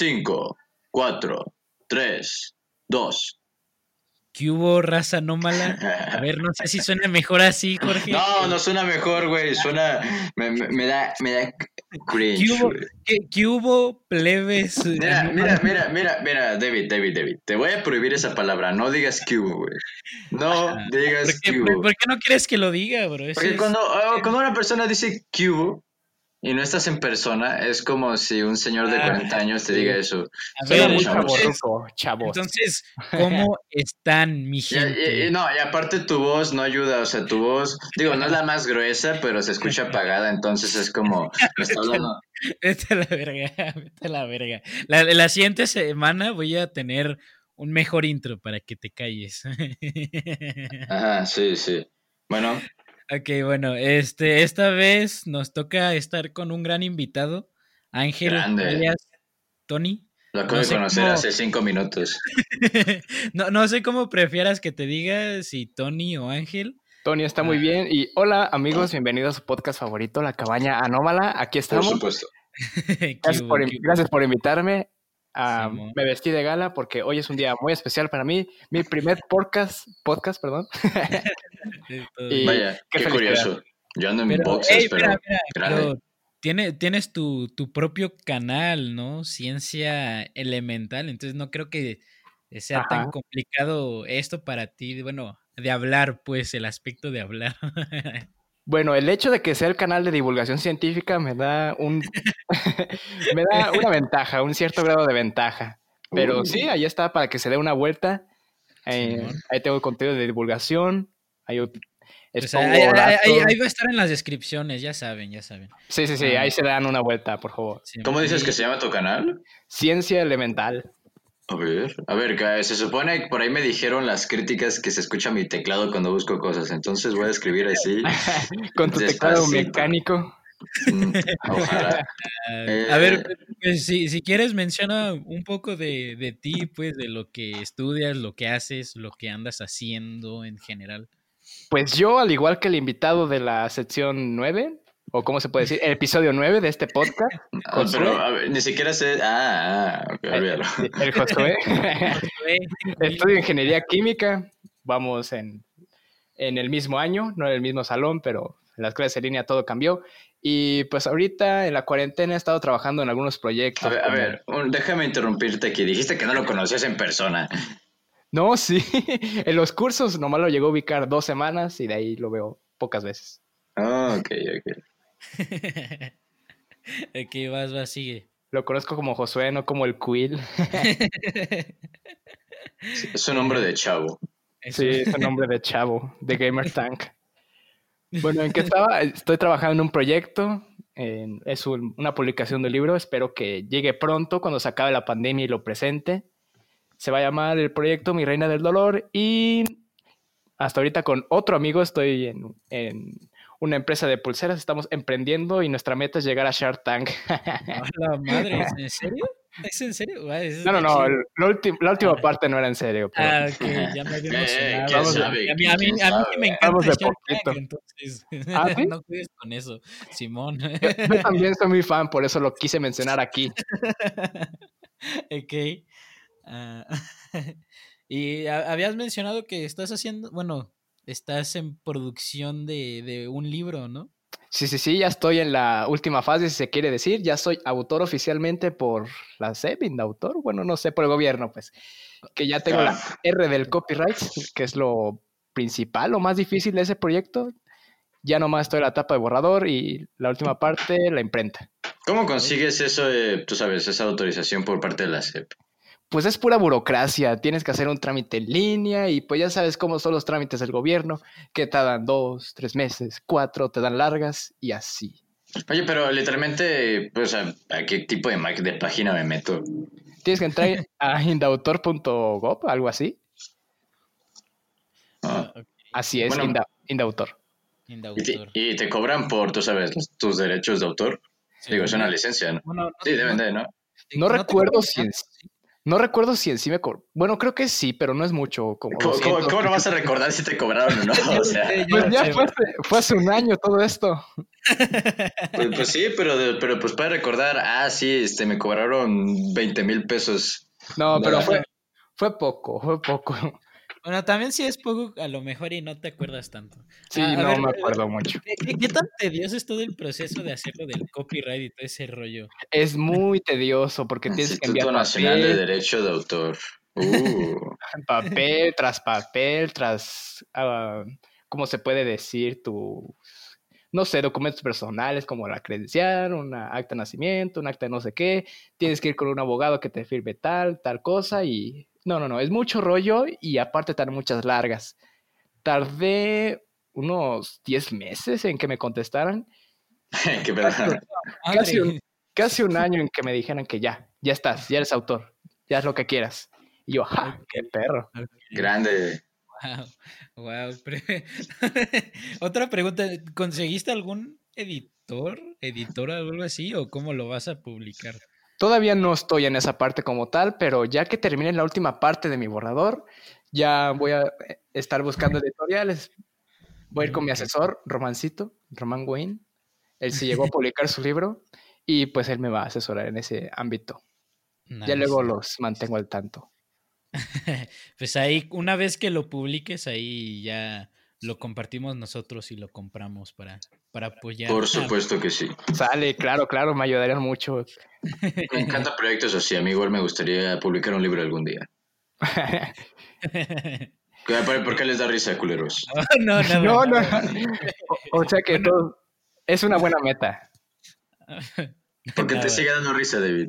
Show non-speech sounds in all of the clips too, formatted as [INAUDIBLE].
En 5, 4, 3, 2. ¿Qué hubo, raza anómala? A ver, no sé si suena mejor así, Jorge. No, no suena mejor, güey. Suena. Me, me, da, me da cringe. ¿Qué hubo, qué, qué hubo plebes? Mira, mira, mira, mira, mira, David, David, David. Te voy a prohibir esa palabra. No digas Q, güey. No digas ¿Por qué, Q. por- por qué no quieres que lo diga, bro? Eso Porque es- cuando, oh, cuando una persona dice Q y no estás en persona, es como si un señor de Ah, 40 años te sí. diga eso. A ver, muy Chavos, entonces, ruco, chavos. [LAUGHS] entonces, ¿cómo están, mi gente? y- y no, y aparte tu voz no ayuda, o sea, tu voz, digo, no es la más gruesa, pero se escucha apagada, entonces es como, me está hablando. [LAUGHS] Vete a la verga, [LAUGHS] vete a la verga. La, la siguiente semana voy a tener un mejor intro para que te calles. Ajá, sí, sí. Bueno, ok, bueno, este, esta vez nos toca estar con un gran invitado, Ángel alias Tony. lo acabo No de conocer cómo- hace cinco minutos. [LAUGHS] no, no sé cómo prefieras que te diga si Tony o Ángel. Tony está muy bien. Y hola, amigos, bienvenidos a su podcast favorito, La Cabaña Anómala. Aquí Por estamos. supuesto. [LAUGHS] ¿Qué Gracias por, gracias por invitarme. Ah, me vestí de gala porque hoy es un día muy especial para mí. Mi primer podcast, podcast, perdón. [LAUGHS] Y-. Vaya, qué curioso. Yo ando en Pero, boxers, ey, pero mira, mira, grande. pero tiene, tienes tu, tu propio canal, ¿no? Ciencia elemental, entonces no creo que sea tan complicado esto para ti, bueno, de hablar, pues, el aspecto de hablar. [LAUGHS] Bueno, el hecho de que sea el canal de divulgación científica me da un [LAUGHS] me da una ventaja, un cierto grado de ventaja. Pero Uh. sí, ahí está para que se dé una vuelta. Eh, ahí tengo contenido de divulgación. Ahí O sea, expongo ahí, va a estar en las descripciones, ya saben, ya saben. Sí, sí, sí, Ah. ahí se dan una vuelta, por favor. Sí, ¿Cómo dices y- que se llama tu canal? Ciencia elemental. A ver, a ver, que se supone que por ahí me dijeron las críticas que se escucha mi teclado cuando busco cosas, entonces voy a escribir así. [LAUGHS] Con tu teclado mecánico. Mm, Ojalá. Eh, [LAUGHS] a ver, pues, si, si quieres menciona un poco de, de ti, pues, de lo que estudias, lo que haces, lo que andas haciendo en general. Pues yo, al igual que el invitado de la sección 9, o cómo se puede decir, el episodio 9 de este podcast, Ah, Josué. pero a ver, ni siquiera sé. Ah, ah, ok, olvídalo. el Josué. [LAUGHS] [LAUGHS] Estudio ingeniería química. Vamos en, en el mismo año, no en el mismo salón, pero en las clases en línea todo cambió. Y pues ahorita en la cuarentena he estado trabajando en algunos proyectos. A ver, a ver, un- déjame interrumpirte aquí. Dijiste que no lo conocías en persona. No, [LAUGHS] sí. En los cursos nomás lo llegó a ubicar dos semanas y de ahí lo veo pocas veces. Ah, ok, ok. [LAUGHS] ok, vas, vas, sigue. Lo conozco como Josué, no como el Quill. [LAUGHS] Es un nombre de chavo. Sí, es el nombre de chavo, de Gamer Tank. Bueno, ¿en qué estaba? Estoy trabajando en un proyecto. en- es un- una publicación de libro. Espero que llegue pronto cuando se acabe la pandemia y lo presente. Se va a llamar el proyecto Mi Reina del Dolor. Y hasta ahorita con otro amigo estoy en, en una empresa de pulseras. Estamos emprendiendo y nuestra meta es llegar a Shark Tank. A [LAUGHS] la madre, ¿es en serio? ¿Es en serio? No, no, no. la, última Ah. parte no era en serio. pero- Ah, ok, ya me había [LAUGHS] Eh, emocionado. ¿quién Vamos a- sabe? a mí, a mí, ¿Quién a mí sabe? que me encanta Vamos de Shark Tank, poquito. entonces ¿Ah, sí? [LAUGHS] no cuides con eso, Simón. Yo también soy muy fan, por eso lo quise mencionar aquí. ok. Ah, y ha- habías mencionado que estás haciendo, bueno, estás en producción de, de un libro, ¿no? Sí, sí, sí, ya estoy en la última fase, si se quiere decir. Ya soy autor oficialmente por la SEP, autor, bueno, no sé, por el gobierno, pues. Que ya tengo la [LAUGHS] R del copyright, que es lo principal, lo más difícil de ese proyecto. Ya nomás estoy en la etapa de borrador y la última parte, la imprenta. ¿Cómo consigues eso de, tú sabes, esa autorización por parte de la SEP? Pues es pura burocracia, tienes que hacer un trámite en línea y pues ya sabes cómo son los trámites del gobierno, que te dan dos, tres meses, cuatro, te dan largas y así. Oye, pero literalmente, pues, ¿a, a qué tipo de, página me meto? Tienes que entrar a indautor.gov, algo así. Ah, Ok, Así es, Bueno. Inda- Indautor. y, te, Indautor. y te cobran por, tú sabes, los- tus derechos de autor. Digo, es una licencia, ¿no? Bueno, no- Sí, deben no- de, ¿no? No recuerdo si en. No recuerdo si en sí me cobró. Bueno, creo que sí, pero no es mucho. Como ¿Cómo, cómo, 200. cómo no vas a recordar si te cobraron o no? [LAUGHS] O sea, Pues ya fue hace, fue hace un año todo esto. pues, pues sí, pero, pero pues puedes recordar, ah, sí, este, me cobraron 20 mil pesos. No, pero fue, fue poco, fue poco. Bueno, también si es poco, a lo mejor y no te acuerdas tanto. Sí, Ah, a no ver, me acuerdo mucho. ¿Qué, tan tedioso es todo el proceso de hacerlo del copyright y todo ese rollo? Es muy tedioso porque tienes que enviar Instituto Nacional de papel, Derecho de Autor. Uh, [LAUGHS] papel tras papel, tras, ah, ¿cómo se puede decir? Tu, no sé, documentos personales como la credencial, una acta de nacimiento, un acta de no sé qué. Tienes que ir con un abogado que te firme tal, tal cosa y... No, no, no, es mucho rollo y aparte están muchas largas. Tardé unos 10 meses en que me contestaran. [LAUGHS] qué pena. Casi Madre. un, casi un año en que me dijeran que ya, ya estás, ya eres autor, ya es lo que quieras. Y yo, ¡ja! ¡Qué perro! Grande. Wow, wow. [LAUGHS] Otra pregunta, ¿conseguiste algún editor, editora o algo así? ¿O cómo lo vas a publicar? Todavía no estoy en esa parte como tal, pero ya que termine la última parte de mi borrador, ya voy a eh, estar buscando editoriales. Voy a ir con mi asesor, Romancito, Román Wayne. Él sí llegó a publicar su libro y pues él me va a asesorar en ese ámbito. Ya Nice. luego los mantengo al tanto. [LAUGHS] Pues ahí, una vez que lo publiques, ahí ya lo compartimos nosotros y lo compramos para, para apoyar. Por supuesto que sí. Sale, claro, claro, me ayudarían mucho. [LAUGHS] Me encantan proyectos así. A mí igual me gustaría publicar un libro algún día. [LAUGHS] ¿Por qué les da risa, culeros? [LAUGHS] no, no, no, no, no. O, o sea que todo es una buena meta. Porque te sigue dando risa, David.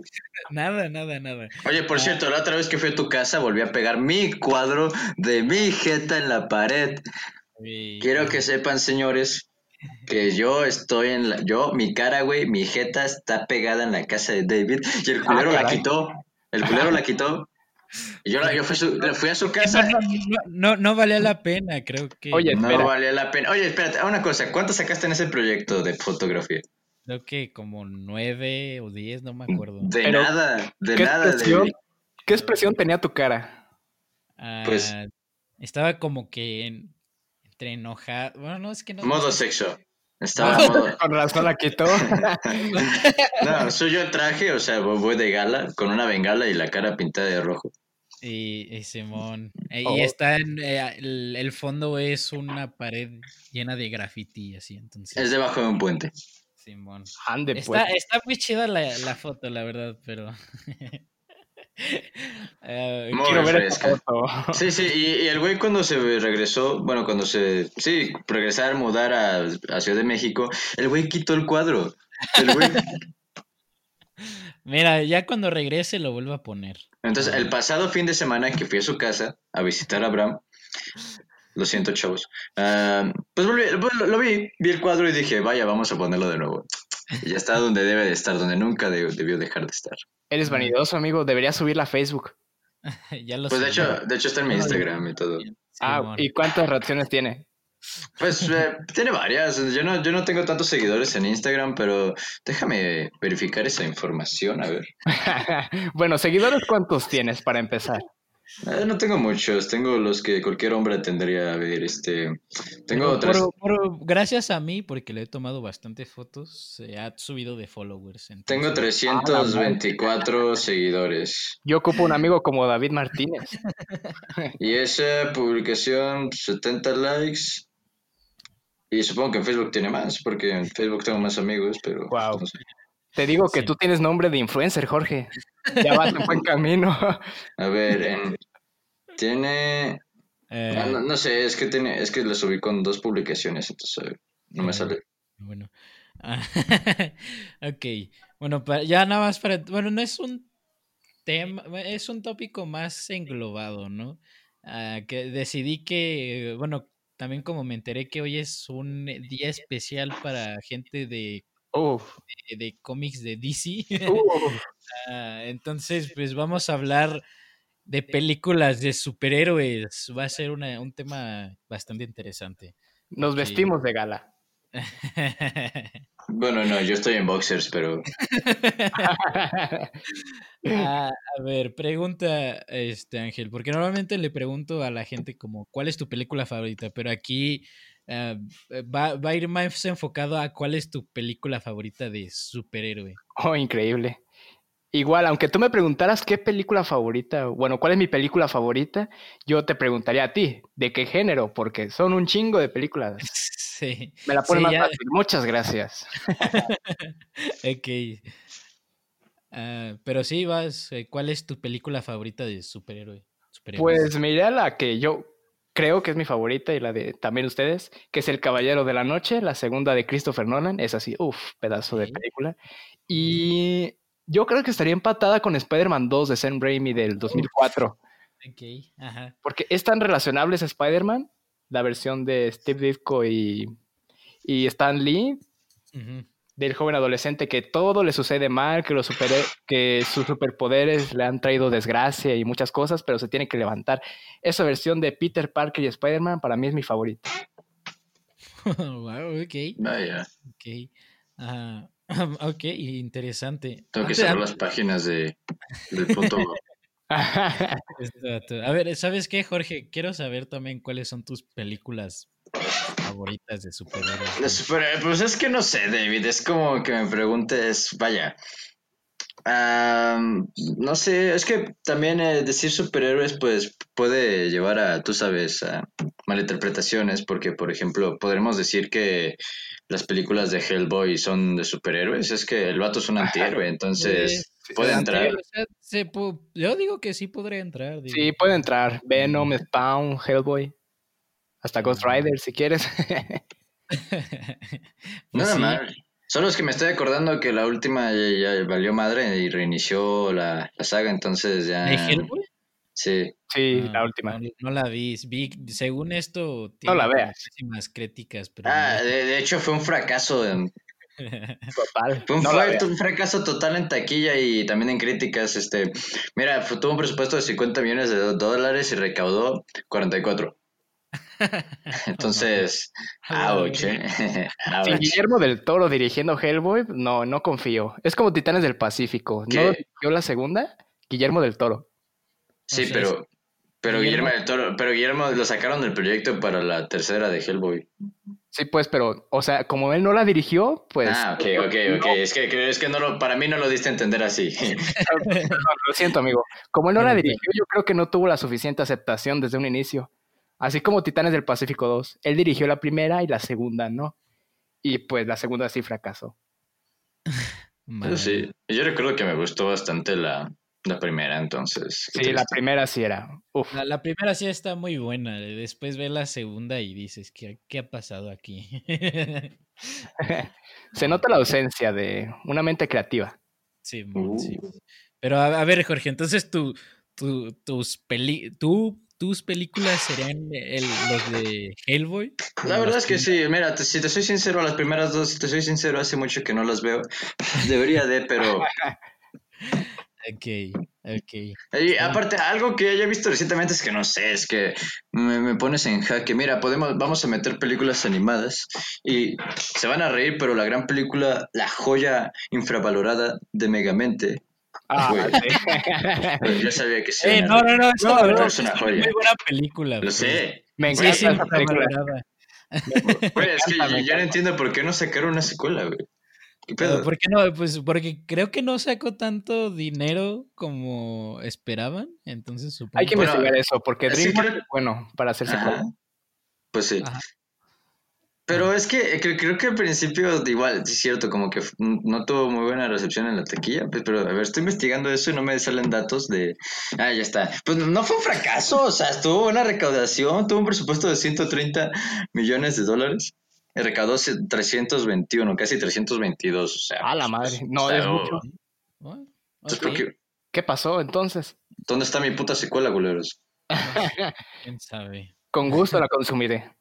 Nada, nada, nada. Oye, por cierto, la otra vez que fui a tu casa volví a pegar mi cuadro de mi jeta en la pared. Y- Quiero que sepan, señores, que yo estoy en la... Yo, mi cara, güey, mi jeta está pegada en la casa de David y el culero la quitó. El culero la quitó. Y yo, la- yo fui, a su- fui a su No, casa. no, no, no, valía la pena, creo que. Oye, No espera. valía la pena. Oye, espérate, una cosa. ¿Cuánto sacaste en ese proyecto de fotografía? Creo que como nueve o diez, no me acuerdo. De Pero, nada, de ¿Qué nada, expresión, David. ¿Qué expresión tenía tu cara? pues- Ah, estaba como que en- entre enojado. Bueno, no es que no. Modo sexo. Estaba Ah, modo... [LAUGHS] Con razón la quitó. [LAUGHS] No, soy yo en traje, o sea, voy de gala, con una bengala y la cara pintada de rojo. Y, y Simón. Eh, Oh. Y está en. eh, el, el fondo es una pared llena de graffiti, así. Entonces. Es debajo de un puente. Simón. Ande, pues. Está, está muy chida la, la foto, la verdad, pero. [LAUGHS] [LAUGHS] Muy Quiero ver foto. [LAUGHS] Sí, sí, y, y el güey cuando se regresó, bueno, cuando se, sí, regresar, mudar a, a Ciudad de México, el güey quitó el cuadro. El güey... [LAUGHS] Mira, ya cuando regrese lo vuelvo a poner. Entonces, el pasado fin de semana que fui a su casa a visitar a Abraham, lo siento, chavos, ah, pues volví- pues lo, lo vi, vi el cuadro y dije, vaya, vamos a ponerlo de nuevo. Ya está donde debe de estar, donde nunca de- debió dejar de estar. Eres vanidoso, amigo. Deberías subirla a Facebook. [LAUGHS] ya lo Pues de hecho, de hecho está en mi Instagram y todo. Ah. ¿y cuántas reacciones tiene? Pues eh, tiene varias. Yo no, yo no tengo tantos seguidores en Instagram, pero déjame verificar esa información, a ver. [LAUGHS] bueno, seguidores, ¿cuántos tienes para empezar? Eh, no tengo muchos, tengo los que cualquier hombre tendría a ver. Este, tengo por- gracias a mí, porque le he tomado bastantes fotos, se ha subido de followers. entonces- Tengo 324 seguidores. Yo ocupo un amigo como David Martínez. [LAUGHS] Y esa publicación, 70 likes. Y supongo que en Facebook tiene más, porque en Facebook tengo más amigos, pero. No sé. Te digo que Sí. tú tienes nombre de influencer, Jorge. Ya vas en buen camino. [LAUGHS] A ver, en- tiene. Eh, ah, no, no sé, es que tiene, es que lo subí con dos publicaciones, entonces a ver, no me Ah. sale. Bueno. [LAUGHS] Ok. Bueno, ya nada más para. Bueno, no es un tema, es un tópico más englobado, ¿no? Ah, que decidí que, bueno, también como me enteré que hoy es un día especial para gente de, Uf, de, de cómics de DC. uf. [LAUGHS] Ah, entonces, pues vamos a hablar de películas de superhéroes. Va a ser una- un tema bastante interesante. Nos Sí. vestimos de gala. [LAUGHS] Bueno, no, yo estoy en boxers, pero Ah, a ver, pregunta, este Ángel, porque normalmente le pregunto a la gente como, ¿cuál es tu película favorita? Pero aquí ah, va, va a ir más enfocado a cuál es tu película favorita de superhéroe. Oh, increíble. Igual, aunque tú me preguntaras qué película favorita, bueno, cuál es mi película favorita, yo te preguntaría a ti, ¿de qué género? Porque son un chingo de películas. [LAUGHS] Sí. Me la pones Sí, más ya- fácil. Muchas gracias. [LAUGHS] Ok. Ah, pero sí, vas, eh, ¿cuál es tu película favorita de superhéroe? Superhéroes. Pues miré a la que yo creo que es mi favorita y la de también ustedes, que es El Caballero de la Noche, la segunda de Christopher Nolan, es así, uff, pedazo de película. Y yo creo que estaría empatada con Spider-Man 2 de Sam Raimi del 2004, Ok, ajá. porque es tan relacionable ese Spider-Man, la versión de Steve Ditko y, y Stan Lee, Ujú. Del joven adolescente que todo le sucede mal, que, los supere- que sus superpoderes le han traído desgracia y muchas cosas, pero se tiene que levantar. Esa versión de Peter Parker y Spider-Man para mí es mi favorita. [LAUGHS] wow, ok, vaya, ok. Ah, [CLEARS THROAT] ok, interesante. tengo que cerrar las páginas de, del [LAUGHS] punto. A ver, ¿sabes qué, Jorge? Quiero saber también cuáles son tus películas favoritas de superhéroes. De super- pues es que no sé, David, es como que me preguntes, vaya. am, no sé, es que también eh, decir superhéroes pues puede llevar a, tú sabes, a malinterpretaciones, porque por ejemplo podremos decir que las películas de Hellboy son de superhéroes, es que el vato es un antihéroe, entonces Sí, puede entrar. O sea, se yo digo que sí podría entrar. digo. sí, puede entrar Venom, Spawn, Hellboy, hasta Ghost. Rider si quieres. [LAUGHS] [LAUGHS] Pues Nada sí. mal. Solo es que me estoy acordando que la última ya, ya valió madre y reinició la, la saga, entonces ya... ¿De Hellboy? Sí, sí, Ah, la última. No, no la vi. vi. Según esto, No tiene la como veas. críticas. Pero Ah, no. de, de hecho fue un fracaso. en- [LAUGHS] Total. Fue un, No la un fracaso total en taquilla y también en críticas. Este, mira, fue- tuvo un presupuesto de 50 millones de dólares y recaudó 44. [LAUGHS] Entonces, ouch, eh. [LAUGHS] Sin. Guillermo del Toro dirigiendo Hellboy, no, no confío. Es como Titanes del Pacífico. ¿Qué? ¿No dirigió la segunda? Guillermo del Toro. Sí, pero, pero Guillermo- Guillermo del Toro, pero Guillermo lo sacaron del proyecto para la tercera de Hellboy. Sí, pues, pero, o sea, como él no la dirigió, pues. ah, ok, ok, [LAUGHS] ok. Es que, que- es que no lo, para mí no lo diste a entender así. Lo siento, amigo. Como él no la dirigió, yo creo que no tuvo la suficiente aceptación desde un inicio. Así como Titanes del Pacífico 2. Él dirigió la primera y la segunda, ¿no? Y pues la segunda sí fracasó. Madre. [LAUGHS] sí, yo recuerdo que me gustó bastante la, la primera, entonces. Sí, la primera sí era. Uf. La, la primera sí está muy buena. Después ve la segunda y dices, ¿qué, qué ha pasado aquí? [LAUGHS] Se nota la ausencia de una mente creativa. sí, mon, sí. Uh. Pero a, a ver, Jorge, entonces tu, tu- tus, peli, tú- tus películas serían el- los de Hellboy. La verdad es que sí, mira, te- si te soy sincero, las primeras dos, si te soy sincero, hace mucho que no las veo. [LAUGHS] Debería de, pero... [LAUGHS] Ok, ok. Y aparte, algo que haya visto recientemente es que no sé, es que me, me pones en jaque. Mira, podemos, vamos a meter películas animadas y se van a reír, pero la gran película, la joya infravalorada de Megamente, Ah, sí. [LAUGHS] yo sabía que sí. Eh, no, no, no, No, no, no, es una joya. muy buena película. Lo sé. Me Sí, encanta sí, esa película. [LAUGHS] Güey, es que yo no entiendo por qué no sacaron una secuela, güey. ¿Qué Pero, pedo? ¿Por qué no? Pues porque creo que no sacó tanto dinero como esperaban. Entonces supongo Hay que Bueno, investigar eso, porque sí DreamWorks es bueno para hacer Ajá. secuela. Pues sí. Ajá. Pero es que cre- creo que al principio, igual, sí es cierto, como que no tuvo muy buena recepción en la taquilla, pues, pero a ver, estoy investigando eso y no me salen datos de... Ah, ya está. Pues no fue un fracaso, o sea, tuvo una recaudación, tuvo un presupuesto de 130 millones de dólares. Y recaudó ce- 321, casi 322, o sea... A la madre. No, o sea, es mucho. Bueno, Entonces, ok, ¿por qué- ¿Qué pasó entonces? ¿Dónde está mi puta secuela, culeros? quién sabe. Con gusto la consumiré.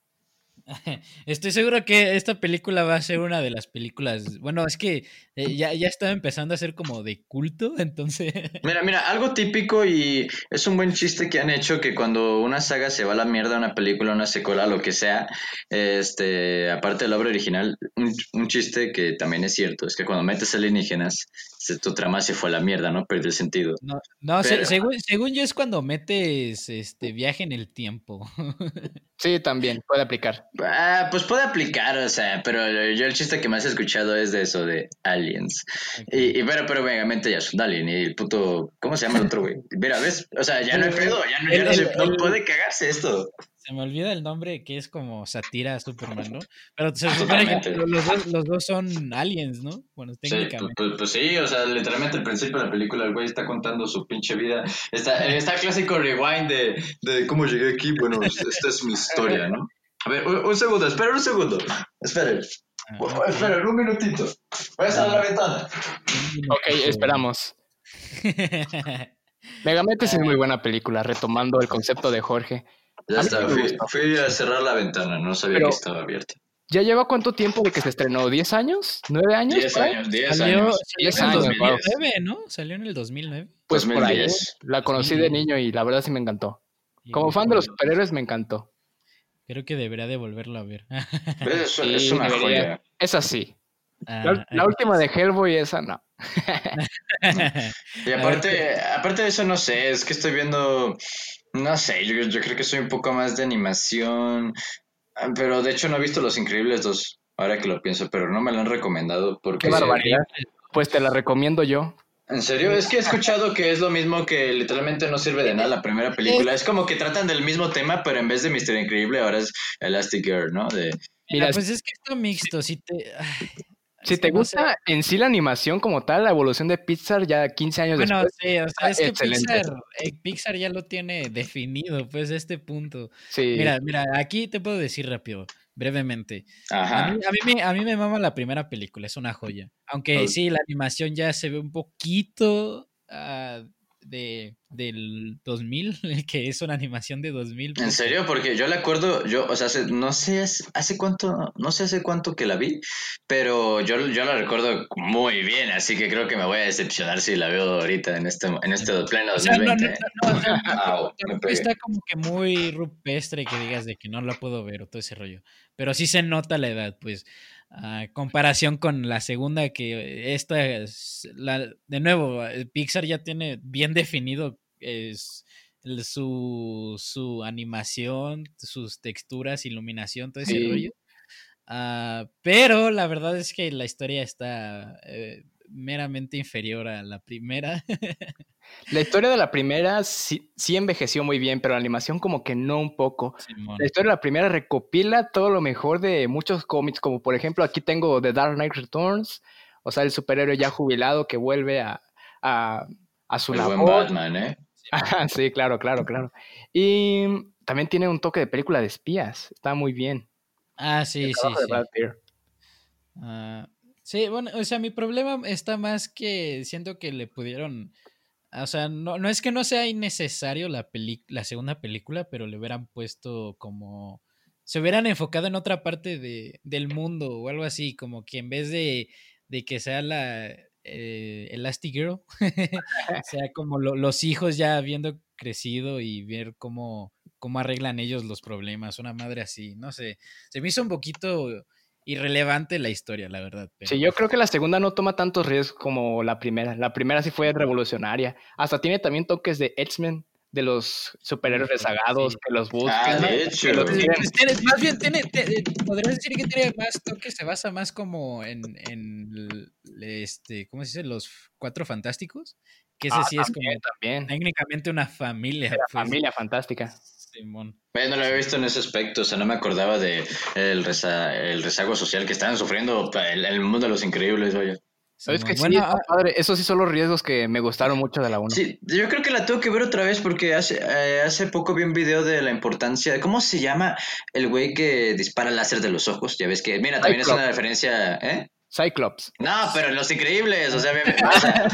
[LAUGHS] Estoy seguro que esta película va a ser una de las películas. Bueno, es que eh, ya, ya estaba empezando a ser como de culto, [LAUGHS] entonces. Mira, mira, algo típico y es un buen chiste que han hecho que cuando una saga se va a la mierda, una película, una secuela, lo que sea, este, aparte de la obra original, un, un chiste que también es cierto, es que cuando metes alienígenas, se, tu trama se fue a la mierda, ¿no? Perdió el sentido. No, no se- según, según yo es cuando metes este viaje en el tiempo. [LAUGHS] Sí, también, puede aplicar. Ah, pues puede aplicar, o sea, pero yo el chiste que más he escuchado es de eso, de aliens. Y, y pero, pero vegamente ya es un alien y el puto, ¿cómo se llama el otro güey? Mira, ¿ves? O sea, ya no hay pedo, ya no, ya no, El- se- no puede cagarse esto. Se me olvida el nombre que es como satira a Superman, ¿no? Pero se supone que los dos, los dos son aliens, ¿no? Bueno, Sí, pues, técnicamente. pues, pues sí, o sea, literalmente al principio de la película el güey está contando su pinche vida. Está, está el clásico rewind de, de cómo llegué aquí. Bueno, esta es mi historia, ¿no? A ver, un, un segundo, espera un segundo. Esperen, [LAUGHS] Ah, esperen un minutito. Voy a cerrar la ventana. Ok, esperamos. [LAUGHS] Megamente es muy buena película, retomando el concepto de Jorge. Ya está, fui, fui a cerrar la ventana, no sabía Pero- que estaba abierta. ¿Ya lleva cuánto tiempo de que se estrenó? ¿10 años? ¿9 años? 10 por ahí? años, 10 Salió, años. salió Diez en el años, 2009, ¿no? Salió en el 2009. Pues por ahí. 2010. La conocí de niño y la verdad sí me encantó. Como fan de los superhéroes me encantó. Creo que debería de volverlo a ver. [LAUGHS] Es, Sí, es una debería. joya. Es así. Ah, La, la última de Hellboy, esa no. Y [LAUGHS] aparte, aparte de eso, no sé, es que estoy viendo, no sé, yo, yo creo que soy un poco más de animación, ah, pero de hecho no he visto Los Increíbles 2, ahora que lo pienso, pero no me lo han recomendado porque... Qué barbaridad. Pues te la recomiendo yo. ¿En serio? Es que he escuchado que es lo mismo que literalmente no sirve de nada la primera película. Es como que tratan del mismo tema, pero en vez de Mister Increíble ahora es Elastic Girl, ¿no? De, Mira, pues es que está mixto. Si te, ay, si te que no sé. gusta en sí la animación como tal, la evolución de Pixar ya 15 años Bueno, después. sí, o sea, es que excelente. Pixar, eh, Pixar ya lo tiene definido, pues, este punto. Sí. Mira, mira, aquí te puedo decir rápido, brevemente. A mí, a mí me, a mí me mama la primera película, es una joya. Aunque sí, la animación ya se ve un poquito ah, de, del 2000, [LAUGHS] que es una animación de 2000. ¿En serio? Porque yo le acuerdo, yo, o sea, hace- no sé hace, cuánto, no sé hace cuánto que la vi, pero yo, yo la recuerdo muy bien, así que creo que me voy a decepcionar si la veo ahorita en este, en este pleno O sea, no, no, 2020. no, ¿eh? no, o sea, [LAUGHS] Au, me tampoco pegué. está como que muy rupestre que digas de que no la puedo ver o todo ese rollo. Pero sí se nota la edad, pues. A comparación con la segunda, que esta es la, de nuevo, eh, Pixar ya tiene bien definido es, su, su animación, sus texturas, iluminación, todo ese Sí. rollo. Ah, pero la verdad es que la historia está eh, meramente inferior a la primera. [LAUGHS] La historia de la primera sí, sí envejeció muy bien, pero la animación como que no un poco. La historia de la primera recopila todo lo mejor de muchos cómics, como por ejemplo aquí tengo The Dark Knight Returns, o sea, el superhéroe ya jubilado que vuelve a, a, a su El buen labor. Batman, ¿eh? [LAUGHS] Sí, claro, claro, claro. Y también tiene un toque de película de espías, está muy bien. Ah, sí, El sí, sí. Ah, sí, bueno, o sea, mi problema está más que siento que le pudieron, o sea, no, no es que no sea innecesario la peli- la segunda película, pero le hubieran puesto como, se hubieran enfocado en otra parte de, del mundo o algo así, como que en vez de, de que sea la eh, Elastigirl, [LAUGHS] sea como lo- los hijos ya habiendo crecido y ver cómo, cómo arreglan ellos los problemas, una madre así, no sé, se me hizo un poquito irrelevante la historia, la verdad. pero- Sí, yo creo que la segunda no toma tantos riesgos como la primera. La primera sí fue revolucionaria. Hasta tiene también toques de X-Men, de los superhéroes rezagados sí. que los Ah, buscan. de hecho. los Pues, pues, más bien tiene, te- podrías decir que tiene más toques, se basa más como en, en este, ¿cómo se dice? Los cuatro fantásticos, que ese Ah, sí es como también, técnicamente una familia. La pues, familia fantástica. Simón. Yo no lo había visto en ese aspecto, o sea, no me acordaba de el, reza- el rezago social que estaban sufriendo el, el mundo de los increíbles, oye. ¿Sabes que Bueno, sí, ah, padre. Esos sí son los riesgos que me gustaron mucho de la 1. Sí, yo creo que la tengo que ver otra vez porque hace, eh, hace poco vi un video de la importancia, ¿cómo se llama el güey que dispara láser de los ojos? Ya ves que, mira, también es una referencia, ¿eh? Cyclops. No, pero en Los Increíbles, o sea, [LAUGHS] o sea,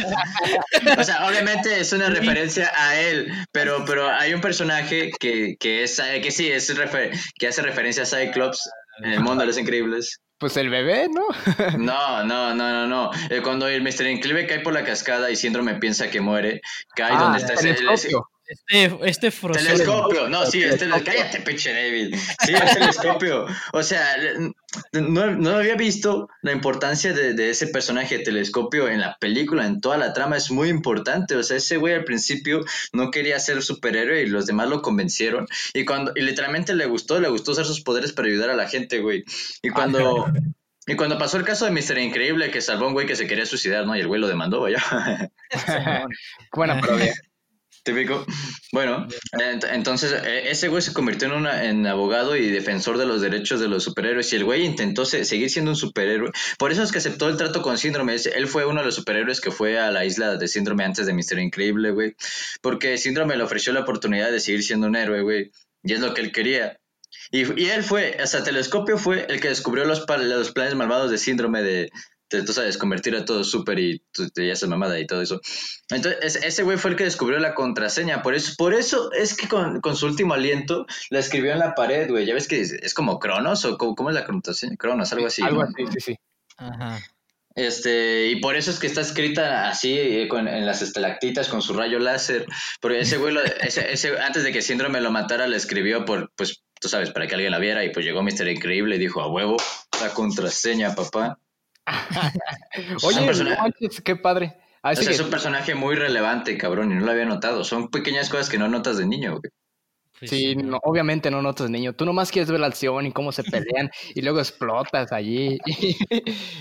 o sea, obviamente es una referencia a él, pero, pero hay un personaje que, que es, que sí, es que hace referencia a Cyclops en el mundo de los increíbles. Pues el bebé, ¿no? [LAUGHS] No, no, no, no, no. Eh, cuando el Mr. Increíble cae por la cascada y Síndrome piensa que muere, cae Ah, donde está ese, ese- telescopio. Este, este telescopio. No, sí, es telescopio. Cállate, pinche David. Sí, es telescopio. O sea, no, no había visto la importancia de, de ese personaje de telescopio en la película, en toda la trama. Es muy importante. O sea, ese güey al principio no quería ser superhéroe y los demás lo convencieron. Y cuando, y literalmente le gustó, le gustó usar sus poderes para ayudar a la gente, güey. Y cuando. Y cuando pasó el caso de Mr. Increíble, que salvó a un güey que se quería suicidar, ¿no? Y el güey lo demandó, vaya. [LAUGHS] Buena parodia. Típico. Bueno, ent- entonces eh, ese güey se convirtió en, una, en abogado y defensor de los derechos de los superhéroes y el güey intentó se- seguir siendo un superhéroe. Por eso es que aceptó el trato con Síndrome. Él fue uno de los superhéroes que fue a la isla de Síndrome antes de Mister Increíble, güey. Porque Síndrome le ofreció la oportunidad de seguir siendo un héroe, güey. Y es lo que él quería. Y, y él fue, sea, Telescopio fue el que descubrió los, los planes malvados de Síndrome de, tú sabes, convertir a todo super y tú- esa mamada y todo eso. Entonces, ese- güey fue el que descubrió la contraseña. Por eso, por eso es que con, con su último aliento la escribió en la pared, güey. Ya ves que es, es como Cronos o cómo, cómo es la contraseña. Cronos, algo así. Algo ¿no? así, sí, sí. Ajá. Este, y por eso es que está escrita así, eh, con, en las estalactitas con su rayo láser. Porque ese güey, lo- [LAUGHS] ese, ese- antes de que Síndrome lo matara, la escribió por, pues, tú sabes, para que alguien la viera. Y pues llegó Mister Increíble y dijo, a huevo, la contraseña, papá. [LAUGHS] Oye, no manches, qué padre. O Así sea, que, es un personaje muy relevante, cabrón, y no lo había notado. Son pequeñas cosas que no notas de niño, güey. Pues sí, no, obviamente no notas, niño. Tú nomás quieres ver la acción y cómo se pelean y luego explotas allí [LAUGHS] y,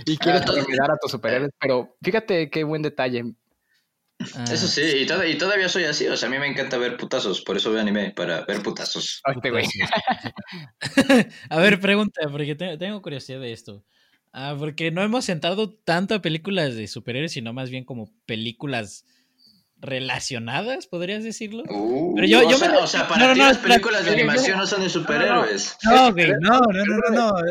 y quieres Ah, terminar a tus superhéroes. Pero fíjate qué buen detalle. Ah, Eso sí, y, toda- y todavía soy así. O sea, a mí me encanta ver putazos, por eso veo anime, para ver putazos. Güey. [LAUGHS] A ver, pregunta, porque te- tengo curiosidad de esto. Ah, porque no hemos sentado tanto a películas de superhéroes, sino más bien como películas relacionadas, podrías decirlo. Uh, Pero yo- o, yo sea, me- o sea, para no, ti no, las películas de animación no son de superhéroes. No, güey, no, no, no, no, no. [LAUGHS]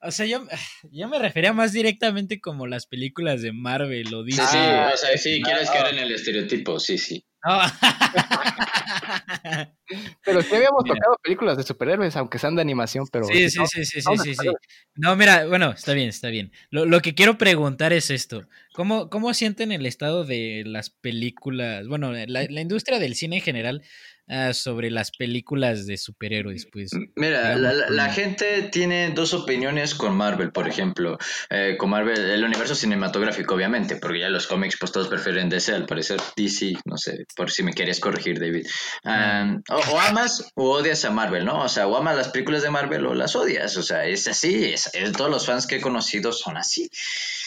O sea, yo, yo me refería más directamente como las películas de Marvel o Sí, DC. sí, Ah, o sea, sí, quieres ah. caer en el estereotipo, sí, sí. No. [LAUGHS] Pero sí habíamos Mira. tocado películas de superhéroes, aunque sean de animación, pero... Sí, sí, no, sí, sí, sí, no, sí, sí. No, mira, bueno, está bien, está bien. Lo, lo que quiero preguntar es esto. ¿Cómo, ¿Cómo sienten el estado de las películas, bueno, la, la industria del cine en general ah, sobre las películas de superhéroes? Pues, Mira, digamos, la, la- la como- gente tiene dos opiniones con Marvel, por ejemplo. Eh, con Marvel, el universo cinematográfico, obviamente, porque ya los cómics, pues todos prefieren DC, al parecer DC, no sé, por si me querías corregir, David. Ah, o, o amas o odias a Marvel, ¿no? O sea, o amas las películas de Marvel o las odias. O sea, es así, es, es- todos los fans que he conocido son así.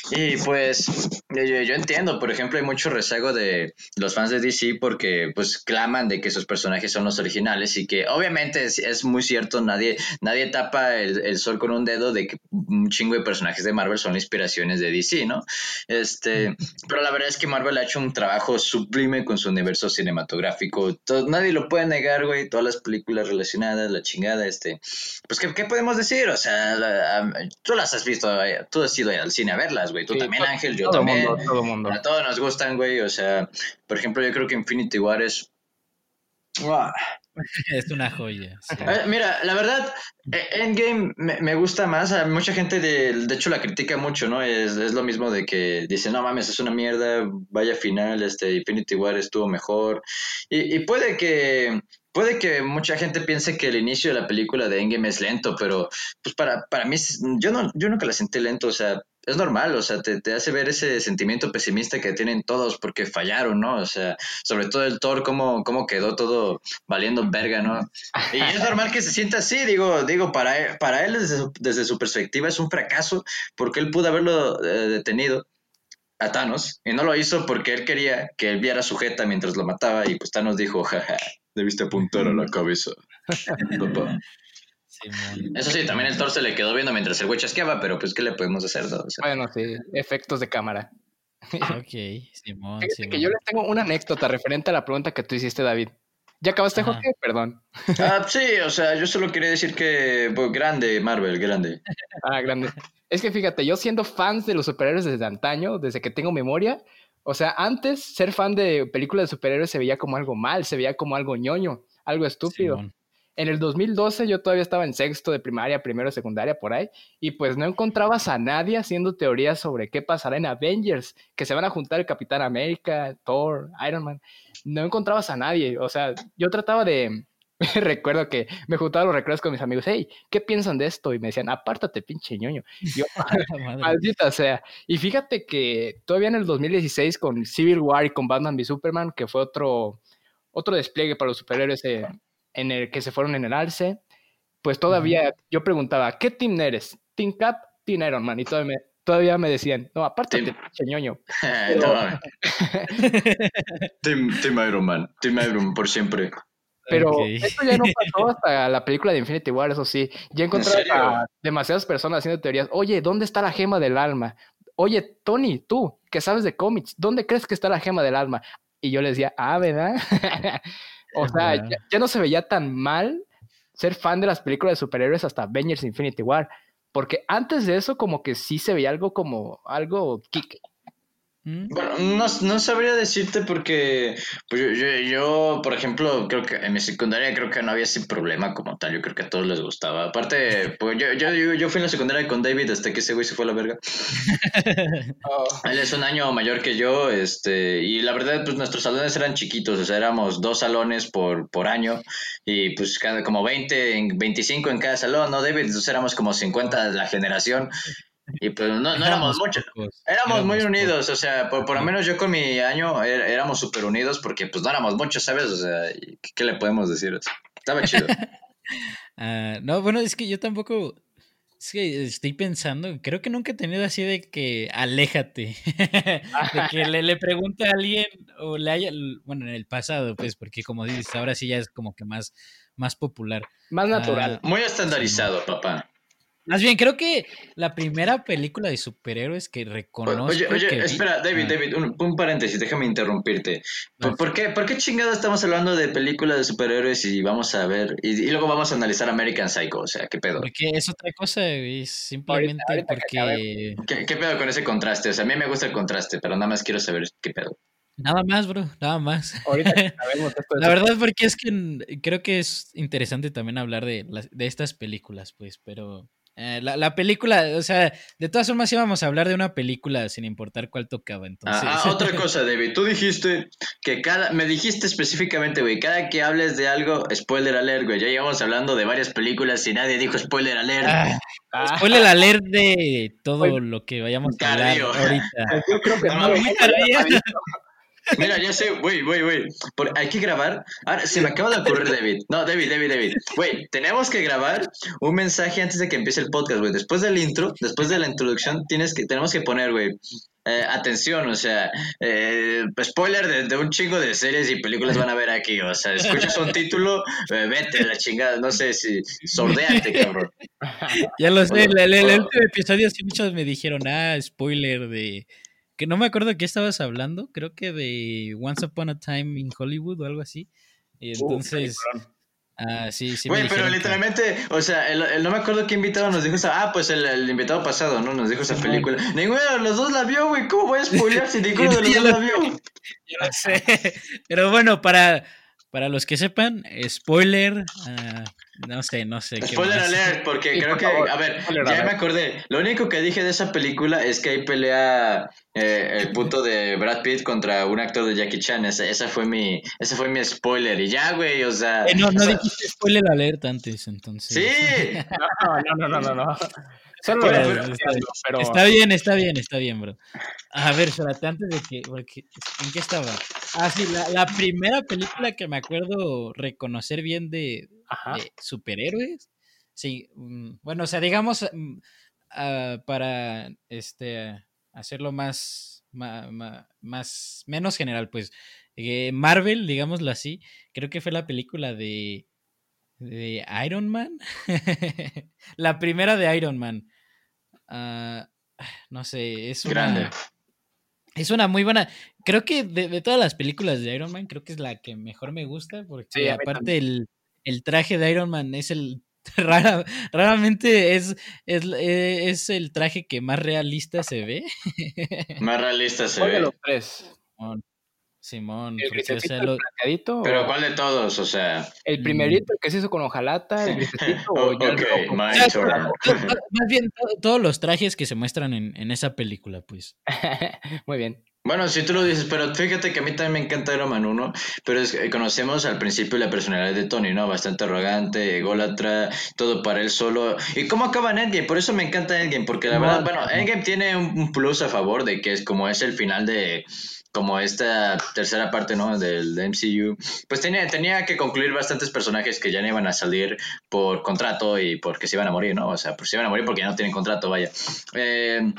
Y pues yo, yo- entiendo, por ejemplo, hay mucho rezago de los fans de DC porque pues claman de que sus personajes son los originales y que obviamente es, es muy cierto, nadie, nadie tapa el, el sol con un dedo de que un chingo de personajes de Marvel son inspiraciones de DC, ¿no? Este, pero la verdad es que Marvel ha hecho un trabajo sublime con su universo cinematográfico. To- nadie lo puede negar, güey, todas las películas relacionadas, la chingada, este, pues ¿qué, qué podemos decir? O sea, la- am- tú las has visto, eh, tú has ido al cine a verlas, güey, tú Sí, también, Ángel, yo todo también. Mundo, todo mundo. A todos nos gustan, güey. O sea, por ejemplo, yo creo que Infinity War es. [LAUGHS] Es una joya. sí. Eh, mira, la verdad, eh, Endgame me, me gusta más. A mucha gente, de, de hecho, la critica mucho, ¿no? Es, es lo mismo de que dice, no mames, es una mierda, vaya final, este Infinity War estuvo mejor. Y, y puede que. Puede que mucha gente piense que el inicio de la película de Endgame es lento, pero pues para, para mí, yo, no, yo nunca la sentí lento, o sea, es normal, o sea, te, te hace ver ese sentimiento pesimista que tienen todos porque fallaron, ¿no? O sea, sobre todo el Thor, cómo, cómo quedó todo valiendo verga, ¿no? Y es [LAUGHS] normal que se sienta así, digo, digo para él, para él desde, su, desde su perspectiva es un fracaso porque él pudo haberlo eh, detenido a Thanos y no lo hizo porque él quería que él viera su jeta mientras lo mataba y pues Thanos dijo, jaja, debiste apuntar a la cabeza. papá". Eso sí, también el Thor se le quedó viendo mientras el güey chasqueaba, pero pues ¿qué le podemos hacer? no? O sea, Bueno, sí, efectos de cámara. [LAUGHS] Ok, Simón, que yo les tengo una anécdota referente a la pregunta que tú hiciste, David. ¿Ya acabaste, Ajá. Jorge? Perdón. ah, sí, o sea, yo solo quería decir que pues, grande, Marvel, grande. [LAUGHS] Ah, grande. Es que fíjate, yo siendo fans de los superhéroes desde antaño, desde que tengo memoria, o sea, antes ser fan de películas de superhéroes se veía como algo mal, se veía como algo ñoño, algo estúpido. Simón. En el 2012 yo todavía estaba en sexto de primaria, primero de secundaria, por ahí, y pues no encontrabas a nadie haciendo teorías sobre qué pasará en Avengers, que se van a juntar el Capitán América, Thor, Iron Man. No encontrabas a nadie, o sea, yo trataba de... [LAUGHS] Recuerdo que me juntaba los recreos con mis amigos, hey, ¿qué piensan de esto? Y me decían, apártate, pinche ñoño. Y yo, [LAUGHS] maldita sea. Y fíjate que todavía en el 2016 con Civil War y con Batman v Superman, que fue otro, otro despliegue para los superhéroes eh, en el que se fueron en el alce, pues todavía yo preguntaba, ¿qué team eres? ¿Team Cap? ¿Team Iron Man? Y todavía me, todavía me decían, no, aparte de ñoño. [LAUGHS] [LAUGHS] team, Iron Man, Team Iron Man por siempre. Pero esto ya no pasó hasta la película de Infinity War, eso sí. Ya encontré a demasiadas personas haciendo teorías. Oye, ¿dónde está la gema del alma? Oye, Tony, tú, que sabes de cómics, ¿dónde crees que está la gema del alma? Y yo le decía, ah, ¿verdad? [LAUGHS] O sea, ya, no se veía tan mal ser fan de las películas de superhéroes hasta Avengers Infinity War. Porque antes de eso, como que sí se veía algo como algo kick. Mm. Bueno, no, no, sabría decirte porque pues yo, yo, por ejemplo, creo que en mi secundaria creo que no había ese problema como tal. Yo creo que a todos les gustaba. Aparte, pues yo, yo, yo fui en la secundaria con David hasta que ese güey se fue a la verga. [LAUGHS] Oh. Él es un año mayor que yo, este, y la verdad, pues nuestros salones eran chiquitos, o sea, éramos dos salones por, por año, y pues cada como 20, 25 en cada salón, ¿no, David? Entonces éramos como 50 de la generación. Y pues no, éramos muchos. Éramos, muy unidos, o sea, por, lo menos yo con mi año er, éramos súper unidos porque pues no éramos muchos, ¿sabes? O sea, ¿qué, le podemos decir? Estaba chido. [LAUGHS] Ah, no, bueno, es que yo tampoco... Es que estoy pensando, creo que nunca he tenido así de que aléjate, [LAUGHS] de que le, le pregunte a alguien o le haya, bueno, en el pasado, pues, porque como dices, ahora sí ya es como que más, más popular. Más natural. Ah, muy estandarizado, papá. Más bien, creo que la primera película de superhéroes que reconozco. Oye, oye, espera, David. David, un, paréntesis, déjame interrumpirte. ¿Por, qué, ¿Por qué chingado estamos hablando de películas de superhéroes y vamos a ver, y, luego vamos a analizar American Psycho? O sea, ¿qué pedo? Porque es otra cosa, es simplemente porque. ¿Qué, pedo con ese contraste? O sea, a mí me gusta el contraste, pero nada más quiero saber qué pedo. Nada más, bro, nada más. [LAUGHS] la verdad, porque es que creo que es interesante también hablar de, de estas películas, pues, pero eh, la, película, o sea, de todas formas íbamos a hablar de una película sin importar cuál tocaba. Entonces. Ah, otra cosa, David. Tú dijiste que cada. Me dijiste específicamente, güey, cada que hables de algo, spoiler alert, güey. Ya íbamos hablando de varias películas y nadie dijo spoiler alert. Ah, ah. Spoiler alert de todo lo que vayamos a hablar ahorita. Yo creo que no, Mira, ya sé, güey, güey, güey. Hay que grabar. Ahora, se me acaba de ocurrir, David. No, David, David, David. Güey, tenemos que grabar un mensaje antes de que empiece el podcast, güey. Después del intro, después de la introducción, tienes que, tenemos que poner, güey. Eh, atención, o sea, eh, spoiler de, un chingo de series y películas van a ver aquí. O sea, escuchas un título, eh, vete la chingada. No sé si sordeate, cabrón. Ya lo sé, el, el, el último episodio sí muchos me dijeron, ah, spoiler de que no me acuerdo de qué estabas hablando, creo que de Once Upon a Time in Hollywood o algo así. Y entonces... ah, sí, sí. Güey, pero literalmente, o sea, el, no me acuerdo qué invitado nos dijo esa. Ah, pues el, invitado pasado, ¿no? Nos dijo esa película. Ninguno de los dos la vio, güey. ¿Cómo voy a spoilear si [LAUGHS] ninguno de los dos la vio? Yo lo sé. [LAUGHS] Pero bueno, para, para los que sepan, spoiler. Uh, no sé, no sé. Spoiler alert, porque creo que, a ver, ya me acordé. Lo único que dije de esa película es que ahí pelea eh, el punto de Brad Pitt contra un actor de Jackie Chan. Ese, esa fue mi, ese fue mi spoiler. Y ya, güey, o sea. Eh, no, no dijiste spoiler alert antes, entonces. Sí. no, no, no, no, no. está, bien, está bien, está bien, bro. A ver, espérate, antes de que, ¿En qué estaba? Ah, sí, la, la primera película que me acuerdo reconocer bien de, superhéroes. Sí, mm, bueno, o sea, digamos, mm, ah, para este hacerlo más, más, menos general, pues eh, Marvel, digámoslo así, creo que fue la película de, de Iron Man. [LAUGHS] la primera de Iron Man. Ah, no sé, es una... Grande. Es una muy buena. Creo que de, todas las películas de Iron Man, creo que es la que mejor me gusta, porque aparte el, el traje de Iron Man es el [LAUGHS] Rara, raramente es, es, eh, es, el traje que más realista se ve. Más [LAUGHS] realista se ve. los tres? Simón, El porque, o grisecito, sea, el lo- plateadito, o Pero ¿cuál de todos? O sea, el primerito, el que se hizo con hojalata, el grisecito, [LAUGHS] o ya el ok, rojo. my turn. to- to- más bien to- todos los trajes que se muestran en, en esa película, pues. Muy bien. Bueno, si tú lo dices, pero fíjate que a mí también me encanta Iron Man 1, pero es que conocemos al principio la personalidad de Tony, ¿no? Bastante arrogante, ególatra, todo para él solo. ¿Y cómo acaba en Endgame? Por eso me encanta Endgame, porque la No, verdad, no, bueno, no. Endgame tiene un, un plus a favor de que es como es el final de como esta tercera parte, ¿no? Del MCU, pues tenía, tenía que concluir bastantes personajes que ya no iban a salir por contrato y porque se iban a morir, ¿no? O sea, pues se iban a morir porque ya no tienen contrato, vaya. Eh,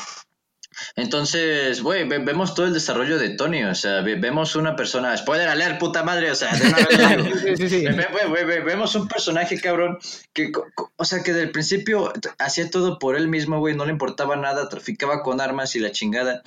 entonces, güey, ve- vemos todo el desarrollo de Tony, o sea, ve- vemos una persona, spoiler alert, puta madre, o sea, de una vez. [LAUGHS] Sí, sí, sí. Ve- ve- ve- ve- vemos un personaje, cabrón, que, o sea, que del principio hacía todo por él mismo, güey, no le importaba nada, traficaba con armas y la chingada.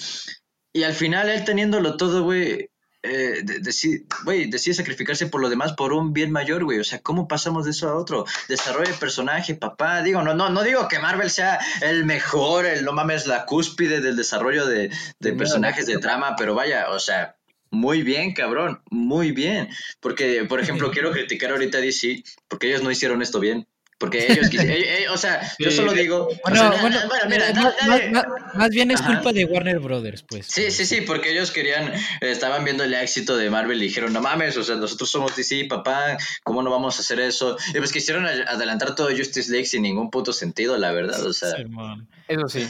Y al final, él teniéndolo todo, güey, eh, de- deci- güey, decide sacrificarse por lo demás por un bien mayor, güey. O sea, ¿cómo pasamos de eso a otro? Desarrollo de personaje, papá. Digo, no, no, no digo que Marvel sea el mejor, el no mames, la cúspide del desarrollo de, de No, personajes de trama, pero vaya, o sea, muy bien, cabrón, muy bien. Porque, por ejemplo, [LAUGHS] quiero criticar ahorita a DC, porque ellos no hicieron esto bien. Porque ellos, quisi- [LAUGHS] eh, eh, o sea, yo Sí. solo digo, o Bueno, sea, na- bueno, na- bueno, mira, na- más, más- más- bien es Ajá. culpa de Warner Brothers, pues. Sí, sí, sí, porque ellos querían, estaban viendo el éxito de Marvel y dijeron, no mames, o sea, nosotros somos DC, papá, ¿cómo no vamos a hacer eso? Y pues quisieron adelantar todo Justice League sin ningún puto sentido, la verdad, o sea. Simón, Eso sí.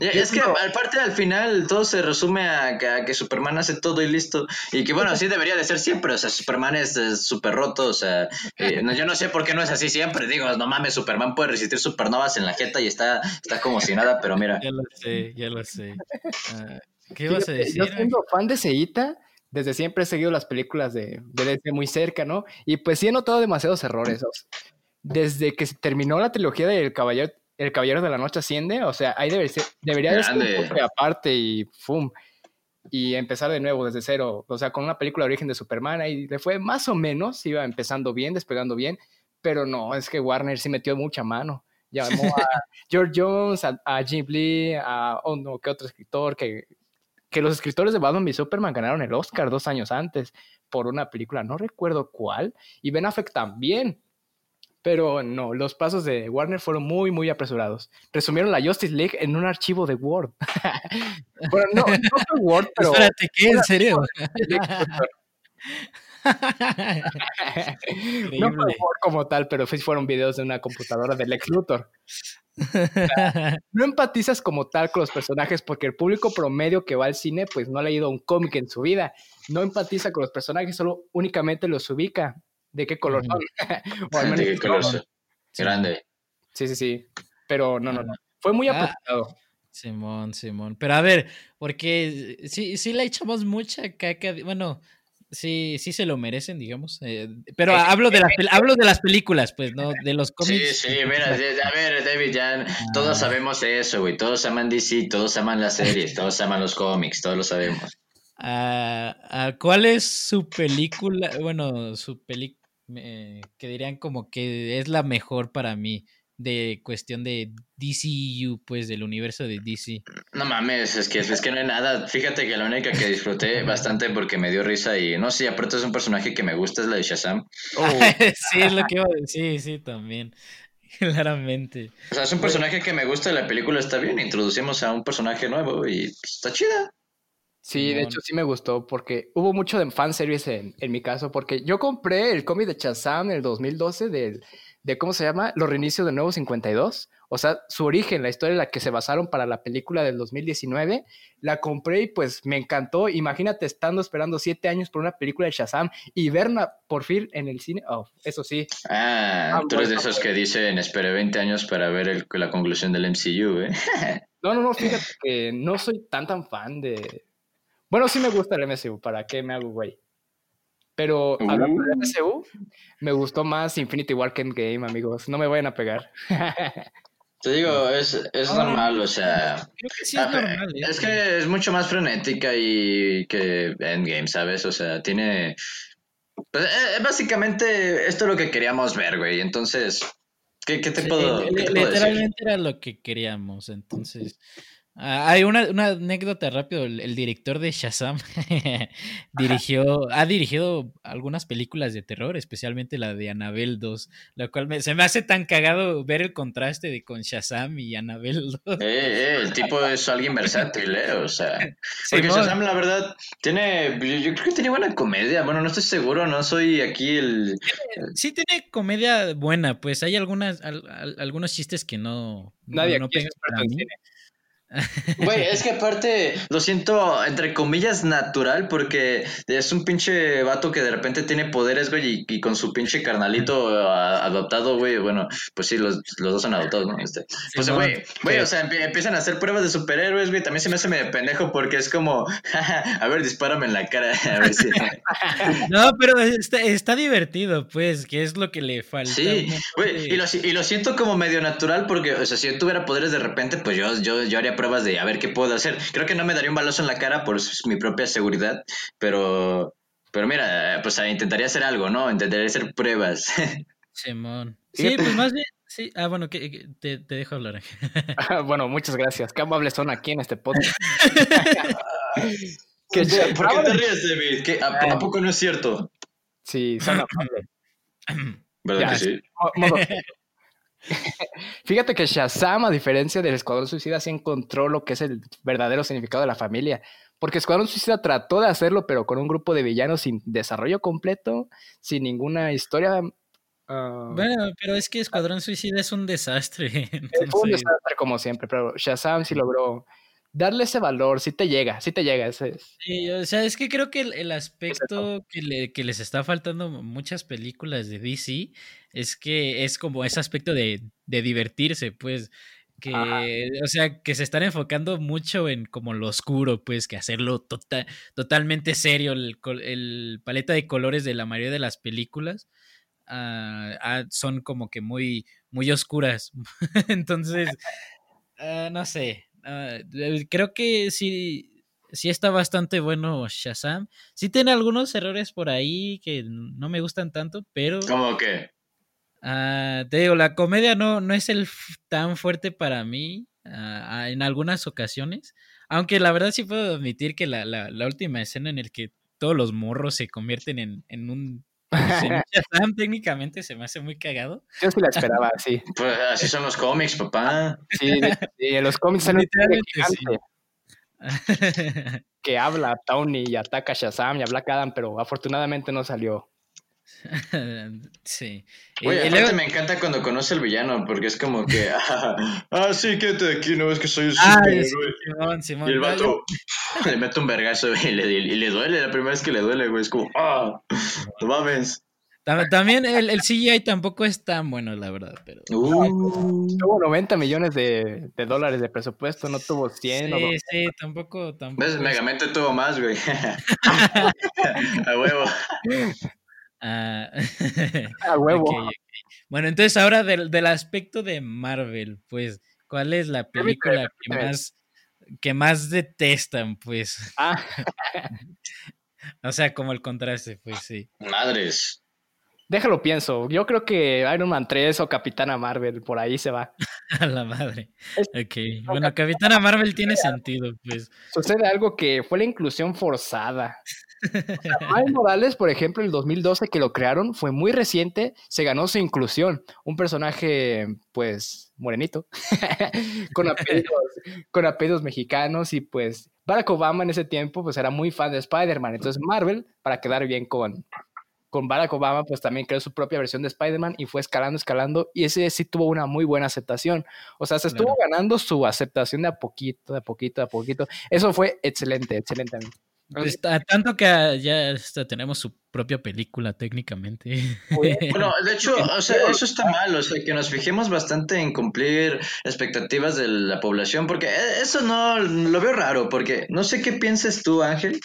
Es que aparte al final todo se resume a que, a que Superman hace todo y listo. Y que bueno, así debería de ser siempre, o sea, Superman es súper roto, o sea, eh, [LAUGHS] no, yo no sé por qué no es así siempre, digo, no mames, Superman puede resistir supernovas en la jeta y está, está como si nada, pero mira. Ya lo sé, ya lo sé. Ah, ¿Qué ibas a decir? Yo siendo fan de Seita, desde siempre he seguido las películas de, de DC muy cerca, ¿no? Y pues sí he notado demasiados errores. o sea, desde que se terminó la trilogía del Caballero, El Caballero de la Noche Asciende, o sea, ahí debe ser- debería de ser un aparte y ¡fum! Y empezar de nuevo desde cero. O sea, con una película de origen de Superman, ahí le fue más o menos, iba empezando bien, despegando bien, pero no, es que Warner sí metió mucha mano. Llamó a [LAUGHS] George Jones, a, a Jim Lee, a oh no, ¿qué otro escritor? Que, que los escritores de Batman y Superman ganaron el Oscar dos años antes por una película, no recuerdo cuál, y Ben Affleck también. Pero no, los pasos de Warner fueron muy, muy apresurados. Resumieron la Justice League en un archivo de Word. [LAUGHS] bueno, no, no fue Word, [LAUGHS] pero... Espérate, ¿qué? ¿En serio? Lex Luthor. no fue Word como tal, pero sí fueron videos de una computadora de Lex Luthor. [LAUGHS] No empatizas como tal con los personajes porque el público promedio que va al cine pues no ha leído un cómic en su vida. No empatiza con los personajes, solo únicamente los ubica. ¿De qué color Ujú. son? [LAUGHS] O al menos ¿De qué color son. Grande. Sí, sí, sí. Pero no, no, no. Fue muy Ah. Simón, Simón. Pero a ver, porque sí, sí le echamos mucha caca. Bueno, sí, sí se lo merecen, digamos. eh, pero hablo de las hablo de las películas, pues, no de los Sí, cómics. sí, mira, de- a ver, David, ya todos Ah. sabemos eso, güey. Todos aman DC, todos aman las series, todos aman los cómics, todos lo sabemos. Ah, ah, ¿Cuál es su película? Bueno, su película que dirían como que es la mejor para mí de cuestión de DCU, pues del universo de DC. No mames, es que, es que no hay nada. Fíjate que la única que disfruté bastante porque me dio risa y no sé, aparte es un personaje que me gusta, es la de Shazam. [LAUGHS] sí, es lo que iba a decir, sí, también. [LAUGHS] Claramente. O sea, es un personaje que me gusta, la película está bien, introducimos a un personaje nuevo y pues, está chida. Sí, de hecho sí me gustó porque hubo mucho de fanservice en, en mi caso, porque yo compré el cómic de Shazam en el 2012 del, de, ¿cómo se llama? Los reinicios de Nuevo 52. O sea, su origen, la historia en la que se basaron para la película del 2019, la compré y pues me encantó. Imagínate estando esperando siete años por una película de Shazam y verla por fin en el cine. Oh, eso sí. Ah, Ah, tú eres de esos que dicen, esperé 20 años para ver el- la conclusión del MCU, ¿eh? No, no, no, [LAUGHS] fíjate que no soy tan tan fan de... Bueno, sí me gusta el MCU, ¿para qué me hago güey? Pero hablando del MCU, me gustó más Infinity War que Endgame, amigos. No me vayan a pegar. [LAUGHS] Te digo, es, es normal, o sea... Creo que sí es normal. ¿eh? Es que es mucho más frenética y que Endgame, ¿sabes? O sea, tiene... pues, eh, básicamente, esto es lo que queríamos ver, güey. Entonces, ¿qué, qué te Sí, puedo, li- qué te puedo decir? literalmente era lo que queríamos, entonces. Ah, hay una, una anécdota rápido. El, el director de Shazam [LAUGHS] dirigió, ha dirigido algunas películas de terror, especialmente la de Annabelle 2, la cual me- se me hace tan cagado ver el contraste de con Shazam y Annabelle [LAUGHS] 2. Eh, eh, el tipo es alguien versátil, ¿eh? O sea, [LAUGHS] porque. Shazam, la verdad, tiene. Yo, yo creo que tiene buena comedia. Bueno, no estoy seguro, no soy aquí el. Sí tiene comedia buena, pues hay algunas, al- al- algunos chistes que no, Nadie no, no aquí es pegan experto para en mí. Güey, es que aparte lo siento, entre comillas, natural, porque es un pinche vato que de repente tiene poderes, güey, y, y con su pinche carnalito a- adoptado, güey, bueno, pues sí, los, los dos son adoptados, ¿no? Este, pues, Simón, güey, güey, sí. o sea, empie- empiezan a hacer pruebas de superhéroes, güey, también se me hace medio pendejo porque es como, [LAUGHS] a ver, dispárame en la cara, [LAUGHS] a ver si... [LAUGHS] No, pero está, está divertido, pues, que es lo que le falta. Sí, güey, de- y lo, y lo siento como medio natural porque, o sea, si yo tuviera poderes de repente, pues yo, yo, yo haría pruebas de a ver qué puedo hacer. Creo que no me daría un balazo en la cara por mi propia seguridad, pero, pero mira, pues ah, intentaría hacer algo, ¿no? Intentaría hacer pruebas. [LAUGHS] Simón. Sí, pues más bien, sí. Ah, bueno, que, que- te, te dejo hablar. [LAUGHS] bueno, muchas gracias. Qué amables son aquí en este podcast. [LAUGHS] Que ¿Por qué te ríes, David? ¿Qué- a, a poco no es cierto? Sí, son amables. [COUGHS] ¿Verdad Ya, que sí? Modo- Fíjate que Shazam, a diferencia del Escuadrón Suicida, sí encontró lo que es el verdadero significado de la familia. Porque Escuadrón Suicida trató de hacerlo, pero con un grupo de villanos sin desarrollo completo, sin ninguna historia. ah, Bueno, pero es que Escuadrón Suicida es un desastre. [LAUGHS] fue un desastre como siempre, pero Shazam sí logró darle ese valor, sí te llega, sí te llega. Ese, Sí, o sea, es que creo que el, el aspecto que, le- que les está faltando muchas películas de DC es que es como ese aspecto de, de divertirse, pues, que, Ajá. o sea, que se están enfocando mucho en como lo oscuro, pues, que hacerlo tota- totalmente serio, el, el paleta de colores de la mayoría de las películas ah, ah, son como que muy, muy oscuras, [LAUGHS] entonces, ah, no sé, ah, eh, creo que sí, sí está bastante bueno Shazam. Sí tiene algunos errores por ahí que no me gustan tanto, pero ¿Cómo que? ah, te digo, la comedia no, no es el tan fuerte para mí ah, en algunas ocasiones. Aunque la verdad sí puedo admitir que la, la, la última escena en la que todos los morros se convierten en, en un... Shazam [LAUGHS] técnicamente se me hace muy cagado. yo sí la [LAUGHS] esperaba, sí. Pues así son los cómics, papá. Sí, de- sí, en los cómics un Literalmente, sí. [LAUGHS] que habla a Tony y ataca a Shazam y a Black Adam, pero afortunadamente no salió. [LAUGHS] sí. Güey, Y- luego- me encanta cuando conoce al villano, porque es como que, [LAUGHS] ah, ah, sí, quédate aquí, no ves que soy un Ah, superhéroe. Simón, Simón. Y el No, vato [LAUGHS] le mete un vergazo y le, y le duele, la primera vez que le duele, güey, es como, ah, no mames. Tam- También el, el CGI tampoco es tan bueno, la verdad, pero... Uh, Tuvo 90 millones de, de dólares de presupuesto, no tuvo 100 o Sí, dos- sí, tampoco, tampoco. ¿Ves? es- Megamente tuvo más, güey. A huevo. Ah, [LAUGHS] a huevo. Bueno, entonces ahora del, del aspecto de Marvel, pues, ¿cuál es la película que más, que más detestan, pues? Ah, [LAUGHS] O sea, como el contraste, pues sí. Madres. déjalo pienso. Yo creo que Iron Man 3 o Capitana Marvel, por ahí se va. [LAUGHS] A la madre. Ok. Bueno, Capitana Marvel tiene sentido, pues. Sucede algo que fue la inclusión forzada. O sea, Miles Morales, por ejemplo, el 2012 que lo crearon, fue muy reciente, se ganó su inclusión. Un personaje, pues, morenito, [LAUGHS] con, apellidos, con apellidos mexicanos y pues Barack Obama en ese tiempo, pues era muy fan de Spider-Man. Entonces Marvel, para quedar bien con, con Barack Obama, pues también creó su propia versión de Spider-Man y fue escalando, escalando, y ese sí tuvo una muy buena aceptación. O sea, se estuvo ganando su aceptación de a poquito, de a poquito, de a poquito. Eso fue excelente, excelente. amigo. Pues, a- tanto que ah, ya hasta tenemos su propia película técnicamente. [LAUGHS] Bueno, de hecho, o sea, eso está mal, o sea, que nos fijemos bastante en cumplir expectativas de la población, porque eh, eso no lo veo raro, porque no sé qué pienses tú, Ángel,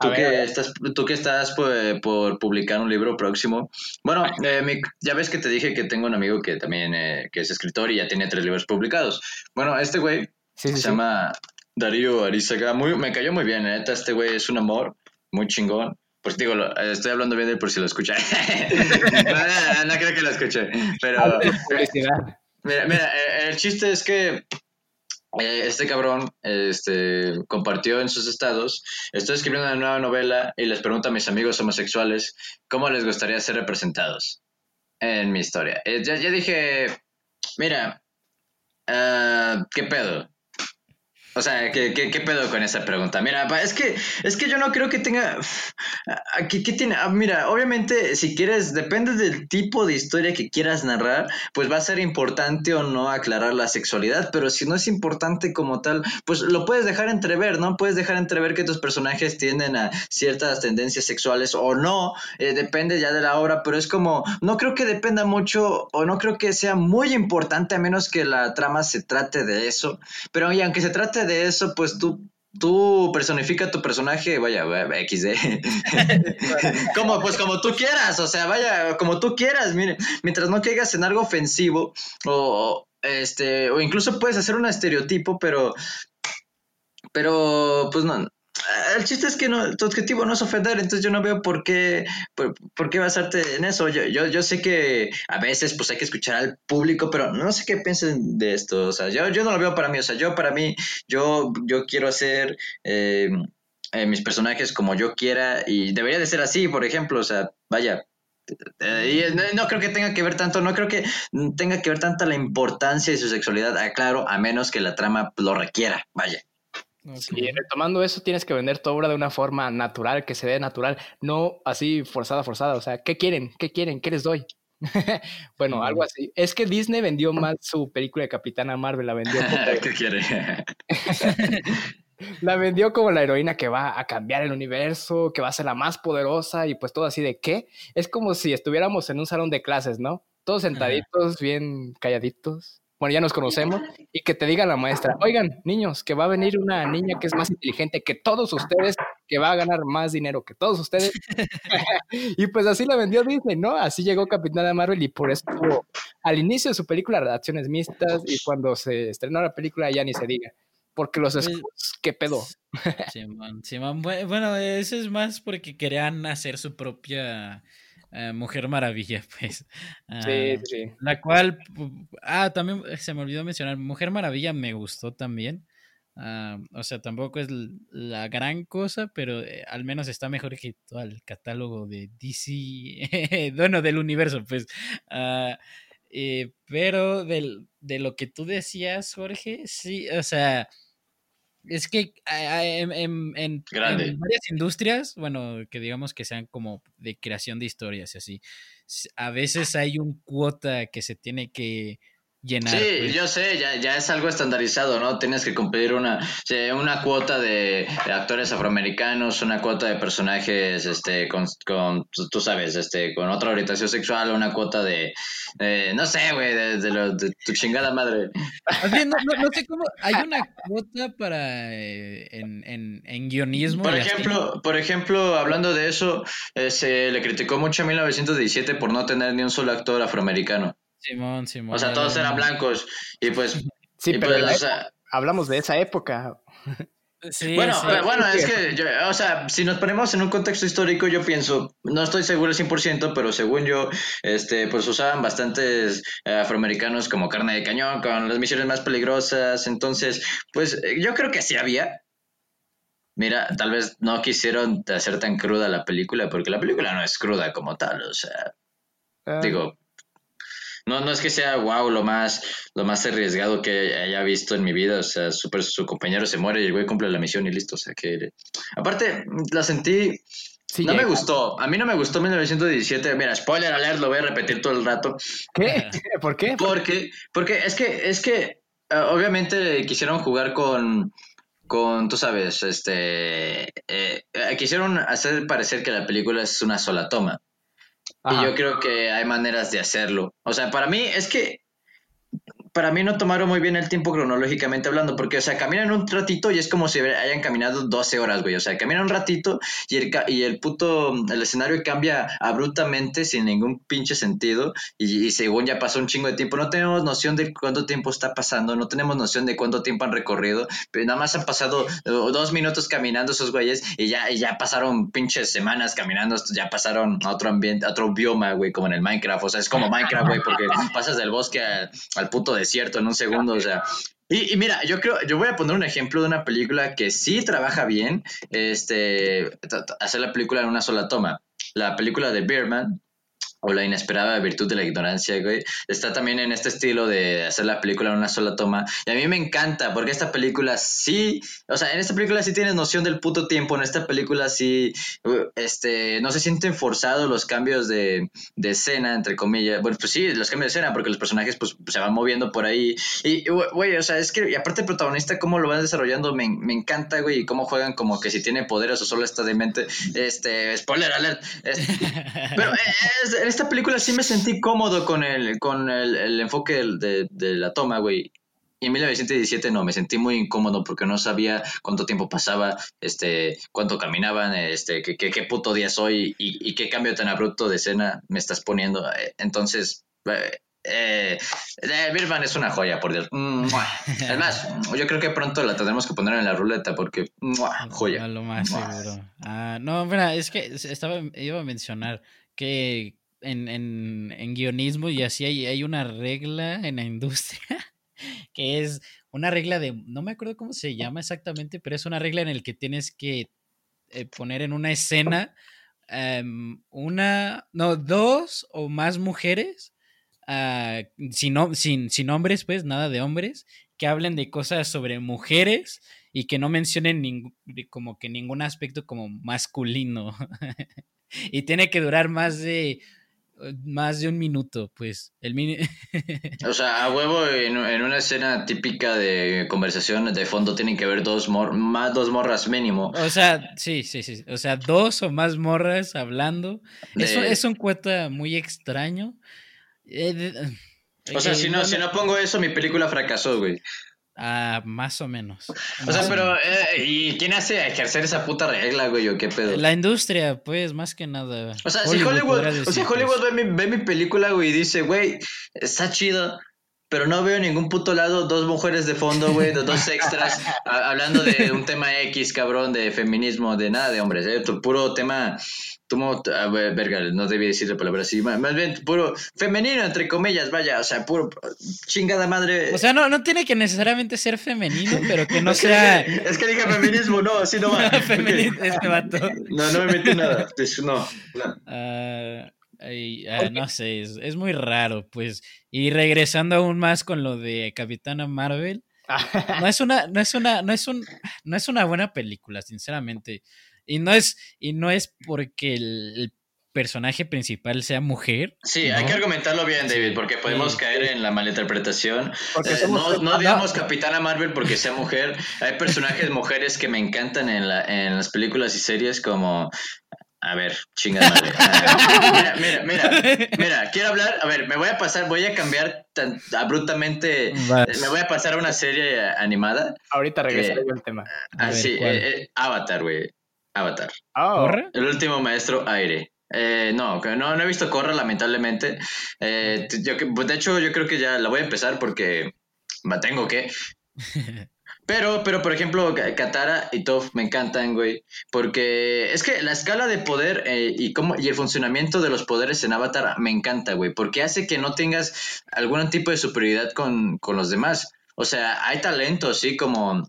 tú que estás, tú que estás por, por publicar un libro próximo. Bueno, eh, mi- ya ves que te dije que tengo un amigo que también eh, que es escritor y ya tiene tres libros publicados. Bueno, este güey Sí, sí, se sí. llama Darío Arizaga. Muy, me cayó muy bien, neta. Este güey es un amor, muy chingón. Pues digo, lo- estoy hablando bien de él por si lo escucha. [LAUGHS] no, no, no creo que lo escuche. Pero mira, mira, eh, el chiste es que eh, este cabrón este, compartió en sus estados, estoy escribiendo una nueva novela y les pregunto a mis amigos homosexuales cómo les gustaría ser representados en mi historia. Eh, ya, ya dije, mira, ah, ¿qué pedo? O sea, ¿qué, ¿qué, qué, pedo con esa pregunta? Mira, es que, es que yo no creo que tenga... ¿Qué, qué tiene? Ah, mira, obviamente, si quieres, depende del tipo de historia que quieras narrar, pues va a ser importante o no aclarar la sexualidad, pero si no es importante como tal, pues lo puedes dejar entrever, ¿no? Puedes dejar entrever que tus personajes tienden a ciertas tendencias sexuales o no, eh, depende ya de la obra, pero es como, no creo que dependa mucho o no creo que sea muy importante a menos que la trama se trate de eso, pero y aunque se trate de eso, pues tú, tú personifica tu personaje, vaya, XD. [LAUGHS] como, pues como tú quieras, o sea, vaya, como tú quieras, mire, mientras no caigas en algo ofensivo o, este, o incluso puedes hacer un estereotipo, pero, pero, pues no, el chiste es que no, tu objetivo no es ofender, entonces yo no veo por qué, por, qué basarte en eso. Yo, yo, yo, sé que a veces pues hay que escuchar al público, pero no sé qué piensen de esto. O sea, yo, yo no lo veo para mí. O sea, yo para mí, yo, yo quiero hacer eh, eh, mis personajes como yo quiera y debería de ser así, por ejemplo. O sea, vaya, eh, y no, creo que tenga que ver tanto, no creo que tenga que ver tanta la importancia de su sexualidad, aclaro, a menos que la trama lo requiera, vaya. Y retomando eso, tienes que vender tu obra de una forma natural, que se vea natural, no así forzada, forzada. O sea, ¿qué quieren? ¿Qué quieren? ¿Qué les doy? [LAUGHS] bueno, algo así. Es que Disney vendió mal su película de Capitana Marvel, la vendió como... [LAUGHS] ¿Qué quiere? [LAUGHS] la vendió como la heroína que va a cambiar el universo, que va a ser la más poderosa y pues todo así de qué. Es como si estuviéramos en un salón de clases, ¿no? Todos sentaditos, bien calladitos bueno, ya nos conocemos, y que te diga la maestra, oigan, niños, que va a venir una niña que es más inteligente que todos ustedes, que va a ganar más dinero que todos ustedes. [LAUGHS] [LAUGHS] y pues así la vendió Disney, ¿no? Así llegó Capitana Marvel y por eso tuvo al inicio de su película redacciones mixtas y cuando se estrenó la película ya ni se diga. Porque los pues, ¿qué pedo? Sí, man, Bueno, eso es más porque querían hacer su propia eh, Mujer Maravilla, [LAUGHS] pues. sí, ah, sí. La cual, ah, también se me olvidó mencionar, Mujer Maravilla me gustó también. Ah, o sea, tampoco es la gran cosa, pero eh, al menos está mejor que todo el catálogo de DC, [LAUGHS] bueno, del universo, pues. Ah, eh, pero del, de lo que tú decías, Jorge, sí, o sea, es que en, varias industrias, bueno, que digamos que sean como de creación de historias y así, a veces hay un cuota que se tiene que llenar. Sí, pues. yo sé, ya, ya es algo estandarizado, ¿no? Tienes que cumplir una, una cuota de, actores afroamericanos, una cuota de personajes este, con, con, tú sabes, este, con otra orientación sexual, una cuota de, no sé, güey, de, de, tu chingada madre. no, sé cómo, hay [LAUGHS] una cuota para, eh, en, en, en, guionismo. Por ejemplo, por ejemplo, hablando de eso, eh, se le criticó mucho a 1917 por no tener ni un solo actor afroamericano. Simón, Simón. O sea, todos eran blancos. Y pues. Sí, pero pues, hablamos de esa época. Sí, bueno, bueno, es que, o sea, si nos ponemos en un contexto histórico, yo pienso, no estoy seguro al 100%, pero según yo, este, pues usaban bastantes eh, afroamericanos como carne de cañón, con las misiones más peligrosas, entonces, pues yo creo que sí había. Mira, tal vez no quisieron hacer tan cruda la película, porque la película no es cruda como tal, o sea, ah. digo, no, no es que sea wow lo más, lo más arriesgado que haya visto en mi vida. O sea, super, su compañero se muere y el güey cumple la misión y listo. O sea que. Aparte, la sentí. no me gustó. A mí no me gustó 1917. Mira, spoiler alert, lo voy a repetir todo el rato. ¿Qué? [LAUGHS] [LAUGHS] ¿Por qué? Porque, porque es que, es que eh, obviamente quisieron jugar con, con, tú sabes, este, eh, eh, quisieron hacer parecer que la película es una sola toma. Y yo creo que hay maneras de hacerlo. O sea, para mí es que para mí no tomaron muy bien el tiempo cronológicamente hablando, porque, o sea, caminan un ratito y es como si hayan caminado 12 horas, güey. O sea, caminan un ratito y el, y el puto, el escenario cambia abruptamente sin ningún pinche sentido y, según ya pasó un chingo de tiempo, no tenemos noción de cuánto tiempo está pasando, no tenemos noción de cuánto tiempo han recorrido, pero nada más han pasado eh, dos minutos caminando esos güeyes y ya, ya pasaron pinches semanas caminando, ya pasaron a otro ambiente, a otro bioma, güey, como en el Minecraft. O sea, es como Minecraft, güey, porque pasas del bosque al, al puto de cierto en un segundo, o sea, Y, y, mira, yo creo, yo voy a poner un ejemplo de una película que sí trabaja bien, este, hacer la película en una sola toma. La película de Beerman, o la inesperada virtud de la ignorancia, güey. Está también en este estilo de hacer la película en una sola toma. Y a mí me encanta, porque esta película sí, o sea, en esta película sí tienes noción del puto tiempo, en esta película sí, este, no se sienten forzados los cambios de, de escena, entre comillas. Bueno, pues sí, los cambios de escena, porque los personajes pues se van moviendo por ahí. Y, güey, o sea, es que, y aparte el protagonista, cómo lo van desarrollando, me, me encanta, güey, y cómo juegan como que si tiene poderes o solo está de mente. Este, spoiler alert. [LAUGHS] pero es, es esta película sí me sentí cómodo con el, con el, enfoque de, de, la toma, güey. Y en 1917 no, me sentí muy incómodo porque no sabía cuánto tiempo pasaba, este, cuánto caminaban, este, qué, qué, puto día soy y, y, qué cambio tan abrupto de escena me estás poniendo. Entonces, eh, eh, Birman es una joya, por Dios. Además, [LAUGHS] yo creo que pronto la tendremos que poner en la ruleta porque joya. lo más seguro. Ah, no, mira, es que estaba, iba a mencionar que en, en, en guionismo y así hay, hay una regla en la industria [LAUGHS] que es una regla de, no me acuerdo cómo se llama exactamente, pero es una regla en la que tienes que eh, poner en una escena em, una, no, dos o más mujeres, uh, sin, sin, sin, hombres, pues, nada de hombres, que hablen de cosas sobre mujeres y que no mencionen como que ningún aspecto como masculino. [LAUGHS] y tiene que durar más de más de un minuto, pues. El [LAUGHS] o sea, a huevo en, una escena típica de conversación de fondo tienen que haber dos, más, dos morras mínimo. O sea, sí, sí, sí. O sea, dos o más morras hablando. Eso es un cuenta muy extraño. Eh, o sea, si no, si no pongo eso, mi película fracasó, güey. Ah, más o menos. O sea, pero, eh, ¿y quién hace ejercer esa puta regla, güey, o qué pedo? La industria, pues, más que nada. O sea, si Hollywood, o sea, Hollywood ve, mi, ve mi película, güey, y dice, güey, está chido, pero no veo en ningún puto lado dos mujeres de fondo, güey, dos extras, hablando de un tema X, cabrón, de feminismo, de nada de hombres, ¿eh? Puro tema Tomo, a ver, verga, no debí decir la palabra así, más bien puro femenino, entre comillas, vaya, o sea, puro chingada madre. O sea, no, no tiene que necesariamente ser femenino, pero que no [LAUGHS] sea. es que dije feminismo, no, así no va. [LAUGHS] este vato. No, no me metí nada, no. no. Ah, ah, no sé, es, es, muy raro, pues. Y regresando aún más con lo de Capitana Marvel, [LAUGHS] no es una, no es una, no es un, no es una buena película, sinceramente. Y no es, y no es porque el, personaje principal sea mujer. Sí, hay que argumentarlo bien, David, porque podemos caer en la malinterpretación. Eh, no, no digamos Capitana Marvel porque sea mujer. Hay personajes mujeres que me encantan en, la, en las películas y series como a ver, chingada madre. Mira, mira, mira, mira, quiero hablar, a ver, me voy a pasar, voy a cambiar tan abruptamente, me voy a pasar a una serie animada. Ahorita regresaré al tema. Ah, sí, eh, eh, Avatar, güey. Avatar. Oh. El último maestro aire. Eh, no, no, no he visto Corra, lamentablemente. Eh, yo, de hecho, yo creo que ya la voy a empezar porque tengo que. [LAUGHS] Pero, pero, por ejemplo, Katara y Toph me encantan, güey. Porque es que la escala de poder eh, y, cómo, y el funcionamiento de los poderes en Avatar me encanta, güey. Porque hace que no tengas algún tipo de superioridad con, con los demás. O sea, hay talento, sí, como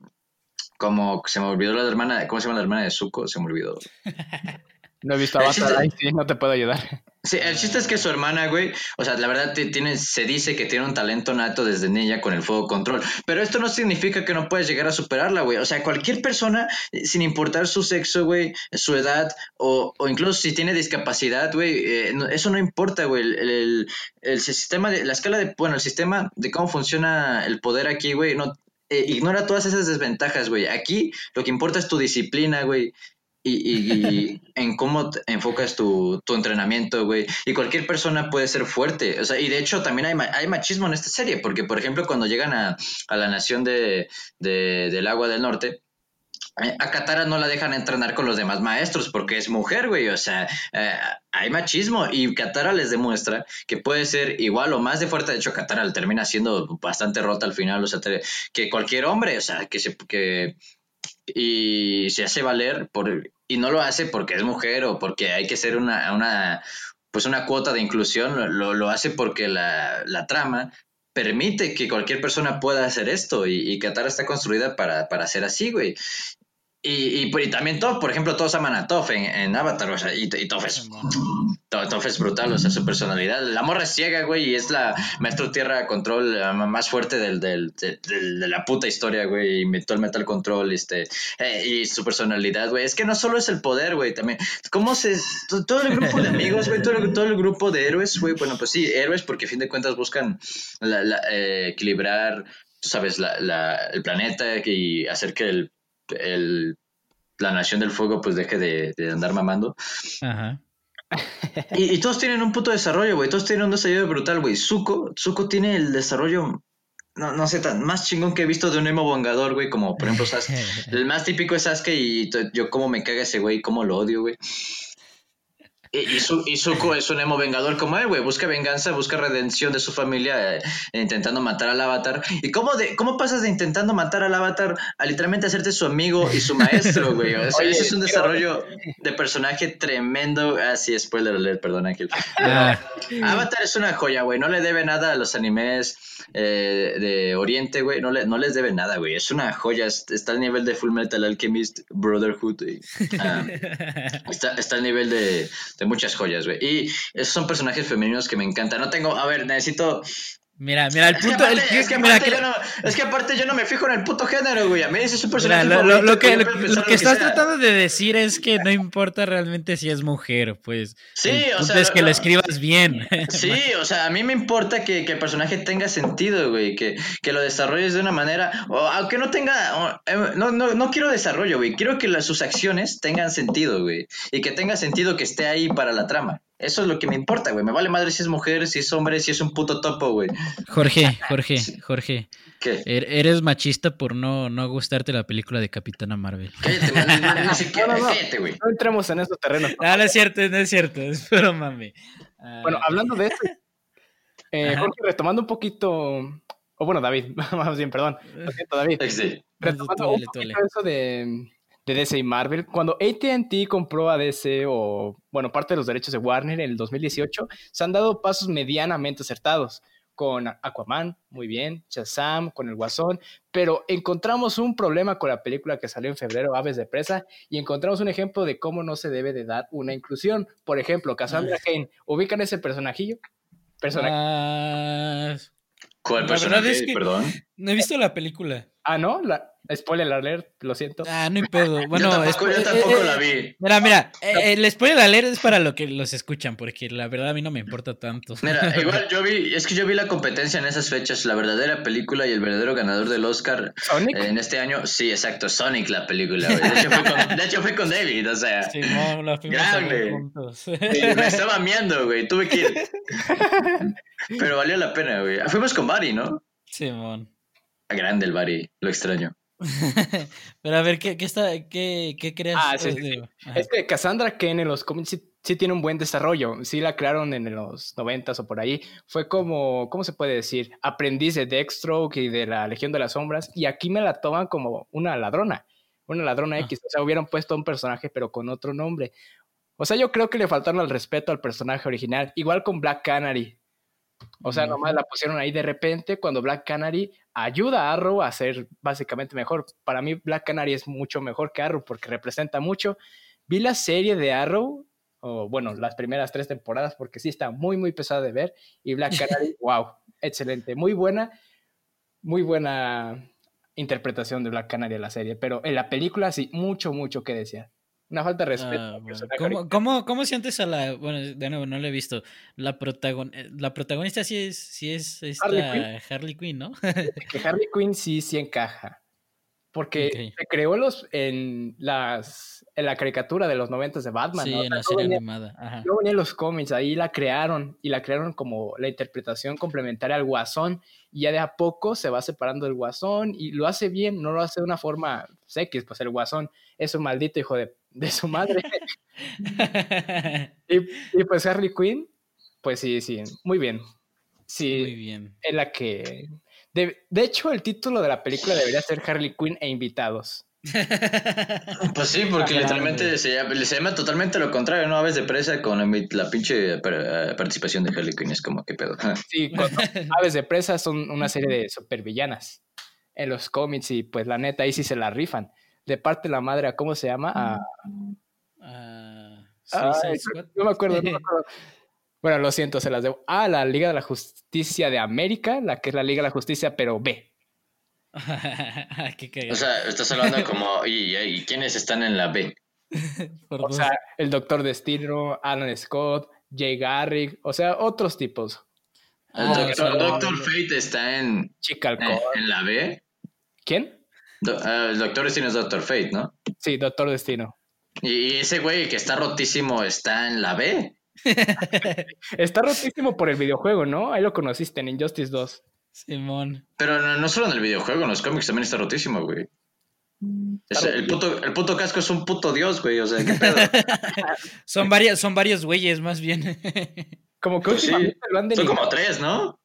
como se me olvidó la hermana, ¿cómo se llama la hermana de Zuko? Se me olvidó. [LAUGHS] No he visto Avatar, sí, no te puedo ayudar. Sí, el chiste es que su hermana, güey, o sea, la verdad tiene, se dice que tiene un talento nato desde niña con el fuego control, pero esto no significa que no puedes llegar a superarla, güey. O sea, cualquier persona, sin importar su sexo, güey, su edad, o, o incluso si tiene discapacidad, güey, eh, eso no importa, güey. El, el, sistema de, la escala de, bueno, el sistema de cómo funciona el poder aquí, güey, no, eh, ignora todas esas desventajas, güey. Aquí lo que importa es tu disciplina, güey. Y, [LAUGHS] en cómo enfocas tu, entrenamiento, güey. Y cualquier persona puede ser fuerte. O sea, y de hecho también hay, hay machismo en esta serie, porque por ejemplo cuando llegan a, la nación de, del agua del norte, a Katara no la dejan entrenar con los demás maestros porque es mujer, güey. O sea, eh, hay machismo y Katara les demuestra que puede ser igual o más de fuerte. De hecho, Katara termina siendo bastante rota al final, o sea, que cualquier hombre, o sea, que se. Que, y se hace valer por, y no lo hace porque es mujer o porque hay que ser una, una pues una cuota de inclusión, lo, lo hace porque la, la trama permite que cualquier persona pueda hacer esto y, y está construida para, para ser así, güey. Y, y, y, también Toph, por ejemplo, todos aman a Toph en, en Avatar, o sea, y, y Toph es, Toph es brutal, o sea, su personalidad. La morra es ciega, güey, y es la maestro tierra control más fuerte del, del, del, del, de la puta historia, güey, inventó el metal control, este, eh, y su personalidad, güey. Es que no solo es el poder, güey, también, ¿cómo se, todo el grupo de amigos, güey, todo, todo, el grupo de héroes, güey, bueno, pues sí, héroes porque a fin de cuentas buscan la, la, eh, equilibrar, tú sabes, la, la, el planeta y hacer que el el, la Nación del Fuego pues deje de, de andar mamando. Ajá. Y, y, todos tienen un puto desarrollo, güey. Todos tienen un desarrollo brutal, güey. Zuko, Zuko tiene el desarrollo, no, no sé, tan más chingón que he visto de un emo vengador, güey. Como por ejemplo Sasuke. [LAUGHS] el más típico es Sasuke y yo como me caga ese güey, como lo odio, güey. Y, Zuko es un emo vengador como él, güey. Busca venganza, busca redención de su familia eh, intentando matar al avatar. ¿Y cómo, de, cómo pasas de intentando matar al avatar a literalmente hacerte su amigo y su maestro, güey? O sea, [LAUGHS] Oye, ese es un desarrollo de personaje tremendo. Ah, sí, spoiler alert, perdón, Ángel. Ah. Avatar es una joya, güey. No le debe nada a los animes eh, de Oriente, güey. No, le, no les debe nada, güey. Es una joya. Está al nivel de Full Metal Alchemist Brotherhood. Um, [LAUGHS] está, está al nivel de de muchas joyas, güey. Y esos son personajes femeninos que me encantan. No tengo, a ver, necesito Mira, mira, el punto. Es que aparte, el, es, que mira, yo no, es que aparte yo no me fijo en el puto género, güey. A mí ese es un personaje. Mira, lo, lo, que, lo, lo, que estás sea. tratando de decir es que no importa realmente si es mujer, pues. Sí, el o sea. Es que lo escribas bien. [LAUGHS] Sí, o sea, a mí me importa que, el personaje tenga sentido, güey. Que, que lo desarrolles de una manera. O, aunque no tenga. O, no, no, no quiero desarrollo, güey. Quiero que las, sus acciones tengan sentido, güey. Y que tenga sentido que esté ahí para la trama. Eso es lo que me importa, güey. Me vale madre si es mujer, si es hombre, si es un puto topo, güey. Jorge, [LAUGHS] Jorge, Jorge. ¿Qué? Eres machista por no, no gustarte la película de Capitana Marvel. Cállate, man, no, sé [LAUGHS] qué, no, no, cállate, güey. No entremos en esos terrenos. No, no es cierto, no es cierto. Es pero mami. Uh, bueno, hablando de eso, [LAUGHS] eh, Jorge, retomando un poquito. O bueno, David, más bien, perdón. Lo siento, David. Sí. Retomando un poquito eso de de DC y Marvel. Cuando ATT compró a DC o, bueno, parte de los derechos de Warner en el 2018, se han dado pasos medianamente acertados. Con Aquaman, muy bien, Shazam, con el Guasón, pero encontramos un problema con la película que salió en febrero, Aves de Presa, y encontramos un ejemplo de cómo no se debe de dar una inclusión. Por ejemplo, Cassandra Kane, ¿ubican ese personajillo? Personaje. Uh, ¿Cuál personaje? Es que Perdón. No he visto la película. Ah, ¿no? La, spoiler alert, lo siento. Ah, no hay pedo. [LAUGHS] Bueno, yo tampoco, yo tampoco eh, la vi. Mira, mira, eh, el spoiler alert es para lo que los escuchan, porque la verdad a mí no me importa tanto. Mira, [LAUGHS] igual yo vi, es que yo vi la competencia en esas fechas, la verdadera película y el verdadero ganador del Oscar ¿Sonic? Eh, en este año. Sí, exacto, Sonic la película. De hecho, fue con, de hecho fue con David, o sea. Sí, no, la grande. juntos. Sí, me estaba miando, güey, tuve que ir. [LAUGHS] Pero valió la pena, güey. Fuimos con Bari, ¿no? Simón. Grande el Bari, lo extraño. [LAUGHS] Pero a ver, ¿qué, qué, está, qué, qué crees? Ah, sí, sí. Es que Cassandra Kane en los cómics sí, sí, tiene un buen desarrollo. Sí la crearon en los noventas o por ahí. Fue como, ¿cómo se puede decir? Aprendiz de Deathstroke y de la Legión de las Sombras. Y aquí me la toman como una ladrona. Una ladrona ah. X. O sea, hubieran puesto un personaje pero con otro nombre. O sea, yo creo que le faltaron el respeto al personaje original. Igual con Black Canary. O sea, nomás la pusieron ahí de repente cuando Black Canary ayuda a Arrow a ser básicamente mejor. Para mí Black Canary es mucho mejor que Arrow porque representa mucho. Vi la serie de Arrow, o bueno, las primeras tres temporadas porque sí está muy, muy pesada de ver. Y Black Canary, [LAUGHS] wow, excelente, muy buena, muy buena interpretación de Black Canary en la serie. Pero en la película sí, mucho, mucho que desear. Una falta de respeto. Ah, bueno. ¿Cómo, ¿Cómo, ¿Cómo, sientes a la.? Bueno, de nuevo, no la he visto. La, protagon, la protagonista sí es, sí es esta Harley Quinn, Harley Quinn ¿no? que Harley Quinn sí, sí encaja. Porque okay. se creó los, en, las, en la caricatura de los noventas de Batman. Sí, ¿no? en la serie venía, animada. Ajá. Yo venía en los cómics, ahí la crearon. Y la crearon como la interpretación complementaria al Guasón. Y ya de a poco se va separando del Guasón. Y lo hace bien, no lo hace de una forma X, pues el Guasón es un maldito hijo de de su madre. [LAUGHS] y, y, pues Harley Quinn, pues sí, sí, muy bien. Sí, muy bien. En la que... De, de, hecho, el título de la película debería ser Harley Quinn e invitados. [LAUGHS] Pues sí, porque literalmente se llama, se llama totalmente lo contrario, ¿no? Aves de presa con la, pinche par- eh, participación de Harley Quinn, es como, ¿qué pedo? [LAUGHS] Sí, cuando Aves de Presa son una serie de supervillanas en los cómics y pues la neta ahí sí se la rifan. De parte de la madre, ¿a ¿cómo se llama? A, Ah, Ay, Squad. no me acuerdo, no me [LAUGHS] acuerdo. Bueno, lo siento, se las debo. Ah, la Liga de la Justicia de América, la que es la Liga de la Justicia, pero B. [LAUGHS] Qué. O sea, estás hablando como, ¿y, y quiénes están en la B? Por O sea, el Doctor Destino, Alan Scott, Jay Garrick, o sea, otros tipos. El Ah, doctor, Fate está en, en, en la B. ¿Quién? Do- ah, el Doctor Destino es Doctor Fate, ¿no? Sí, Doctor Destino. Y ese güey que está rotísimo está en la B. [LAUGHS] Está rotísimo por el videojuego, ¿no? Ahí lo conociste en Injustice 2. Simón. Pero no, no solo en el videojuego, en los cómics también está rotísimo, güey. Es- el, puto, el puto casco es un puto dios, güey. O sea, ¿qué pedo? [LAUGHS] Son, varias, son varios güeyes, más bien. [LAUGHS] Como que Pues sí, lo han Son como tres, ¿no?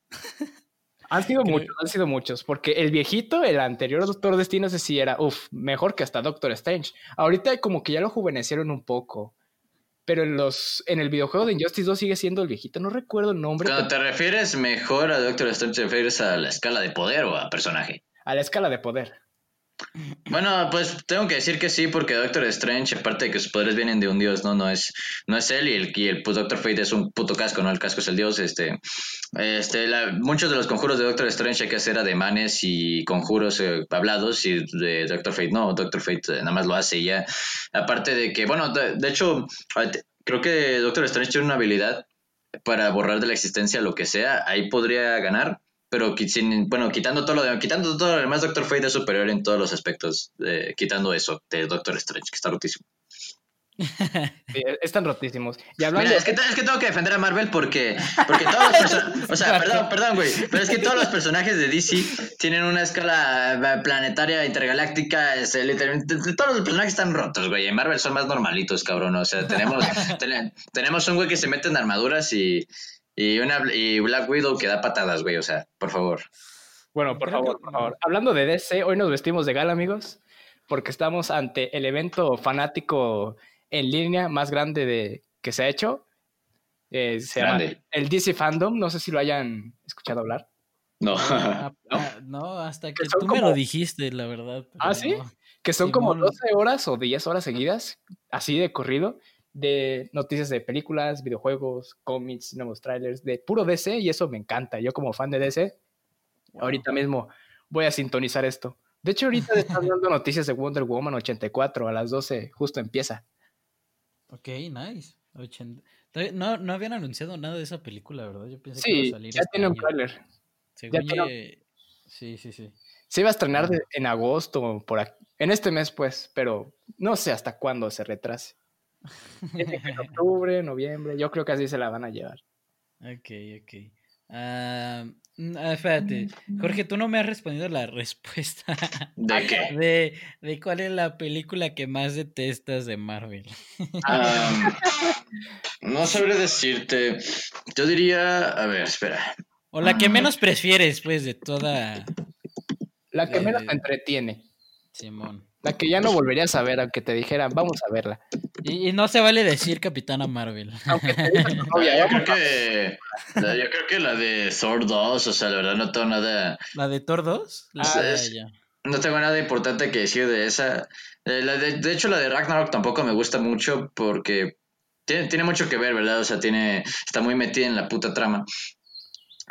Han sido Creo- muchos, han sido muchos. Porque el viejito, el anterior Doctor Destino, ese sí era, uff, mejor que hasta Doctor Strange. Ahorita como que ya lo juvenecieron un poco. Pero en, los, en el videojuego de Injustice 2 sigue siendo el viejito. No recuerdo el nombre. Cuando pero- te refieres mejor a Doctor Strange, ¿te refieres a la escala de poder o a personaje? A la escala de poder. Bueno, pues tengo que decir que sí, porque Doctor Strange, aparte de que sus poderes vienen de un dios, no, no es, no es él y el, el puto Doctor Fate es un puto casco, no, el casco es el dios. Este, este, muchos de los conjuros de Doctor Strange hay que hacer ademanes y conjuros eh, hablados y de Doctor Fate no, Doctor Fate eh, nada más lo hace y ya. Aparte de que, bueno, de, de hecho, eh, creo que Doctor Strange tiene una habilidad para borrar de la existencia lo que sea, ahí podría ganar. Pero sin- bueno, quitando todo lo de, quitando todo lo demás, Doctor Fate es superior en todos los aspectos, eh, quitando eso de Doctor Strange, que está rotísimo. [LAUGHS] Sí, están rotísimos. Y hablando Mira, es que, es que tengo que defender a Marvel porque, porque todos los personajes, [LAUGHS] o sea, perdón, perdón, güey, pero es que todos los personajes de DC tienen una escala eh, planetaria, intergaláctica, es, eh, literalmente, todos los personajes están rotos, güey, en Marvel son más normalitos, cabrón, o sea, tenemos, [LAUGHS] ten- tenemos un güey que se mete en armaduras y, y, una, y Black Widow que da patadas, güey, o sea, por favor. Bueno, por Creo favor, que- por favor. Hablando de DC, hoy nos vestimos de gala, amigos, porque estamos ante el evento fanático en línea más grande de, que se ha hecho. Eh, se Grande. llama el DC Fandom, no sé si lo hayan escuchado hablar. No. Ah, [LAUGHS] no, hasta que tú me lo dijiste, la verdad. pero ¿Ah, sí? no. Que son como Simón. 12 horas o 10 horas seguidas, así de corrido, de noticias de películas, videojuegos, cómics, nuevos trailers, de puro DC, y eso me encanta. Yo como fan de DC, ahorita mismo voy a sintonizar esto. De hecho, ahorita están dando noticias de Wonder Woman 84 a las 12, justo empieza. Ok, nice. No, no habían anunciado nada de esa película, ¿verdad? Yo pensé que Sí, iba a salir ya este tiene un trailer. Según tiene- yo, Sí, sí, sí. Se iba a estrenar de- en agosto, por aquí- en este mes, pues, pero no sé hasta cuándo se retrase. En octubre, noviembre, yo creo que así se la van a llevar. Ok, ok. Ah, ah, espérate, Jorge, tú no me has respondido la [LAUGHS] respuesta ¿De qué? de, de cuál es la película que más detestas de Marvel. Ah, no sabré decirte. Yo diría, a ver, espera. O la que menos prefieres, pues, de toda La que menos te entretiene. Simón. La que ya no volverías a ver, aunque te dijeran, vamos a verla. Y, y no se vale decir Capitana Marvel. Aunque te [LAUGHS] novia, yo creo que la- yo creo que la de Thor 2, o sea, la verdad no tengo nada ¿La de Thor 2? La- Ah, es- ya. no tengo nada importante que decir de esa. Eh, la de, de hecho la de Ragnarok tampoco me gusta mucho porque tiene, tiene mucho que ver, ¿verdad? O sea, tiene está muy metida en la puta trama.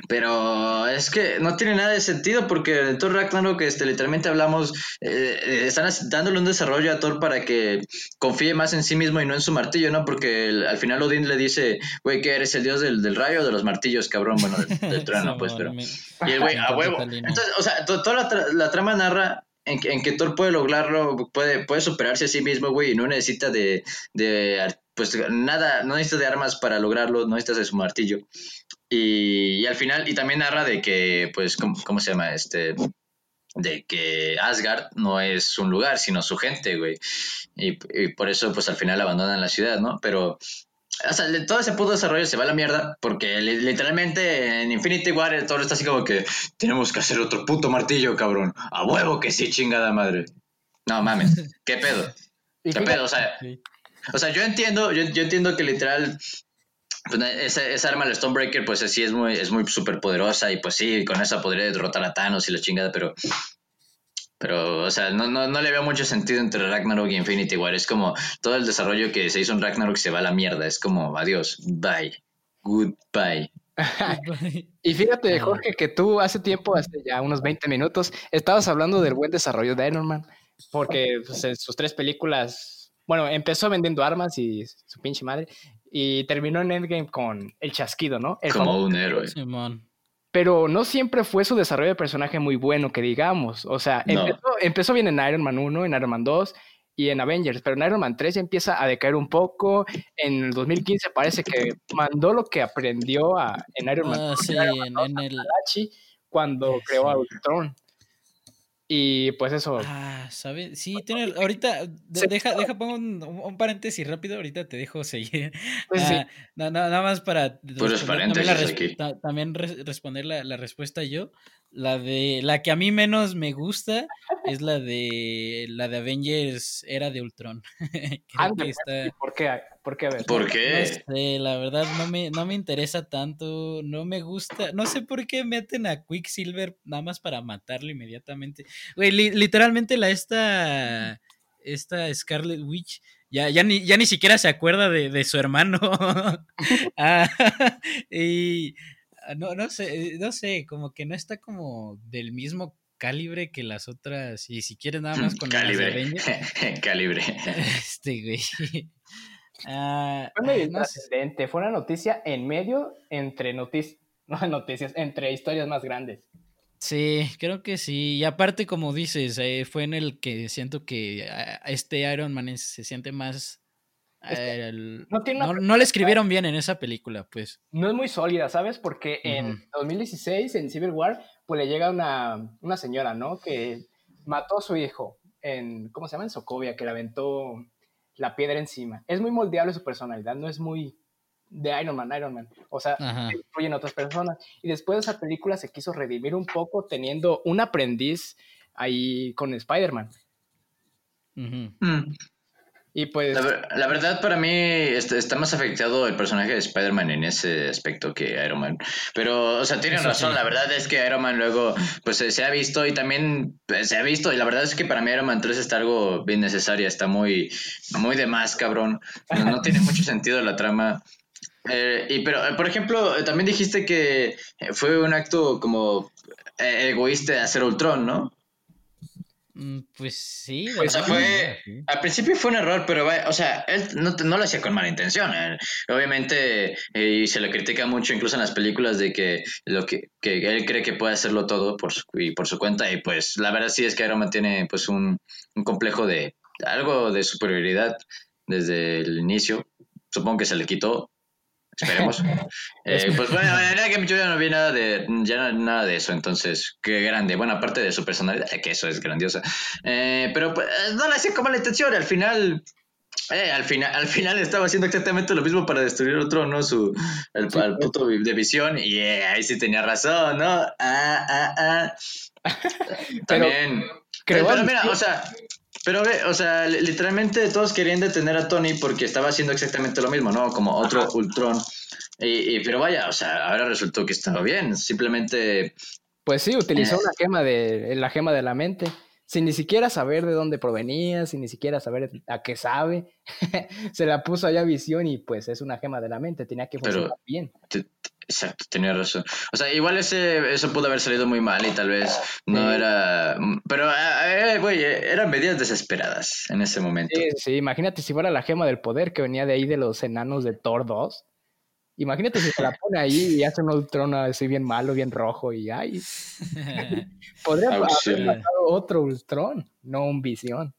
Pero es que no tiene nada de sentido porque en Thor Ragnarok este, literalmente hablamos, eh, están dándole un desarrollo a Thor para que confíe más en sí mismo y no en su martillo, ¿no? Porque el- al final Odín le dice, güey, que eres el dios del, del rayo o de los martillos, cabrón, bueno, del, del [LAUGHS] trueno, pues, pero... Me- Y el güey, a huevo. Entonces, o sea, to- toda la, tra- la trama narra en que, en que Thor puede lograrlo, puede, puede superarse a sí mismo, güey, y no necesita de, de, pues nada, no necesita de armas para lograrlo, no necesita de su martillo. Y, y al final, y también narra de que, pues, ¿cómo, cómo se llama? Este, de que Asgard no es un lugar, sino su gente, güey. Y, y por eso, pues, al final abandonan la ciudad, ¿no? Pero o sea, todo ese puto desarrollo se va a la mierda porque li- literalmente en Infinity War todo está así como que tenemos que hacer otro puto martillo, cabrón. A huevo que sí, chingada madre. No mames, [LAUGHS] ¿qué pedo? ¿Qué pedo? O sea, o sea yo entiendo, yo, yo entiendo que literal esa, esa, arma, el Stonebreaker, pues sí es muy, es muy súper poderosa y pues sí, con esa podría derrotar a Thanos y la chingada, pero pero, o sea, no, no, no, le veo mucho sentido entre Ragnarok y Infinity War. Es como todo el desarrollo que se hizo en Ragnarok se va a la mierda. Es como, adiós, bye, goodbye. [LAUGHS] y fíjate, Jorge, que tú hace tiempo, hace ya unos 20 minutos, estabas hablando del buen desarrollo de Iron Man, porque pues, en sus tres películas, bueno, empezó vendiendo armas y su pinche madre, y terminó en Endgame con el chasquido, ¿no? como un héroe. Simón pero no siempre fue su desarrollo de personaje muy bueno, que digamos. O sea, empezó, bien en Iron Man 1, en Iron Man 2 y en Avengers, pero en Iron Man 3 ya empieza a decaer un poco. En el 2015 parece que mandó lo que aprendió a, en Iron Man, ah, sí, en, el... cuando creó a Ultron. Y pues eso. Ah, ¿sabes? Sí, tiene. Ahorita, deja, deja, pongo un, paréntesis rápido. Ahorita te dejo seguir. [LAUGHS] Pues ah, nada más para. también, responder la, la, respuesta yo. La de. La que a mí menos me gusta es la de. La de Avengers Era de Ultron. [LAUGHS] Pues, ¿Por qué? ¿Por qué? ¿Por qué? la verdad no me, no me interesa tanto. No me gusta. No sé por qué meten a Quicksilver nada más para matarlo inmediatamente. Güey, literalmente la esta. Esta Scarlet Witch. Ya, ya, ni, ya ni siquiera se acuerda de, de su hermano. [LAUGHS] ah, [LAUGHS] y no, no sé, no sé, como que no está como del mismo calibre que las otras, y si quieres nada más [LAUGHS] con calibre. [LAUGHS] calibre. [LAUGHS] Este, güey. Ah, fue medio trascendente, fue una noticia en medio entre noticias, no noticias, entre historias más grandes. Sí, creo que sí. Y aparte, como dices, eh, fue en el que siento que ah, este Iron Man se siente más no, le escribieron bien en esa película, pues. No es muy sólida, ¿sabes? Porque en 2016, en Civil War, pues le llega una, una, señora, ¿no? Que mató a su hijo en, ¿cómo se llama? En Sokovia, que le aventó la piedra encima. Es muy moldeable su personalidad, no es muy de Iron Man, Iron Man. O sea, influyen otras personas. Y después de esa película se quiso redimir un poco teniendo un aprendiz ahí con Spider-Man. Y pues... La, verdad, para mí está, más afectado el personaje de Spider-Man en ese aspecto que Iron Man. Pero, o sea, tienen razón. La verdad es que Iron Man luego, pues se ha visto y también pues, se ha visto. Y la verdad es que para mí Iron Man 3 está algo bien necesaria. Está muy, muy de más, cabrón. No, tiene mucho [LAUGHS] sentido la trama. Eh, y pero, por ejemplo, también dijiste que fue un acto como eh, egoísta de hacer Ultron, ¿no? Mm, pues sí. O sea, fue. Al principio fue un error, pero, o sea, él no, no lo hacía con mala intención. Eh. Obviamente, eh, y se le critica mucho, incluso en las películas, de que, lo que, que él cree que puede hacerlo todo por su, y por su cuenta. Y pues, la verdad sí es que Iron Man tiene pues un, un complejo de algo de superioridad desde el inicio. Supongo que se le quitó, Esperemos. [LAUGHS] Eh, pues bueno, [LAUGHS] en que yo ya no vi nada de, ya nada de eso, entonces, qué grande. Bueno, aparte de su personalidad, que eso es grandiosa. Eh, pero pues, no le hacía como la intención, al final, eh, al final, al final estaba haciendo exactamente lo mismo para destruir otro, ¿no? Su, el, puto de visión, y ahí sí tenía razón, ¿no? Ah, ah, ah. [LAUGHS] También. Pero, pero mira, o sea, pero, o sea, literalmente todos querían detener a Tony porque estaba haciendo exactamente lo mismo, ¿no? Como otro Ultron. Y, pero vaya, o sea, ahora resultó que estaba bien. Simplemente. Pues sí, utilizó una gema de la gema de la mente, sin ni siquiera saber de dónde provenía, sin ni siquiera saber a qué sabe. [LAUGHS] Se la puso allá a visión y pues es una gema de la mente, tenía que funcionar bien. Exacto, tenía razón. O sea, igual ese, eso pudo haber salido muy mal y tal vez no era... Pero, eh, güey, eran medidas desesperadas en ese momento. Sí, sí, imagínate si fuera la gema del poder que venía de ahí de los enanos de Thor 2. Imagínate si se la pone ahí y hace un Ultron así bien malo, bien rojo y ay. Podría [LAUGHS] haber pasado otro Ultron, no un visión.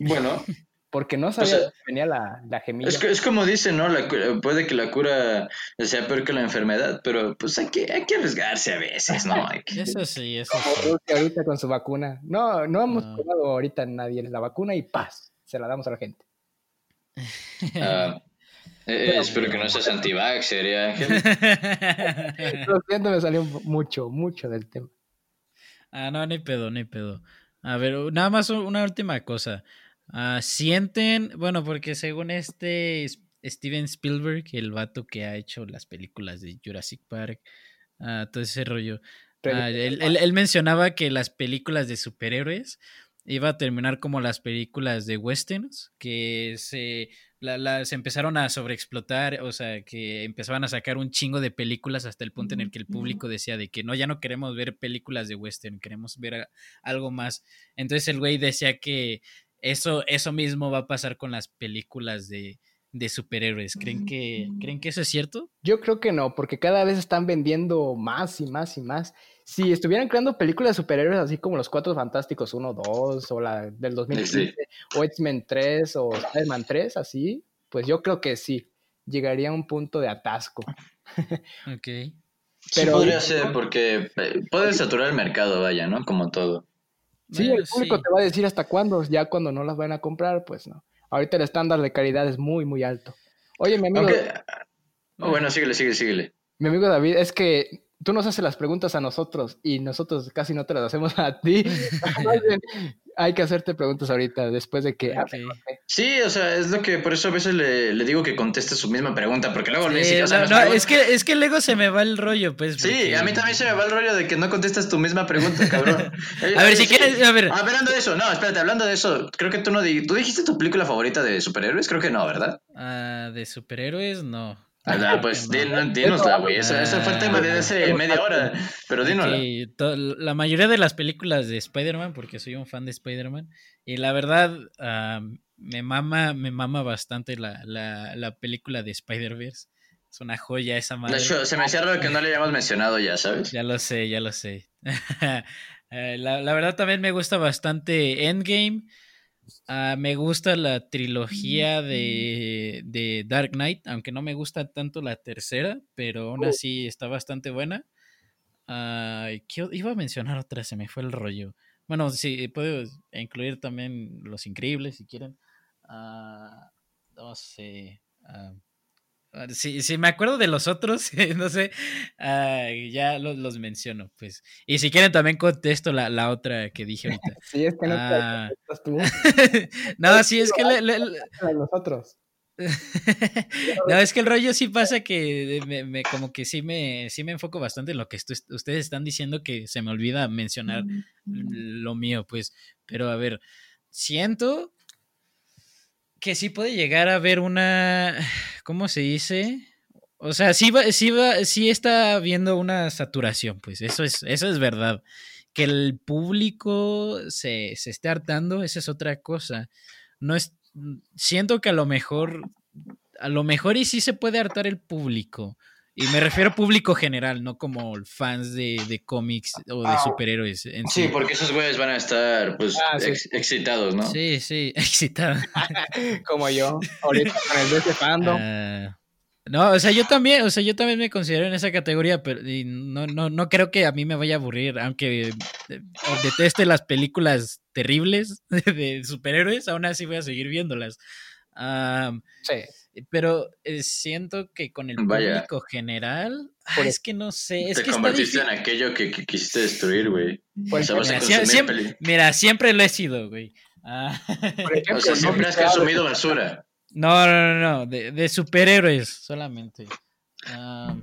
Bueno, porque no sabía que venía la, la gemilla. Es, es, como dicen, ¿no? La, puede que la cura sea peor que la enfermedad, pero pues hay que, hay que arriesgarse a veces, ¿no? [LAUGHS] Eso sí, eso sí. ahorita con su vacuna. No, no hemos no. Ah. ahorita nadie la vacuna y ¡paz! Se la damos a la gente. [LAUGHS] Ah, eh, eh, espero que no seas anti-vax, sería Ángel. [LAUGHS] Lo siento, me salió mucho, mucho del tema. Ah, no, ni pedo, ni pedo. A ver, nada más una última cosa. Ah, sienten, bueno, porque según este Steven Spielberg, el vato que ha hecho las películas de Jurassic Park, uh, todo ese rollo, ah, él, él, mencionaba que las películas de superhéroes iba a terminar como las películas de westerns, que se, se empezaron a sobreexplotar, o sea, que empezaban a sacar un chingo de películas hasta el punto en el que el público decía de que no, ya no queremos ver películas de western, queremos ver algo más. Entonces el güey decía que eso, eso mismo va a pasar con las películas de, de superhéroes. ¿Creen que, ¿Creen que eso es cierto? Yo creo que no, porque cada vez están vendiendo más y más y más. Si estuvieran creando películas de superhéroes así como Los Cuatro Fantásticos 1, 2, o la del 2015, o X-Men 3, o Spider-Man 3, así, pues yo creo que sí, llegaría a un punto de atasco. [LAUGHS] ok. Pero, sí podría ser, porque eh, puede saturar el mercado, vaya, ¿no? Como todo. Sí, el público te va a decir hasta cuándo, ya cuando no las van a comprar, pues no. Ahorita el estándar de calidad es muy, muy alto. Oye, mi amigo. Oh, bueno, síguele, síguele, síguele. Mi amigo David, es que tú nos haces las preguntas a nosotros y nosotros casi no te las hacemos a ti. [LAUGHS] hay que hacerte preguntas ahorita después de que... Sí, o sea, es lo que por eso a veces le, digo que conteste su misma pregunta, porque luego le dice... no, es, que, es que luego se me va el rollo, pues. Sí, a mí también se me va el rollo de que no contestas tu misma pregunta, cabrón. [LAUGHS] a ver, si quieres, a ver. Hablando de eso, no, espérate, hablando de eso, creo que tú no... ¿Tú dijiste tu película favorita de superhéroes? Creo que no, ¿verdad? Ah, de superhéroes, no. Ah, pues [LAUGHS] dinosla, güey. Eso, fue el tema de hace media hora. Pero dinosla. la mayoría de las películas de Spider-Man, porque soy un fan de Spider-Man. Y la verdad, me mama, me mama bastante la, la, película de Spider-Verse. Es una joya esa madre. De hecho, se me hacía raro que no le hayamos mencionado ya, ¿sabes? Ya lo sé, ya lo sé. [LAUGHS] Eh, la, la verdad también me gusta bastante Endgame. Ah, me gusta la trilogía de, Dark Knight, aunque no me gusta tanto la tercera, pero aún oh. así está bastante buena. Uh, iba a mencionar otra, se me fue el rollo. Bueno, sí, puedo incluir también Los Increíbles si quieren. Ah, no sé. Ah, si, si, me acuerdo de los otros, [LAUGHS] no sé, ah, ya los, los, menciono, pues. Y si quieren también contesto la, la otra que dije ahorita. [LAUGHS] Sí, es que no ah, tú. [LAUGHS] no, sí, es que le, los otros. no, es que el rollo sí pasa que me, me, como que sí me, sí me enfoco bastante en lo que ustedes están diciendo que se me olvida mencionar lo mío, pues. Pero a ver, siento que sí puede llegar a haber una, ¿cómo se dice? O sea, sí, va, sí, va, sí está habiendo una saturación, pues eso es, eso es verdad. Que el público se, se esté hartando, esa es otra cosa. No es, siento que a lo mejor, a lo mejor y sí se puede hartar el público, y me refiero a público general, no como fans de, de cómics o de ah, superhéroes. sí, porque esos güeyes van a estar pues ah, excitados, ¿no? Sí, sí, [LAUGHS] excitados. [LAUGHS] como yo, ahorita con el de fandom. Ah, no, o sea, yo también, o sea, yo también me considero en esa categoría, pero no, no, no creo que a mí me vaya a aburrir, aunque eh, deteste las películas terribles [LAUGHS] de, superhéroes, aún así voy a seguir viéndolas. sí. Pero eh, siento que con el público general, ah, es que no sé. Es te que convertiste en aquello que, quisiste destruir, güey. mira, siempre, lo he sido, güey. Ah. [LAUGHS] o sea, siempre has consumido basura. No, no, no, no. De, superhéroes solamente. Ah,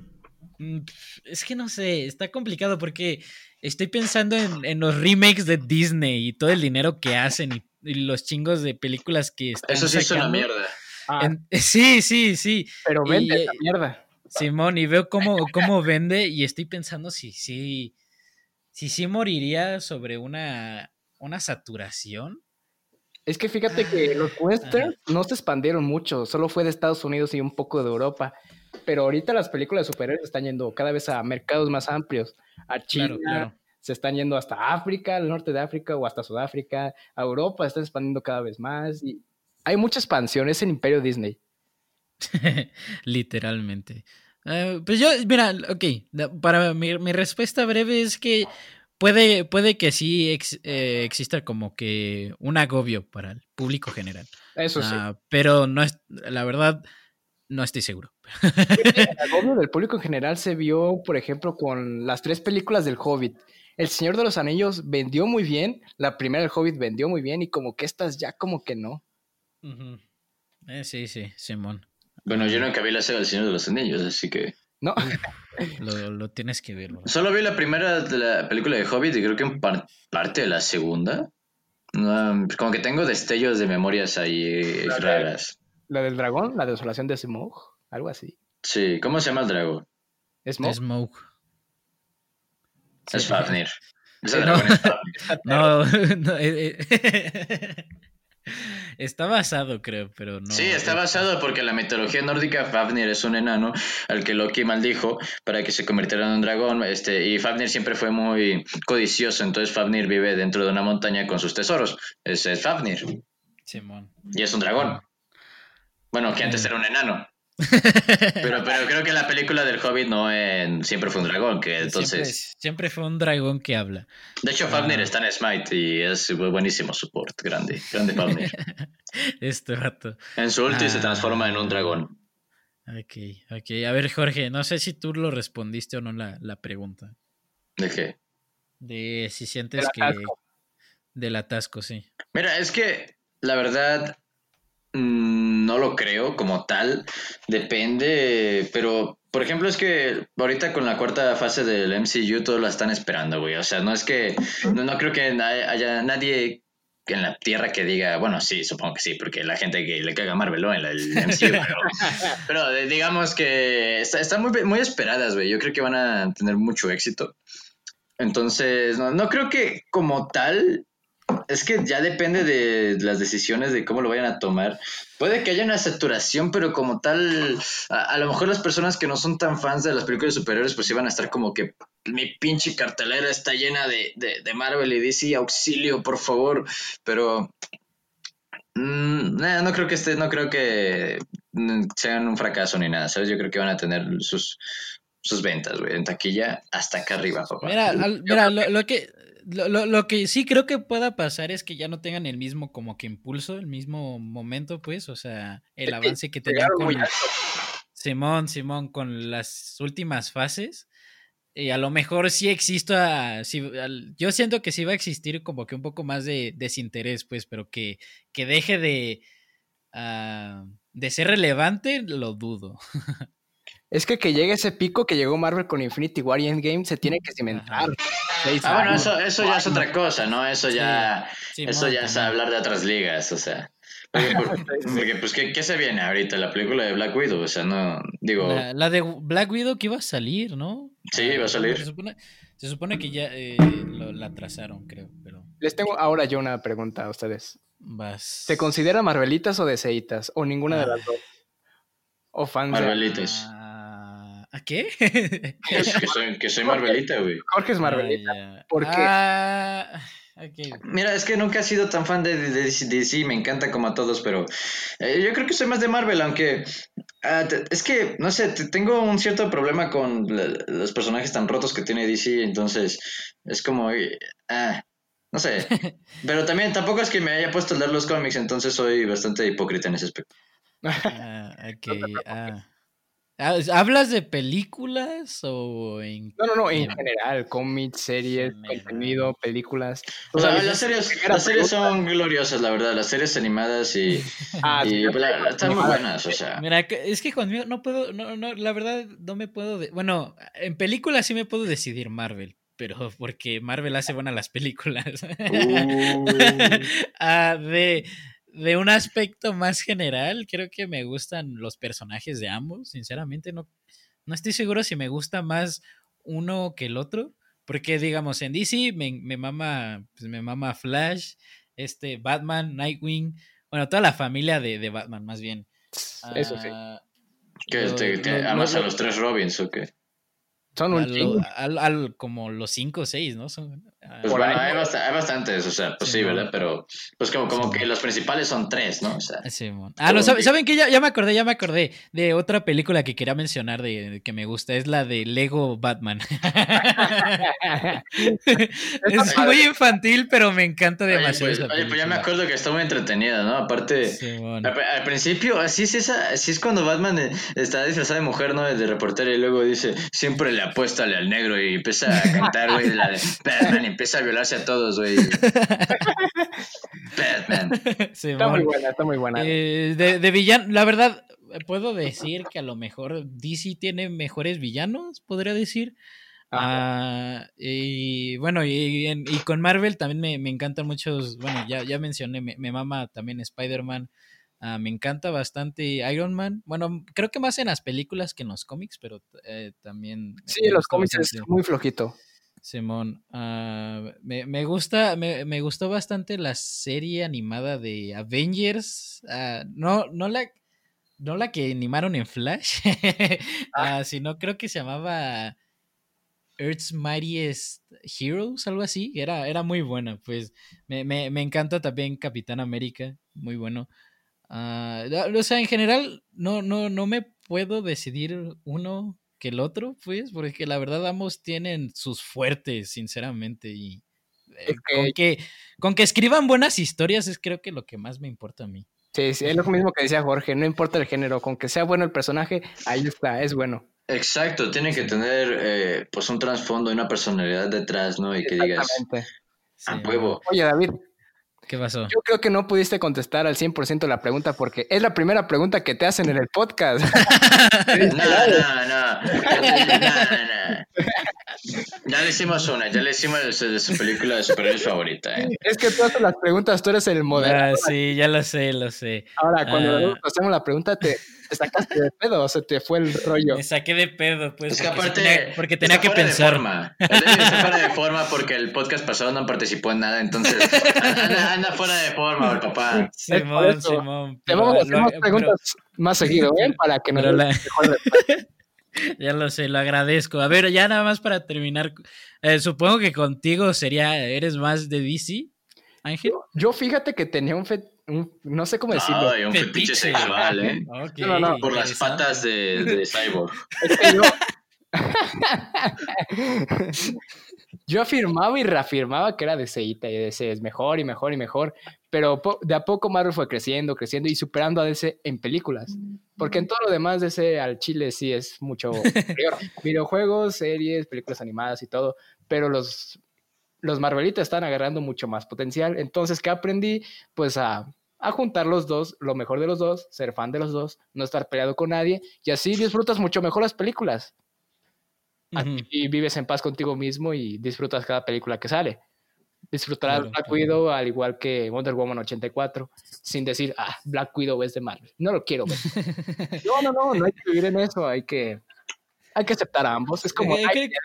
mm, es que no sé, está complicado porque estoy pensando en, los remakes de Disney y todo el dinero que hacen y, los chingos de películas que están Eso sí es una mierda. Ah. [LAUGHS] sí, sí, sí. Pero vende esa mierda. Simón, y veo cómo, [LAUGHS] cómo vende y estoy pensando si sí, si, sí moriría sobre una, una saturación. Es que fíjate que los westerns no se expandieron mucho, solo fue de Estados Unidos y un poco de Europa. Pero ahorita las películas de superhéroes están yendo cada vez a mercados más amplios, a China, se están yendo hasta África, al norte de África o hasta Sudáfrica, a Europa, están expandiendo cada vez más y hay mucha expansión, es el imperio Disney. [LAUGHS] Literalmente. Eh, pues yo, mira, ok, para mi, respuesta breve es que puede, puede que sí eh, exista como que un agobio para el público general. Eso sí. Ah, pero no es, la verdad, no estoy seguro. El [LAUGHS] agobio del público en general se vio, por ejemplo, con las tres películas del Hobbit. El Señor de los Anillos vendió muy bien, la primera del Hobbit vendió muy bien y como que estas ya como que no. Eh, sí, sí, Simón. Bueno, yo nunca vi la saga del Señor de los Anillos, así que... No, [LAUGHS] Lo, lo tienes que ver, bro. Solo vi la primera de la película de Hobbit y creo que en par- parte de la segunda. No, como que tengo destellos de memorias ahí La de- raras. la del dragón, la desolación de Smaug, algo así. Sí, ¿cómo se llama el dragón? Smaug. Smoke. Es. Fafnir. Ese Eh, dragón no. es [LAUGHS] Fafnir. No, [LAUGHS] no, eh, eh. [LAUGHS] está basado, creo, pero no. Sí, está basado porque en la mitología nórdica Fafnir es un enano al que Loki maldijo para que se convirtiera en un dragón. Este, y Fafnir siempre fue muy codicioso, entonces Fafnir vive dentro de una montaña con sus tesoros. Ese es Fafnir. Simón. Y es un dragón. Bueno, que antes Eh. era un enano. Pero, pero creo que la película del Hobbit no en- siempre fue un dragón, que entonces... Siempre, siempre fue un dragón que habla. De hecho, Fafnir Ah. está en Smite y es buenísimo support, grande, grande Fafnir. [LAUGHS] Este rato. En su ulti se Ah. transforma en un dragón. Ok, ok. A ver, Jorge, no sé si tú lo respondiste o no la, la pregunta. ¿De qué? De si sientes Del que. Del atasco, sí. Mira, es que la verdad no lo creo como tal. Depende, pero por ejemplo es que ahorita con la cuarta fase del MCU todos la están esperando, güey. O sea, no es que no, no creo que haya nadie en la tierra que diga, bueno, sí, supongo que sí, porque la gente que le caga a Marvel, ¿no? En la- el MCU, pero, [LAUGHS] pero, digamos que está- están muy, muy esperadas, güey. Yo creo que van a tener mucho éxito. Entonces, no, no creo que como tal es que ya depende de las decisiones de cómo lo vayan a tomar. Puede que haya una saturación, pero como tal, a, a lo mejor las personas que no son tan fans de las películas superiores, pues iban a estar como que mi pinche cartelera está llena de, de, de Marvel y DC, auxilio, por favor. Pero mm, nah, no creo que esté, no creo que mm, sean un fracaso ni nada, ¿sabes? Yo creo que van a tener sus, sus ventas, güey, en taquilla hasta acá arriba, papá. Mira, al- mira lo, lo que. Lo, lo- lo que sí creo que pueda pasar es que ya no tengan el mismo como que impulso, el mismo momento, pues, o sea, el avance que tenían con. Simón, Simón, con las últimas fases. Y a lo mejor sí exista, sí, yo siento que sí va a existir como que un poco más de desinterés, pues, pero que, que deje de, ah, de ser relevante, lo dudo. [LAUGHS] Es que que llegue ese pico que llegó Marvel con Infinity War y Endgame se tiene que cimentar. Ah, bueno, eso, eso ya es otra cosa, ¿no? Eso Sí, ya, eso ya es hablar de otras ligas, o sea. Porque, por- [LAUGHS] [LAUGHS] porque, pues, ¿qué, qué se viene ahorita? La película de Black Widow, o sea, no, digo, La, la de Black Widow que iba a salir, ¿no? Sí, iba a salir. Se supone, se supone que ya eh, lo- la atrasaron, creo, pero Les tengo ahora yo una pregunta a ustedes. vas. ¿Se consideran Marvelitas o Deseitas? ¿O ninguna de las dos? ¿O fans de- Marvelitas. Ah, ¿A qué? [LAUGHS] Que, que soy, que soy Marvelita, güey. Jorge es Marvelita. Ah. ¿Por qué? Ah, ok. Mira, es que nunca he sido tan fan de, de, de DC, me encanta como a todos, pero eh, yo creo que soy más de Marvel, aunque ah, te- es que, no sé, te- tengo un cierto problema con la- los personajes tan rotos que tiene DC, entonces es como, eh, ah, no sé, [LAUGHS] pero también tampoco es que me haya puesto a leer los cómics, entonces soy bastante hipócrita en ese aspecto. Ah, ok. ah. Ah, ¿Hablas de películas o en.? No, no, no, en en- general, cómics, series, General. contenido, películas. O sea, las series, las series son gloriosas, la verdad, las series animadas y, [LAUGHS] Ah, y sí, la- están muy buenas, o sea. Mira, es que conmigo no puedo. No, no, la verdad, no me puedo. de- bueno, en películas sí me puedo decidir Marvel. Pero porque Marvel hace buenas las películas. Uh. [LAUGHS] Ah, de, de un aspecto más general, creo que me gustan los personajes de ambos. Sinceramente, no, no estoy seguro si me gusta más uno que el otro. Porque, digamos, en DC me, me mama, pues me mama Flash, este, Batman, Nightwing. Bueno, toda la familia de, de Batman, más bien. Eso sí. Ah, ¿Qué, lo- te, te lo- amas lo- a los tres Robins o qué? Son a un al- al- como los cinco o seis, ¿no? Son, Pues Por bueno, hay, bast- hay bastantes, o sea, pues Sí, sí. ¿verdad? Pero pues como, como Sí. que los principales son tres, ¿no? O sea, Simón. Ah, no, ¿saben, ¿saben qué? Ya, ya me acordé, ya me acordé de otra película que quería mencionar de, de que me gusta. Es la de Lego Batman. [LAUGHS] es muy infantil, pero me encanta oye, demasiado. pues, esa oye, pues ya me acuerdo que está muy entretenida, ¿no? Aparte, Simón. al, al principio, así es, esa, así es cuando Batman eh, está disfrazado de mujer, ¿no? De reportero y luego dice, siempre le apuéstale al negro y empieza a cantar, güey, la de Batman y empieza a violarse a todos, güey. [LAUGHS] Batman. Sí, Está muy buena, está muy buena. Eh, de, de villano, la verdad, puedo decir que a lo mejor DC tiene mejores villanos, podría decir. Ah, y bueno, y, con Marvel también me, me encantan muchos, bueno, ya, ya mencioné, me, me mama también Spider-Man, ah, me encanta bastante Iron Man, bueno, creo que más en las películas que en los cómics, pero eh, también... sí, los cómics es muy flojito. Simón, ah, me, me gusta, me, me gustó bastante la serie animada de Avengers. ah, no, no la, no la que animaron en Flash, [LAUGHS] ah, sino creo que se llamaba Earth's Mightiest Heroes, algo así. Era, era muy buena, pues. Me, me, me encanta también Capitán América, muy bueno. O sea, en general, no, no, no me puedo decidir uno que el otro, pues, porque la verdad ambos tienen sus fuertes, sinceramente, y eh, Es que- con, que, con que escriban buenas historias es creo que lo que más me importa a mí. Sí, sí, es lo mismo que decía Jorge, no importa el género, con que sea bueno el personaje, ahí está, es bueno. Exacto, tiene que tener eh, pues un trasfondo y una personalidad detrás, ¿no? Y que digas, Exactamente. a Sí, huevo. Oye, David, ¿Qué pasó? yo creo que no pudiste contestar al 100% la pregunta porque es la primera pregunta que te hacen en el podcast. [LAUGHS] No, no, no. No, no. Ya le hicimos una, ya le hicimos de de su película de superhéroes favorita, ¿eh? es que tú haces las preguntas, tú eres el moderador. Ah, sí, ya lo sé, lo sé. Ahora, cuando Ah. hacemos la pregunta, te, te sacaste de pedo o se te fue el rollo. Me saqué de pedo, pues. Es que porque aparte. tenía- porque tenía que fuera de pensar. forma. Está fuera de forma porque el podcast pasado no participó en nada, entonces anda, anda fuera de forma, el papá. Simón. Simón. Te vamos a hacer más pero- preguntas más seguido, ¿eh? [LAUGHS] Para que nos la-. [LAUGHS] Ya lo sé, lo agradezco. A ver, ya nada más para terminar. eh, supongo que contigo sería. ¿Eres más de DC, Ángel? Yo fíjate que tenía un, fe- un- no sé cómo decirlo. Ay, un fetiche Fetiche. sexual, ¿eh? [LAUGHS] No, no, no, Por las patas de, de [LAUGHS] Cyborg. Es que yo... [LAUGHS] yo afirmaba y reafirmaba que era DCita y DC es mejor y mejor y mejor, pero de a poco Marvel fue creciendo, creciendo y superando a DC en películas, porque en todo lo demás DC al chile sí es mucho [LAUGHS] superior. Videojuegos, series, películas animadas y todo, pero los, los Marvelitas están agarrando mucho más potencial, entonces ¿qué aprendí? Pues a a juntar los dos, lo mejor de los dos, ser fan de los dos, no estar peleado con nadie y así disfrutas mucho mejor las películas. Y vives en paz contigo mismo y disfrutas cada película que sale. Disfrutarás Claro, Black claro. Widow al igual que Wonder Woman 84, sin decir, ah, Black Widow es de Marvel. No lo quiero ver. [LAUGHS] no, no, no, no hay que vivir en eso, hay que, hay que aceptar a ambos. Es como, Eh, hay creo.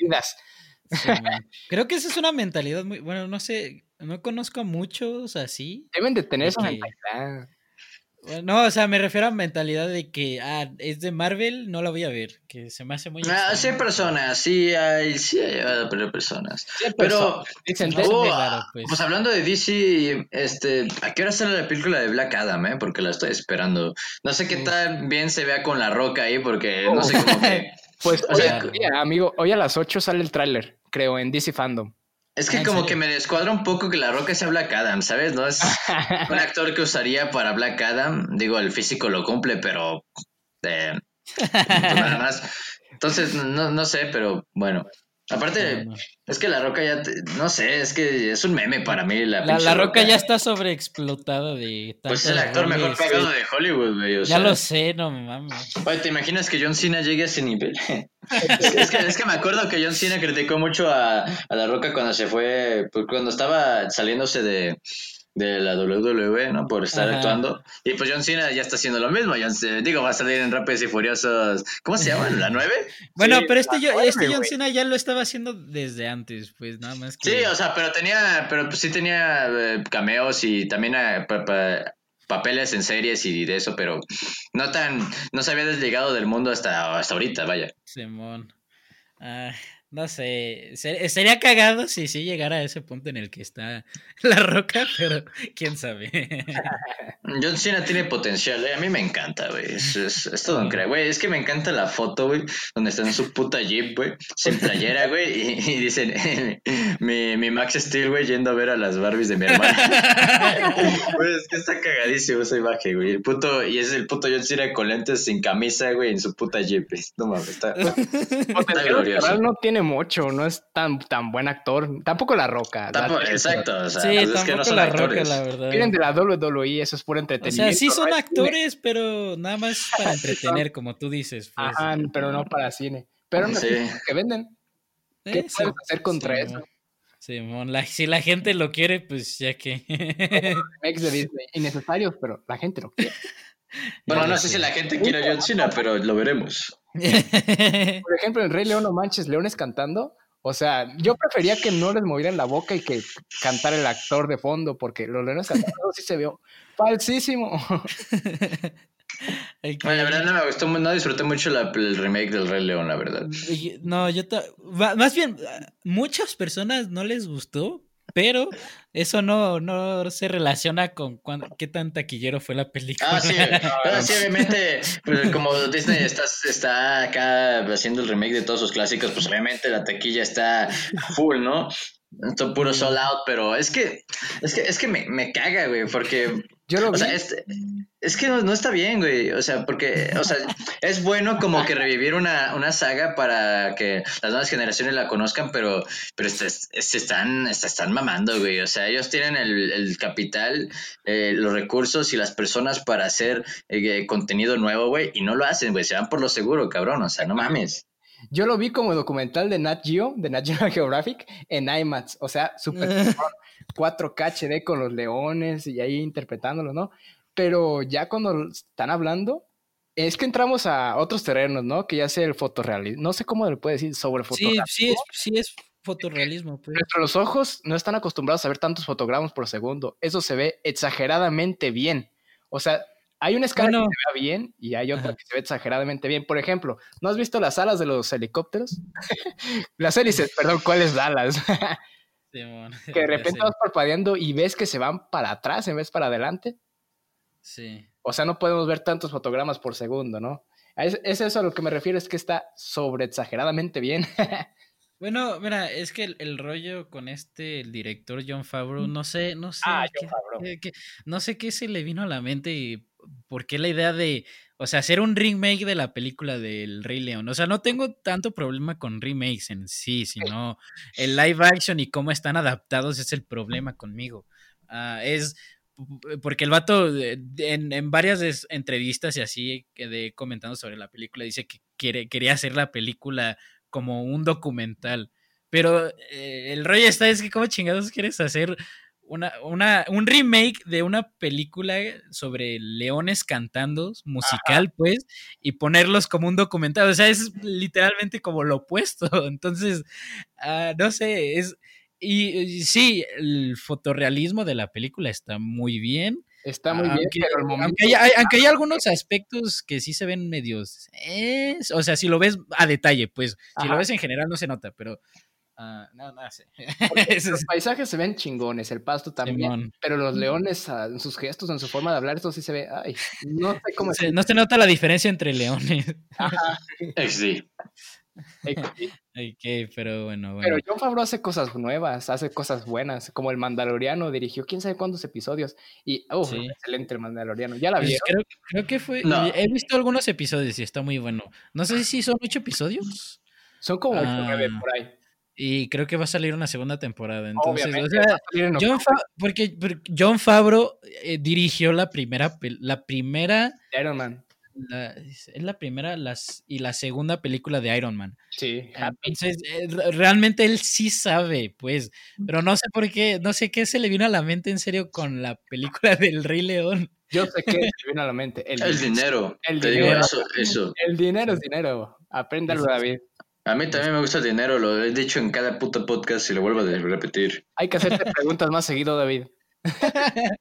[LAUGHS] Creo que esa es una mentalidad muy. Bueno, no sé. No conozco a muchos así. Deben de tener de esa que- mentalidad. No, o sea, me refiero a mentalidad de que, ah, es de Marvel, no la voy a ver. Que se me hace muy. Ah, sí hay personas, sí hay, sí hay pero personas. Sí, Pero, oh, raro, pues. pues hablando de DC, este, ¿a qué hora sale la película de Black Adam, eh? Porque la estoy esperando. No sé qué tan bien se vea con la roca ahí, porque no sé cómo que... [LAUGHS] pues, O sea- amigo, hoy a las 8 sale el tráiler, creo, en DC Fandom. Es Ah, que ¿en como serio? que me descuadra un poco que la roca sea Black Adam, ¿sabes? No es [LAUGHS] un actor que usaría para Black Adam. Digo, el físico lo cumple, pero... eh, [LAUGHS] nada más. Entonces, no, no sé, pero bueno. Aparte, No, no. es que la roca ya, te- no sé, es que es un meme para mí. La, La, pinche la roca ya está sobreexplotada de Pues es el actor mejor pagado de Hollywood, güey. o Ya sea. lo sé, no me mames. Oye, ¿te imaginas que John Cena llegue a ese nivel? es, [LAUGHS] es que, es que me acuerdo que John Cena criticó mucho a, a La Roca cuando se fue, pues, cuando estaba saliéndose de, de la WWE, ¿no? Por estar Ajá. actuando. Y pues John Cena ya está haciendo lo mismo. John digo, va a salir en Rápidos y Furiosos. ¿Cómo se llaman? ¿La 9? [LAUGHS] Bueno, Sí, pero este, yo, este John. Cena ya lo estaba haciendo desde antes, pues nada más que. Sí, o sea, pero tenía, pero pues sí tenía eh, cameos y también eh, pa- pa- papeles en series y de eso, pero no tan, no se había desligado del mundo hasta, hasta ahorita, vaya. Simón. Ah, No sé, sería cagado si sí llegara a ese punto en el que está [LAUGHS] la roca, pero quién sabe. [LAUGHS] John Cena tiene potencial, eh. a mí me encanta, güey. Es, es, todo un crack, güey. Es que me encanta la foto, güey, donde está en su puta jeep, güey, sin playera, güey, y, dicen, [LAUGHS] mi, mi, Max Steel, güey, yendo a ver a las Barbies de mi hermana. Güey, es que está cagadísimo esa imagen, güey. El puto, y es el puto John Cena con lentes sin camisa, güey, en su puta jeep. No mames, está, está glorioso. No tiene mucho, no es tan, tan buen actor. Tampoco La Roca. exacto, o sea, sí, pues es que no son La Roca, la verdad. Vienen de la WWE, eso es puro entretenimiento. O sea, sí son actores, pero nada más para [LAUGHS] entretener, como tú dices. Pues. Ajá, pero no para cine. Pero no sé que venden. ¿Qué eh, puedes hacer contra eso? Sí, si la gente lo quiere, pues ya que. Ex de Disney, innecesarios, pero la gente lo quiere. [LAUGHS] Bueno, no sé si la gente quiere a John Cena, pero lo veremos. [LAUGHS] Por ejemplo, en Rey León no manches, leones cantando. O sea, yo prefería que no les movieran la boca y que cantara el actor de fondo, porque los leones cantando sí se vio falsísimo. [LAUGHS] Bueno, la verdad no me gustó, no disfruté mucho el remake del Rey León, la verdad. No, yo más bien, muchas personas no les gustó, pero eso no, no se relaciona con qué tan taquillero fue la película. Ah, sí, [LAUGHS] sí obviamente, pues, como Disney está, está acá haciendo el remake de todos sus clásicos, pues obviamente la taquilla está full, ¿no? Esto puro sold out, pero es que, es que, es que me, me caga, güey, porque yo lo vi. O sea, es, que no, está bien, güey. O sea, porque, o sea, es bueno como que revivir una, una saga para que las nuevas generaciones la conozcan, pero, pero se, están, están mamando, güey. O sea, ellos tienen el, capital, eh, los recursos y las personas para hacer eh, contenido nuevo, güey, y no lo hacen, güey. Se van por lo seguro, cabrón. O sea, no mames. Yo lo vi como documental de Nat Geo, de Nat Geo [LAUGHS] Geographic, en IMAX. O sea, súper [LAUGHS] 4K HD con los leones y ahí interpretándolo, ¿no? Pero ya cuando están hablando, es que entramos a otros terrenos, ¿no? Que ya sea el fotorrealismo. No sé cómo le puede decir sobre fotorrealismo. Sí, sí es, sí es fotorrealismo. Pues. Nuestros ojos no están acostumbrados a ver tantos fotogramas por segundo. Eso se ve exageradamente bien. O sea, hay una escala que se ve bien y hay otra que se ve exageradamente bien. Por ejemplo, ¿no has visto las alas de los helicópteros? [LAUGHS] las hélices, perdón, ¿cuáles alas? [LAUGHS] [LAUGHS] que de repente vas parpadeando y ves que se van para atrás en vez para adelante. Sí. O sea, no podemos ver tantos fotogramas por segundo, ¿no? Es, eso a lo que me refiero, es que está sobre exageradamente bien. [LAUGHS] Bueno, mira, es que el, rollo con este, el director John Favreau, no sé, no sé, ah, qué, no sé qué se le vino a la mente y por qué la idea de, o sea, hacer un remake de la película del Rey León. O sea, no tengo tanto problema con remakes en sí, sino el live action y cómo están adaptados es el problema conmigo. Ah, es porque el vato en, en, varias entrevistas y así quedé comentando sobre la película, dice que quiere, quería hacer la película como un documental. Pero eh, el rollo está es que cómo chingados quieres hacer una, una, un remake de una película sobre leones cantando, musical, pues, y ponerlos como un documental. O sea, es literalmente como lo opuesto. [LAUGHS] Entonces, ah, no sé, es. Y, sí, el fotorrealismo de la película está muy bien. Está muy bien, pero aunque, hay, aunque, hay, algunos aspectos que sí se ven medios. o sea, si lo ves a detalle, pues, si lo ves en general no se nota, pero Ah, no, no sé. [LAUGHS] los paisajes se ven chingones, el pasto también, pero los leones ah, en sus gestos, en su forma de hablar, esto sí se ve, ay, no sé [LAUGHS] cómo se, No se nota la diferencia entre leones. Ajá. [LAUGHS] Sí. Ok, pero bueno, Pero John Favreau hace cosas nuevas, hace cosas buenas, como el Mandaloriano dirigió quién sabe cuántos episodios y, oh, excelente el Mandaloriano. ¿Ya la vi. Pues creo, que fue, he visto algunos episodios y está muy bueno. No sé si son ocho episodios. Son como ah. nueve por ahí. Y creo que va a salir una segunda temporada. Entonces, John porque, John Favreau eh, dirigió la primera, la primera. Iron Man. es la primera las, y la segunda película de Iron Man. Sí. Entonces, eh, realmente él sí sabe, pues. Pero no sé por qué, no sé qué se le vino a la mente en serio con la película [LAUGHS] del Rey León. Yo sé qué se le vino a la mente. El, dinero. El dinero. eso, El dinero es dinero. Apréndalo, David. A mí también me gusta el dinero, lo he dicho en cada puto podcast y lo vuelvo a repetir. Hay que hacerte preguntas más seguido, David. [LAUGHS]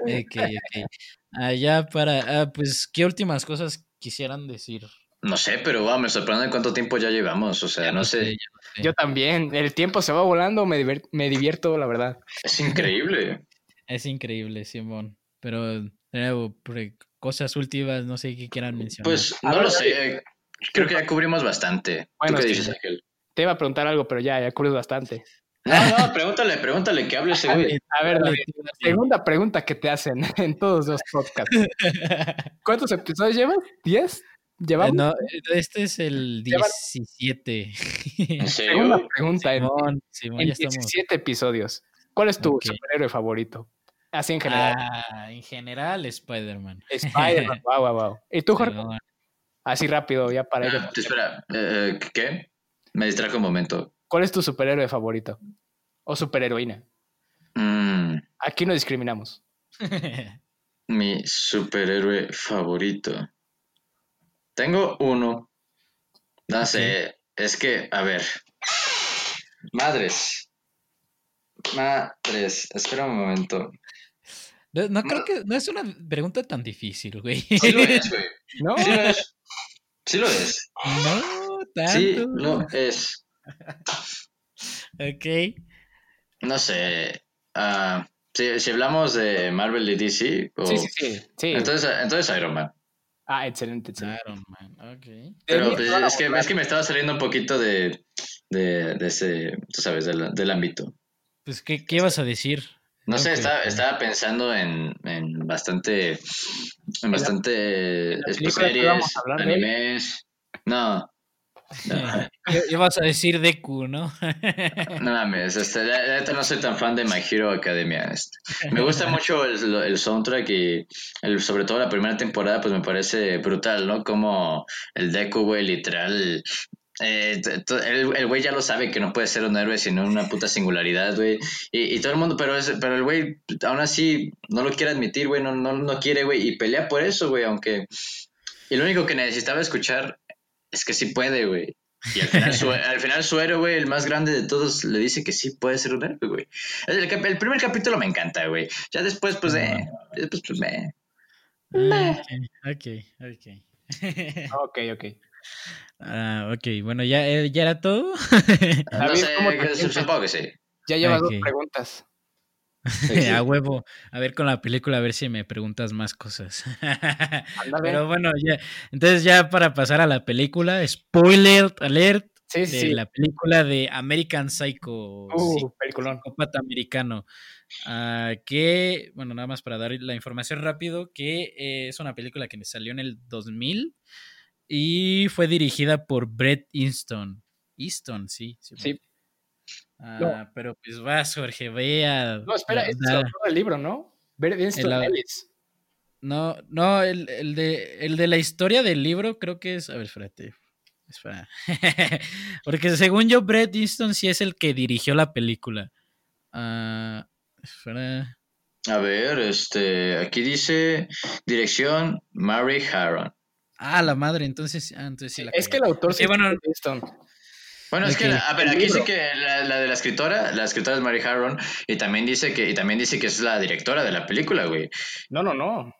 ok, ok. Allá para, ah, pues, ¿qué últimas cosas quisieran decir? No sé, pero wow, me sorprende cuánto tiempo ya llevamos. O sea, Ya no sé. Yo también. El tiempo se va volando, me, me divierto, la verdad. Es increíble. Es increíble, Simón. Pero, de nuevo, cosas últimas, no sé qué quieran mencionar. Pues no ver, lo sé. Creo que ya cubrimos bastante. Bueno, ¿Tú qué dices, Ángel? Te iba a preguntar algo, pero ya, ya cubres bastante. No, no, pregúntale, pregúntale que hable ese güey. A ver, David, Sí. segunda pregunta que te hacen [LAUGHS] en todos los podcasts. ¿Cuántos episodios llevas? ¿10? Eh, ¿Llevamos? no, este es el Llevan- 17. ¿En Segunda serio? pregunta. En, Simón, Simón, en ya estamos. 17 episodios. ¿Cuál es tu Ok. superhéroe favorito? Así en general. Ah, en general, Spider-Man. Spider-Man. Wow, wow, wow. ¿Y tú, Jorge? Simón. Así rápido, ya para. Ah, espera, eh, eh, ¿qué? Me distrajo un momento. ¿Cuál es tu superhéroe favorito? O superheroína. Mm, Aquí no discriminamos. [LAUGHS] mi superhéroe favorito. Tengo uno. No sé, es que, a ver. Madres. Madres, espera un momento. No, no creo que no es una pregunta tan difícil, güey. Sí lo es, güey. [LAUGHS] ¿No? Sí lo es. Sí lo es. No, tanto. Sí lo es. Ok. No sé. ah, si, si hablamos de Marvel y DC, o- Sí, sí, sí. sí. Entonces, entonces Iron Man. Ah, excelente, excelente. Iron Man, ok. Pero pues, es, que, es que me estaba saliendo un poquito de, de, de ese, tú sabes, del, del ámbito. Pues, ¿qué, qué ibas a decir? No sé, estaba, estaba pensando en, en bastante, en bastante la series, animes. No, no, [LAUGHS] Ibas a decir Deku, ¿no? [LAUGHS] no mames, este, la- la neta no soy tan fan de My Hero Academia. este. Me gusta mucho el, el soundtrack y el, sobre todo la primera temporada, pues me parece brutal, ¿no? Como el Deku, güey, literal. Eh, el el güey ya lo sabe que no puede ser un héroe sino una puta singularidad, güey. Y, y todo el mundo, pero, es, pero el güey aún así no lo quiere admitir, güey, no, no, no quiere, güey, y pelea por eso, güey, aunque... Y lo único que necesitaba escuchar es que sí puede, güey. Y al final, su, al final su héroe, güey, el más grande de todos, le dice que sí puede ser un héroe, güey. El, primer capítulo me encanta, güey. Ya después, pues, eh, después, pues, me... Ok, ok. Ok, ok. Ah, ok, bueno, ya, eh, ya era todo. [LAUGHS] No David, sé, ¿cómo te que- sientes? supongo que sí. Ya llevas dos preguntas. [LAUGHS] a huevo. A ver con la película, a ver si me preguntas más cosas. [LAUGHS] Pero bueno, ya. Entonces, ya para pasar a la película, spoiler alert sí, de sí. la película de American Psycho. Uh, peliculón. psicópata americano. ah, que, bueno, nada más para dar la información rápido, que eh, es una película que salió en el 2000 y fue dirigida por Brett Easton. Easton, sí. sí. Sí. Ah, No. Pero pues vas, Jorge, vea. No, espera, este es el del libro, ¿no? Winston El- Ellis. No, no, el, el de, el de la historia del libro creo que es. A ver, espérate. Espera. [LAUGHS] Porque según yo, Brett Easton sí es el que dirigió la película. Ah, espera. A ver, este, aquí dice dirección Mary Harron. Ah, la madre, entonces, ah, entonces sí la Es que el autor sí Sí, bueno. Bueno, es que, a ver, El aquí dice que la, la de la escritora, la escritora es Mary Harron, y también dice que, y también dice que es la directora de la película, güey. No, no, no.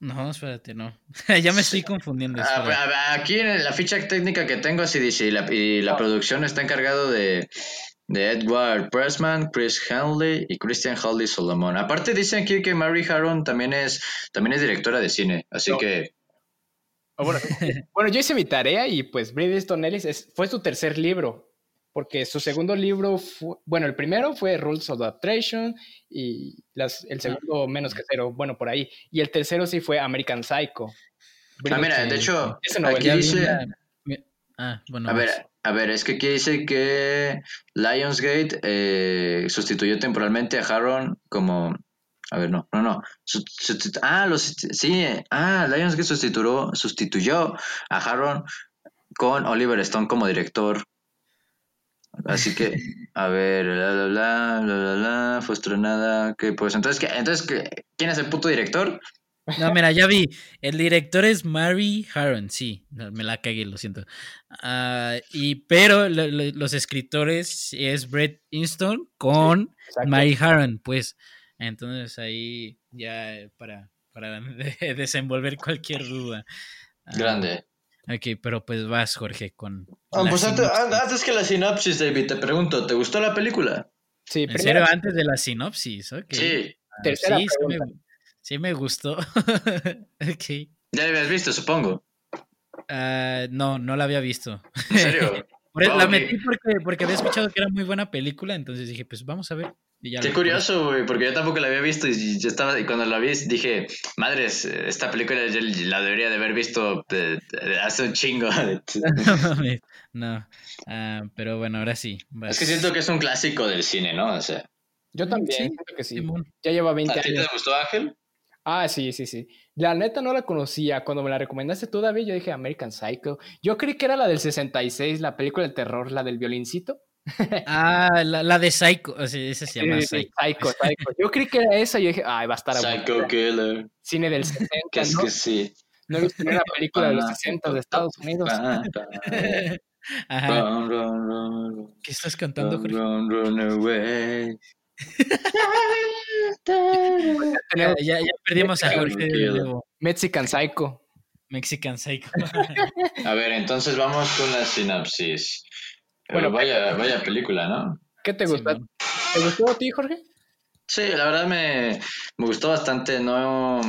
No, espérate, no. [LAUGHS] ya me estoy confundiendo. A- espera. a- aquí en la ficha técnica que tengo así dice, y la, y la No. producción está encargado de, de Edward Pressman, Chris Hanley y Christian Holly Solomon. Aparte dicen aquí que Mary Harron también es, también es directora de cine, así No. que Bueno, [LAUGHS] bueno, yo hice mi tarea y pues Bret Easton Ellis es- fue su tercer libro. Porque su segundo libro, fue, bueno, el primero fue Rules of Adaptation y las, el segundo menos que cero, bueno, por ahí. Y el tercero sí fue American Psycho. Ah, mira, de hecho, aquí dice, Ah, bueno. a ver, a ver, es que aquí dice que Lionsgate eh, sustituyó temporalmente a Harron como, a ver, no, no, no, ah, los, sí, ah, Lionsgate sustituyó, sustituyó a Harron con Oliver Stone como director. Así que, a ver, bla, bla, bla, bla, bla, bla, fue estrenada, que pues, entonces, ¿qué, entonces, ¿qué- ¿quién es el puto director? No, mira, ya vi. El director es Mary Harron, sí. no, Me la cagué, lo siento. Ah, y, pero lo- lo- los escritores es Brett Easton con Exacto. Mary Harron, pues. Entonces ahí ya eh, para, para [LAUGHS] de- desenvolver cualquier duda. Grande. Ok, pero pues vas, Jorge, con. Ah, pues antes, que la sinopsis, David, te pregunto, ¿te gustó la película? Sí, ¿En primero, serio? Antes de la sinopsis, ok. Sí. Ah, Tercera sí, sí me, sí me gustó. [LAUGHS] ok. Ya la habías visto, supongo. Ah, no, no la había visto. ¿En serio? [LAUGHS] Por la metí porque, porque había escuchado que era muy buena película, entonces dije, pues vamos a ver. Y ya Qué curioso, güey, porque yo tampoco la había visto y yo estaba, y cuando la vi dije, madres, esta película yo la debería de haber visto hace un chingo. [LAUGHS] [LAUGHS] No. Ah, pero bueno, ahora sí. vas. es que siento que es un clásico del cine, ¿no? O sea, yo también, Sí, siento que sí. Simón. Ya lleva 20 ¿a ti años. te gustó Ángel? Ah, sí, sí, sí. La neta no la conocía. Cuando me la recomendaste tú, David, yo dije American Psycho. Yo creí que era la del 66, la película de terror, la del violincito. [LAUGHS] Ah, la, la de Psycho. O sea, esa se llama Sí, Psycho. Psycho, Psycho. Yo creí que era esa y yo dije, ay, va a estar a Psycho buena. Killer. Cine del [LAUGHS] 60, Que es ¿no? que sí. No he visto una película de los 60 de Estados Unidos. [LAUGHS] Ajá. Run, run, run, run, ¿Qué estás cantando, run, Jorge? run, run away. Ya, Tenemos ya, ya perdimos a Jorge. Mexican Psycho. Mexican Psycho. A ver, entonces vamos con la sinopsis. Bueno, Bueno, vaya, vaya película, ¿no? ¿Qué te gustó? ¿Te gustó a ti, Jorge? Sí, la verdad me, me gustó bastante. No,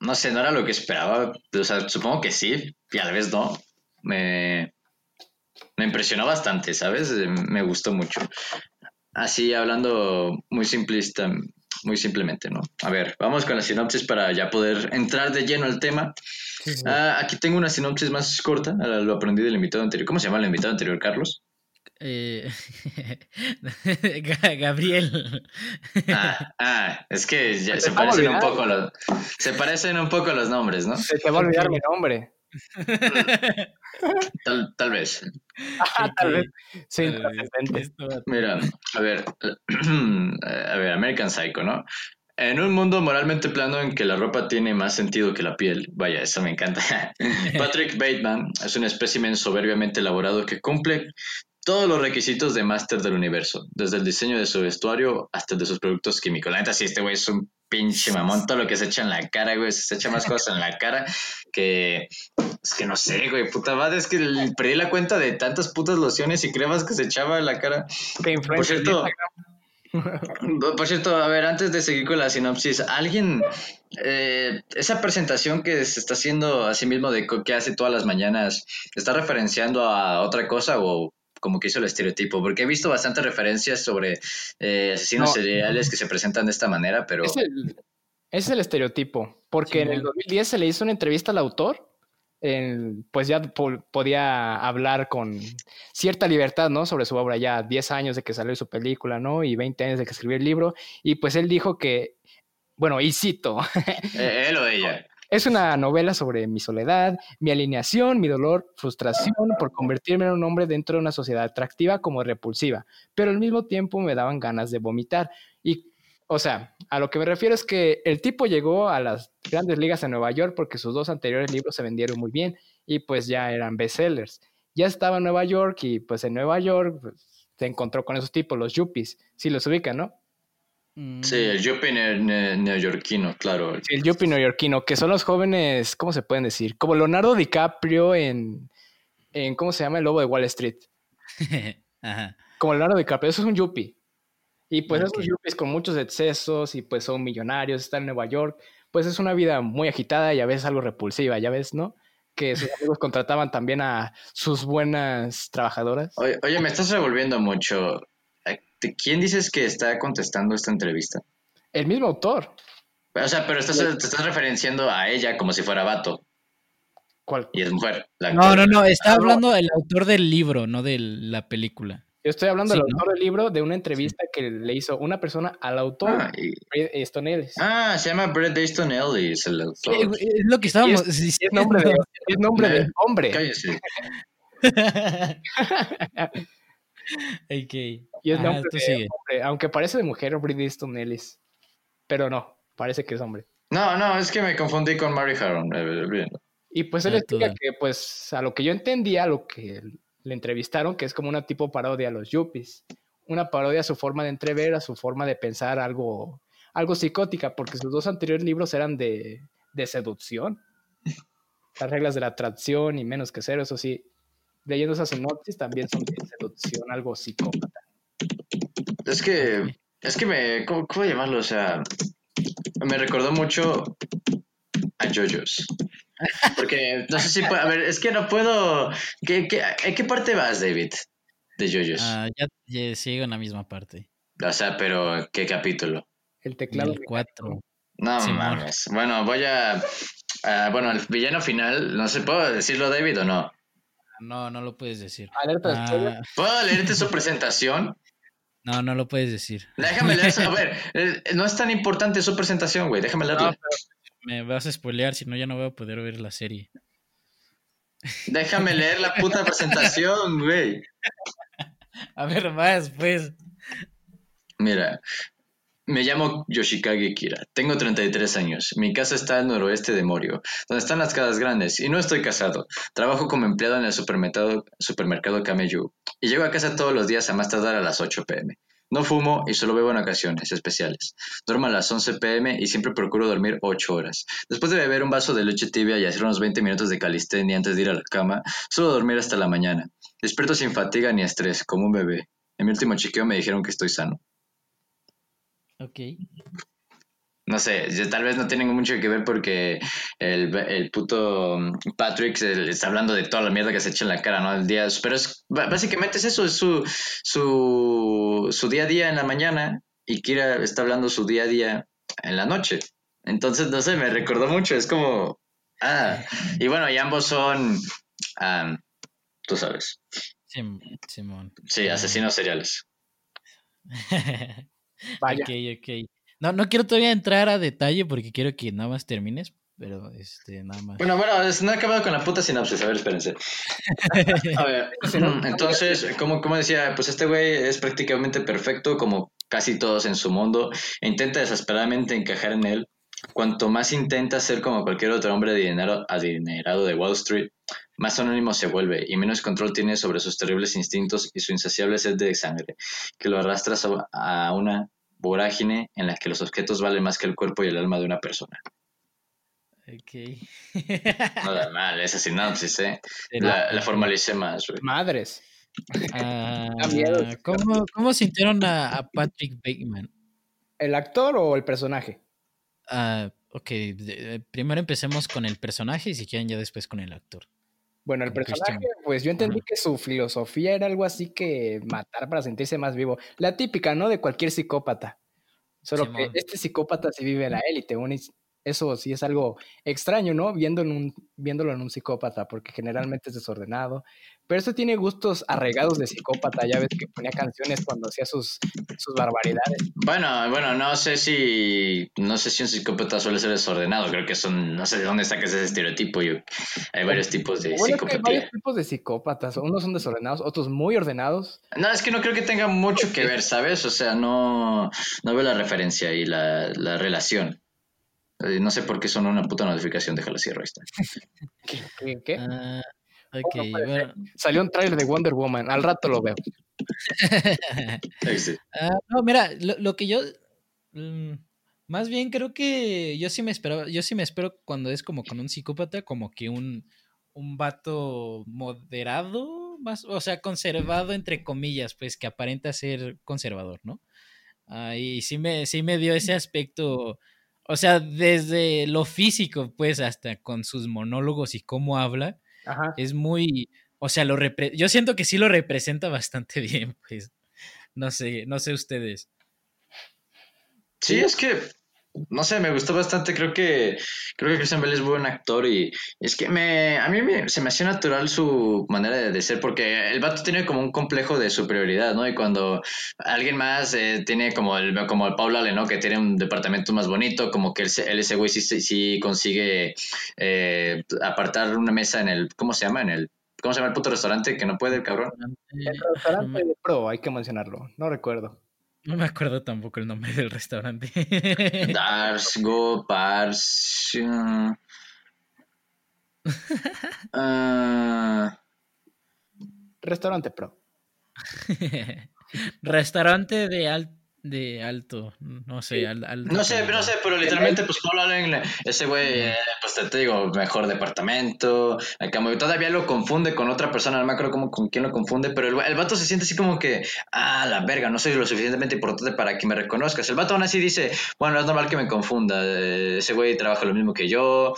no sé, no era lo que esperaba. O sea, supongo que sí, y a la vez no. Me, me impresionó bastante, ¿sabes? Eh, Me gustó mucho. Así, hablando muy simplista, muy simplemente, ¿no? A ver, vamos con la sinopsis para ya poder entrar de lleno al tema. Sí, sí. Ah, aquí tengo una sinopsis más corta, lo aprendí del invitado anterior. ¿Cómo se llama el invitado anterior, Carlos? Eh, [LAUGHS] Ga- Gabriel. Ah, ah, es que ya Se parecen un poco los, se parecen un poco los nombres, ¿no? Se te va a olvidar mi nombre. [LAUGHS] Tal, tal vez. Ah, tal vez. Sí, Eh, va- Mira, a ver, [CLEARS THROAT] a ver, American Psycho, ¿no? En un mundo moralmente plano en que la ropa tiene más sentido que la piel, vaya, eso me encanta. [LAUGHS] Patrick Bateman es un espécimen soberbiamente elaborado que cumple todos los requisitos de máster del universo, desde el diseño de su vestuario hasta el de sus productos químicos. La neta, sí, este güey es un pinche mamón, todo lo que se echa en la cara, güey, se echa más cosas en la cara que... Es que no sé, güey, puta madre, es que el- perdí la cuenta de tantas putas lociones y cremas que se echaba en la cara. En cierto. Por cierto, a ver, antes de seguir con la sinopsis, ¿alguien, eh, esa presentación que se está haciendo a sí mismo de que hace todas las mañanas, está referenciando a otra cosa o como que hizo el estereotipo? Porque he visto bastantes referencias sobre eh, asesinos No. seriales que se presentan de hablar, pero... Es el, es el estereotipo, porque en el Simón. 2010 se le hizo una entrevista al autor, en- pues ya po- podía hablar con cierta libertad, ¿no? Sobre su obra, ya 10 años de que salió su película, ¿no? Y 20 años de que escribió el libro, y pues él dijo que, bueno, y cito, Eh, él o [LAUGHS] ella. Es una novela sobre mi soledad, mi alineación, mi dolor, frustración por convertirme en un hombre dentro de una sociedad atractiva como repulsiva, pero al mismo tiempo me daban ganas de vomitar. Y, o sea, a lo que me refiero es que el tipo llegó a las grandes ligas en Nueva York porque sus dos anteriores libros se vendieron muy bien y pues ya eran bestsellers. Ya estaba en Nueva York y pues en Nueva York pues, se encontró con esos tipos, los yuppies, si los ubican, ¿no? Mm, Sí, el yuppie ne- ne- neoyorquino, claro. Sí, el yuppie neoyorquino, que son los jóvenes, ¿cómo se pueden decir? Como Leonardo DiCaprio en, en ¿cómo se llama? El Lobo de Wall Street. [LAUGHS] Ajá. Como Leonardo DiCaprio, eso es un yuppie. Y pues esos yuppies con muchos excesos y pues son millonarios, están en Nueva York, pues es una vida muy agitada y a veces algo repulsiva, ya ves, ¿no? Que sus amigos [LAUGHS] contrataban también a sus buenas trabajadoras. Oye, oye, me estás revolviendo mucho. ¿De ¿Quién dices que está contestando esta entrevista? El mismo autor. O sea, pero estás, te estás referenciando a ella como si fuera vato ¿Cuál? y es mujer. la No, no, no, está hablando el autor del libro, no de la película. Yo estoy hablando Sí, del ¿no? autor del libro de una entrevista que le hizo una persona al autor, Ah, y- Easton Ellis. ah, se llama Brett Easton Ellis, el autor. Es lo que estábamos Es diciendo. nombre de, es nombre de hombre. Cállese. [LAUGHS] [LAUGHS] Ok. Y es Ajá, nombre tú de sigue. hombre, aunque parece de mujer, Brit Easton Ellis. Pero no, parece que es hombre. No, no, es que me confundí con Mary Harron. eh, bien. Y pues él Ah, explica que, pues, a lo que yo entendía, lo que le entrevistaron, que es como una tipo parodia a los yuppies. Una parodia a su forma de entrever, a su forma de pensar algo, algo psicótica, porque sus dos anteriores libros eran de, de seducción. las reglas de la atracción y menos que cero, eso sí. Leyendo esa sinopsis también son de seducción, algo psicópata. Es que, es que me, ¿cómo, cómo llamarlo? O sea, me recordó mucho a JoJo's. Porque no sé si puedo, a ver, es que no puedo. ¿Qué, qué, ¿En qué parte vas, David? De JoJo's. Ah, ya, ya sigo en la misma parte. O sea, pero ¿qué capítulo? El teclado. El 4. No Simón. mames. Bueno, voy a. ah, bueno, el villano final, no sé, ¿puedo decirlo, David, o no? No, no lo puedes decir. Alerta Ah. ¿Puedo leerte su presentación? no, no lo puedes decir. Déjame leer. A ver, [LAUGHS] eh, no es tan importante su presentación, güey. Déjame leerla. Me vas a spoilear, si no ya no voy a poder ver la serie. Déjame leer la puta presentación, güey. [LAUGHS] A ver, más, pues. Mira, me llamo Yoshikage Kira, tengo 33 años, mi casa está al noroeste de Morio, donde están las casas grandes, y no estoy casado. Trabajo como empleado en el supermercado, supermercado Kameyu, y llego a casa todos los días a más tardar a las 8 pm. No fumo y solo bebo en ocasiones especiales. Duermo a las 11 pm y siempre procuro dormir 8 horas. Después de beber un vaso de leche tibia y hacer unos 20 minutos de calistenia antes de ir a la cama, suelo dormir hasta la mañana. Despierto sin fatiga ni estrés, como un bebé. En mi último chequeo me dijeron que estoy sano. Ok. No sé, yo- tal vez no tiene mucho que ver porque el, el puto mm, Patrick se le está hablando de toda la mierda que se echa en la cara, ¿no? El día, pero es, básicamente es eso, es su, su, su día a día en la mañana y Kira está hablando su día a día en la noche. Entonces, no sé, me recordó mucho, es como, ah, y bueno, y ambos son, tú sabes, Sim- Simón. sí, asesinos seriales. [LAUGHS] Vaya. Ok, ok. No, no quiero todavía entrar a detalle porque quiero que nada más termines, pero este, nada más. Bueno, bueno, es- no he acabado con la puta sinopsis. A ver, espérense. A ver, [LAUGHS] entonces, como, como decía, pues este güey es prácticamente perfecto, como casi todos en su mundo, e intenta desesperadamente encajar en él. Cuanto más intenta ser como cualquier otro hombre adinerado, adinerado de Wall Street, más anónimo se vuelve y menos control tiene sobre sus terribles instintos y su insaciable sed de sangre, que lo arrastra a una vorágine en la que los objetos valen más que el cuerpo y el alma de una persona. Ok. Nada mal, esa sinopsis, ¿eh? La, la formalicé más, güey. Madres. [LAUGHS] Ah. ¿cómo, cómo sintieron a, a Patrick Bateman? ¿El actor o el personaje? Ah, ok, de- de- primero empecemos con el personaje y si quieren ya después con el actor. Bueno, el personaje, pues yo entendí que su filosofía era algo así que matar para sentirse más vivo. La típica, ¿no? De cualquier psicópata. Solo que este psicópata sí vive en la élite. un Eso sí es algo extraño, ¿no? Viendo en un, viéndolo en un psicópata, porque generalmente es desordenado. Pero eso tiene gustos arraigados de psicópata. Ya ves que ponía canciones cuando hacía sus, sus barbaridades. Bueno, bueno, no sé si no sé si un psicópata suele ser desordenado, creo que son, no sé de dónde sacas ese estereotipo, yo hay varios tipos de Bueno, es que hay varios tipos de psicópatas. Unos son desordenados, otros muy ordenados. No, es que no creo que tenga mucho que ver, ¿sabes? O sea, no, no veo la referencia y la, la relación. Eh, No sé por qué son una puta notificación, déjalo cierro, ahí está. ¿Qué? qué- qué? Ah, ok, ¿Cómo puede bueno. Salió un trailer de Wonder Woman. Al rato lo veo. [LAUGHS] Ahí sí. Ah, no, mira, lo, lo que yo. mm, más bien creo que yo sí me esperaba. Yo sí me espero cuando es como con un psicópata, como que un, un vato moderado, más, o sea, conservado entre comillas, pues que aparenta ser conservador, ¿no? Ah, y sí me, sí me dio ese aspecto. O sea, desde lo físico, pues, hasta con sus monólogos y cómo habla, Ajá. es muy, o sea, lo repre- yo siento que sí lo representa bastante [LAUGHS] bien, pues. No sé, no sé ustedes. Sí, es que, no sé, me gustó bastante. Creo que, creo que Christian Bale es buen actor y es que me, a mí me- se me hacía natural su manera de, de ser porque el vato tiene como un complejo de superioridad, ¿no? Y cuando alguien más eh, tiene como el, como el Paul Allen, ¿no? Que tiene un departamento más bonito, como que él, se- él ese güey sí, sí, sí consigue eh, apartar una mesa en el, ¿cómo se llama? En el, ¿cómo se llama el puto restaurante que no puede el cabrón? El restaurante de Pro, hay que mencionarlo. No recuerdo. No me acuerdo tampoco el nombre del restaurante. Darsgo, Pars. uh, [LAUGHS] uh, Restaurante Pro. restaurante de al de alto, no sé, al, No sé, no sé, pero literalmente, pues Paul Allen, ese güey, eh, pues te, digo, mejor departamento, acá todavía lo confunde con otra persona, no me acuerdo cómo, con quién lo confunde, pero el, el, vato se siente así como que, ah, la verga, no soy lo suficientemente importante para que me reconozcas. El vato aún así dice, bueno, es normal que me confunda, eh, ese güey trabaja lo mismo que yo,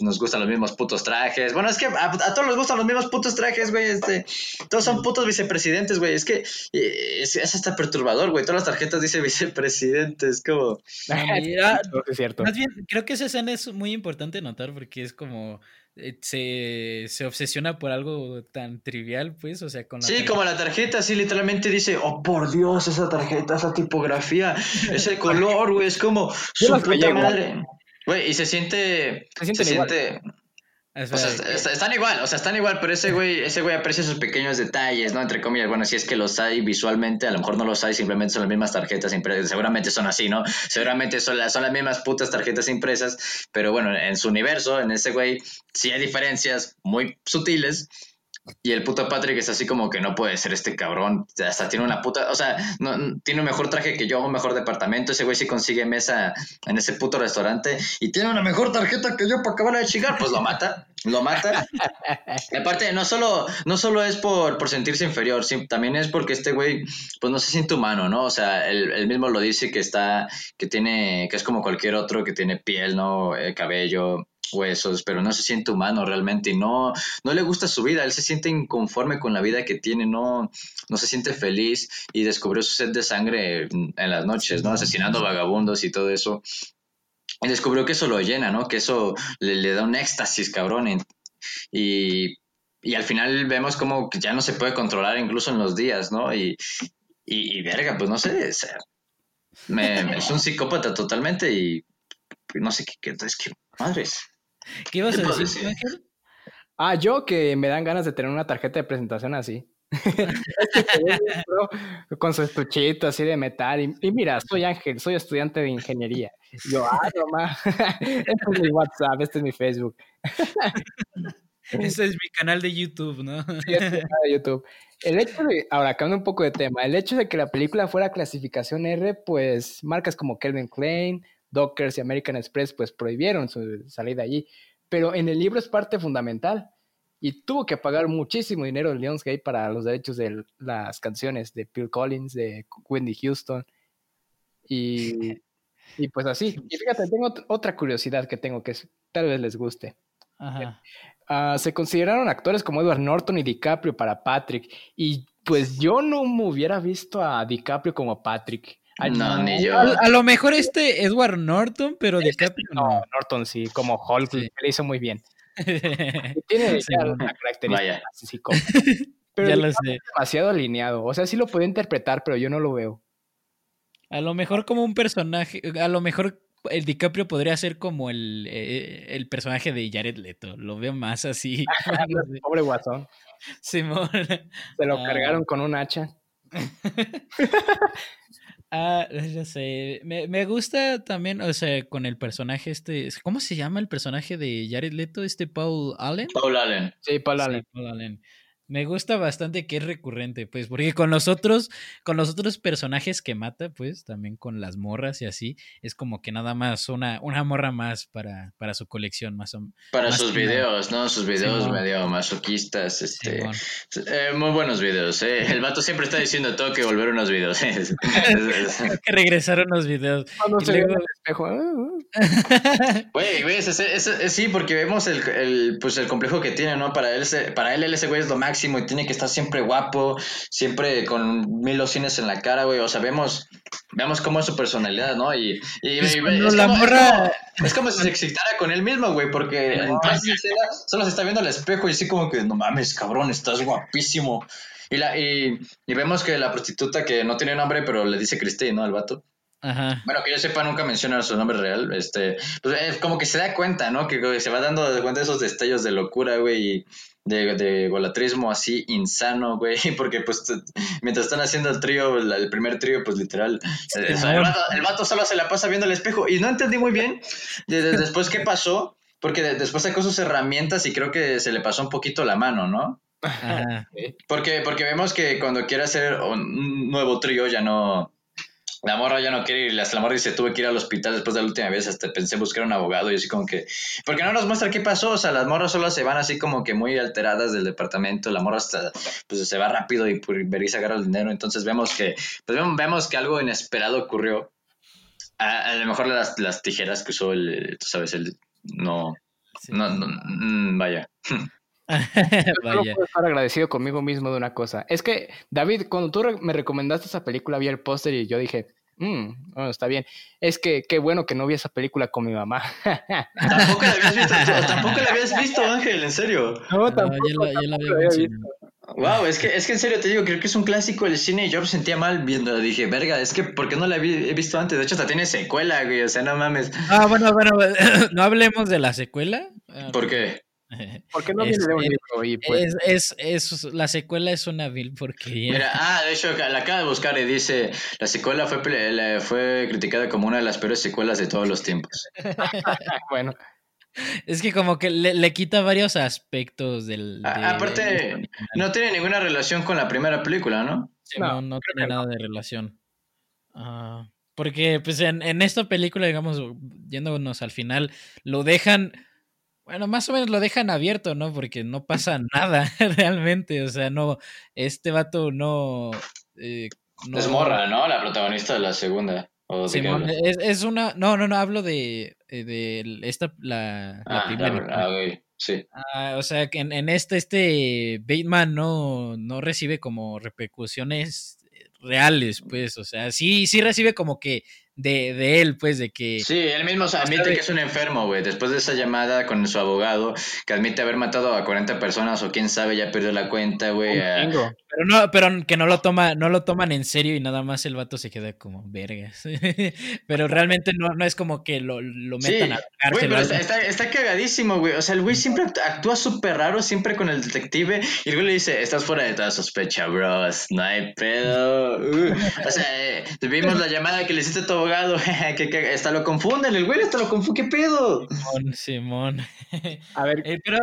nos gustan los mismos putos trajes, bueno, es que a, todos les gustan los mismos putos trajes, güey, este, todos son putos vicepresidentes, güey, es que eh, es, es hasta perturbador, güey, todas las tarjetas dice [LAUGHS] vicepresidente, es como... es cierto. Más bien, creo que esa escena es muy importante notar porque es como... Eh, se, se, obsesiona por algo tan trivial, pues, o sea, con la Sí, como la tarjeta, sí, literalmente dice, oh, por Dios, esa tarjeta, esa tipografía, ese [LAUGHS] color, güey, es como su puta madre. Güey, y se siente... Se siente o sea, están igual, o sea, están igual, pero ese güey, ese güey aprecia sus pequeños detalles, ¿no? Entre comillas, bueno, si es que los hay visualmente, a lo mejor no los hay, simplemente son las mismas tarjetas impresas, seguramente son así, ¿no? Seguramente son las, son las mismas putas tarjetas impresas, pero bueno, en su universo, en ese güey, sí hay diferencias muy sutiles, y el puto Patrick es así como que no puede ser este cabrón. Hasta tiene una puta. O sea, no, tiene un mejor traje que yo, un mejor departamento. Ese güey sí consigue mesa en ese puto restaurante. Y tiene una mejor tarjeta que yo para acabar de chingar. Pues lo mata. Lo mata. aparte, no solo, no solo es por, por sentirse inferior, también es porque este güey, pues no se siente humano, ¿no? O sea, él, mismo lo dice que está, que tiene, que es como cualquier otro, que tiene piel, ¿no? El cabello, huesos, pero no se siente humano realmente y no, no le gusta su vida, él se siente inconforme con la vida que tiene, no, no se siente feliz y descubrió su sed de sangre en las noches, ¿no? Asesinando vagabundos y todo eso. Y descubrió que eso lo llena, ¿no? Que eso le, da un éxtasis, cabrón. Y, y, al final vemos como que ya no se puede controlar incluso en los días, ¿no? Y, y, verga, pues no sé, es un psicópata totalmente y no sé qué, es que, madres. ¿Qué ibas a decir, Ah, yo que me dan ganas de tener una tarjeta de presentación así. [LAUGHS] con su estuchito así de metal. Y, mira, soy Ángel, soy estudiante de ingeniería. yo, ah, no [LAUGHS] este es mi WhatsApp, este es mi Facebook. [LAUGHS] Este es mi canal de YouTube, ¿no? Sí, este es mi canal de YouTube. El hecho de, ahora cambiando un poco de tema, el hecho de que la película fuera clasificación R, pues marcas como Kelvin Klein, Dockers y American Express pues prohibieron su salida allí, pero en el libro es parte fundamental y tuvo que pagar muchísimo dinero el Lionsgate para los derechos de las canciones de Phil Collins, de Wendy Houston y, [LAUGHS] y pues así. Y fíjate, tengo otra curiosidad que tengo que tal vez les guste. Ah, se consideraron actores como Edward Norton y DiCaprio para Patrick y pues yo no me hubiera visto a DiCaprio como Patrick. No, ni yo. A, lo mejor este Edward Norton, pero de este DiCaprio no. Norton sí, como Hulk, le hizo muy bien. [LAUGHS] tiene una característica así como. [LAUGHS] Pero ya lo sé. demasiado alineado. O sea, sí lo puede interpretar, pero yo no lo veo. A lo mejor como un personaje, a lo mejor el DiCaprio podría ser como el, eh, el personaje de Jared Leto. Lo veo más así. [LAUGHS] Pobre guasón. Simón. Se lo ah. cargaron con un hacha. Ah, [LAUGHS] ya sé. Me, me, gusta también, o sea, con el personaje este. ¿Cómo se llama el personaje de Jared Leto? Este Paul Allen. Paul Allen. Sí, Paul Allen. Paul Allen. Me gusta bastante que es recurrente, pues, porque con los otros, con los otros personajes que mata, pues, también con las morras y así, es como que nada más una, una morra más para, para su colección, más o Para sus videos, ¿no? Sus videos medio masoquistas, este. Eh, muy buenos videos, ¿eh? El vato siempre está diciendo, tengo que volver unos videos. [LAUGHS] [LAUGHS] que regresar unos videos. Cuando se el espejo. [LAUGHS] Güey, güey, sí, porque vemos el, el, pues, el complejo que tiene, ¿no? Para él, para él, ese güey es lo y tiene que estar siempre guapo, siempre con mil lociones en la cara, güey. O sea, vemos, vemos cómo es su personalidad, ¿no? Y, es, como, si se excitara con él mismo, güey, porque solo se está viendo al espejo y así como que, no mames, cabrón, estás guapísimo. Y, la, y, vemos que la prostituta que no tiene nombre, pero le dice Christine, ¿no? Al vato. Ajá. Bueno, que yo sepa, nunca menciona su nombre real. Este, pues es como que se da cuenta, ¿no? Que se va dando cuenta de esos destellos de locura, güey. Y, de, de golatrismo así insano, güey, [LAUGHS] porque pues mientras están haciendo el trío, el, primer trío, pues literal, eh, el, vato, solo se la pasa viendo el espejo y no entendí muy bien después qué pasó, porque después sacó sus herramientas y creo que se le pasó un poquito la mano, ¿no? [LAUGHS] Porque, porque vemos que cuando quiere hacer un nuevo trío ya no, la morra ya no quiere ir, la morra dice, tuve que ir al hospital después de la última vez, hasta pensé buscar un abogado y así como que, porque no nos muestra qué pasó, o sea, las morras solo se van así como que muy alteradas del departamento, la morra hasta, pues se va rápido y por ver y agarra el dinero, entonces vemos que, pues vemos que algo inesperado ocurrió, a, lo mejor las, las, tijeras que usó el, tú sabes, el, no, no, no, mm, vaya. [LAUGHS] Yo puedo estar agradecido conmigo mismo de una cosa. Es que, David, cuando tú me recomendaste esa película, vi el póster y yo dije, mmm, bueno, está bien. Es que qué bueno que no vi esa película con mi mamá. [LAUGHS] tampoco la habías visto, tampoco la habías visto, Ángel, en serio. No, tampoco, yo, la, yo había visto. Wow, es que, es que en serio te digo, creo que es un clásico del cine y yo me sentía mal viendo, dije, verga, es que ¿por qué no la he visto antes? De hecho, hasta tiene secuela, güey, o sea, no mames. Ah, bueno, bueno, [LAUGHS] no hablemos de la secuela. ¿Por qué? [LAUGHS] ¿Por qué no viene de un libro? Y pues... es, es, la secuela es una vil porquería. Mira, ah, de hecho, la acaba de buscar y dice, la secuela fue, fue criticada como una de las peores secuelas de todos los tiempos. [LAUGHS] bueno. Es que como que le, quita varios aspectos del... aparte, no tiene ninguna relación con la primera película, ¿no? no, no, tiene nada de relación. Ah, porque pues en, en esta película, digamos, yéndonos al final, lo dejan bueno, más o menos lo dejan abierto, ¿no? Porque no pasa [LAUGHS] nada [LAUGHS] realmente. O sea, no, este vato no. Eh, Es Morra, ¿no? La protagonista de la segunda. es, es, una. No, no, no, hablo de. Eh, de esta. La, ah, primera. Ah, sí. Ah, o sea, que en, en este, este Bateman no, no recibe como repercusiones reales, pues. O sea, sí, sí recibe como que de, de, él, pues, de que... Sí, él mismo admite que es un enfermo, güey, después de esa llamada con su abogado, que admite haber matado a 40 personas o quién sabe, ya perdió la cuenta, güey. Pero no, pero que no lo toma, no lo toman en serio y nada más el vato se queda como vergas. [LAUGHS] pero realmente no, no es como que lo, lo metan a cárcel. Güey, pero está, está, cagadísimo, güey. O sea, el güey siempre actúa súper raro, siempre con el detective, y el güey le dice, estás fuera de toda sospecha, bros, no hay pedo. o sea, eh, tuvimos la llamada que le hiciste a tu abogado, [LAUGHS] que, hasta lo confunden, el güey hasta lo confunde, ¿qué pedo? Simón, Simón. A ver. [LAUGHS] Eh, pero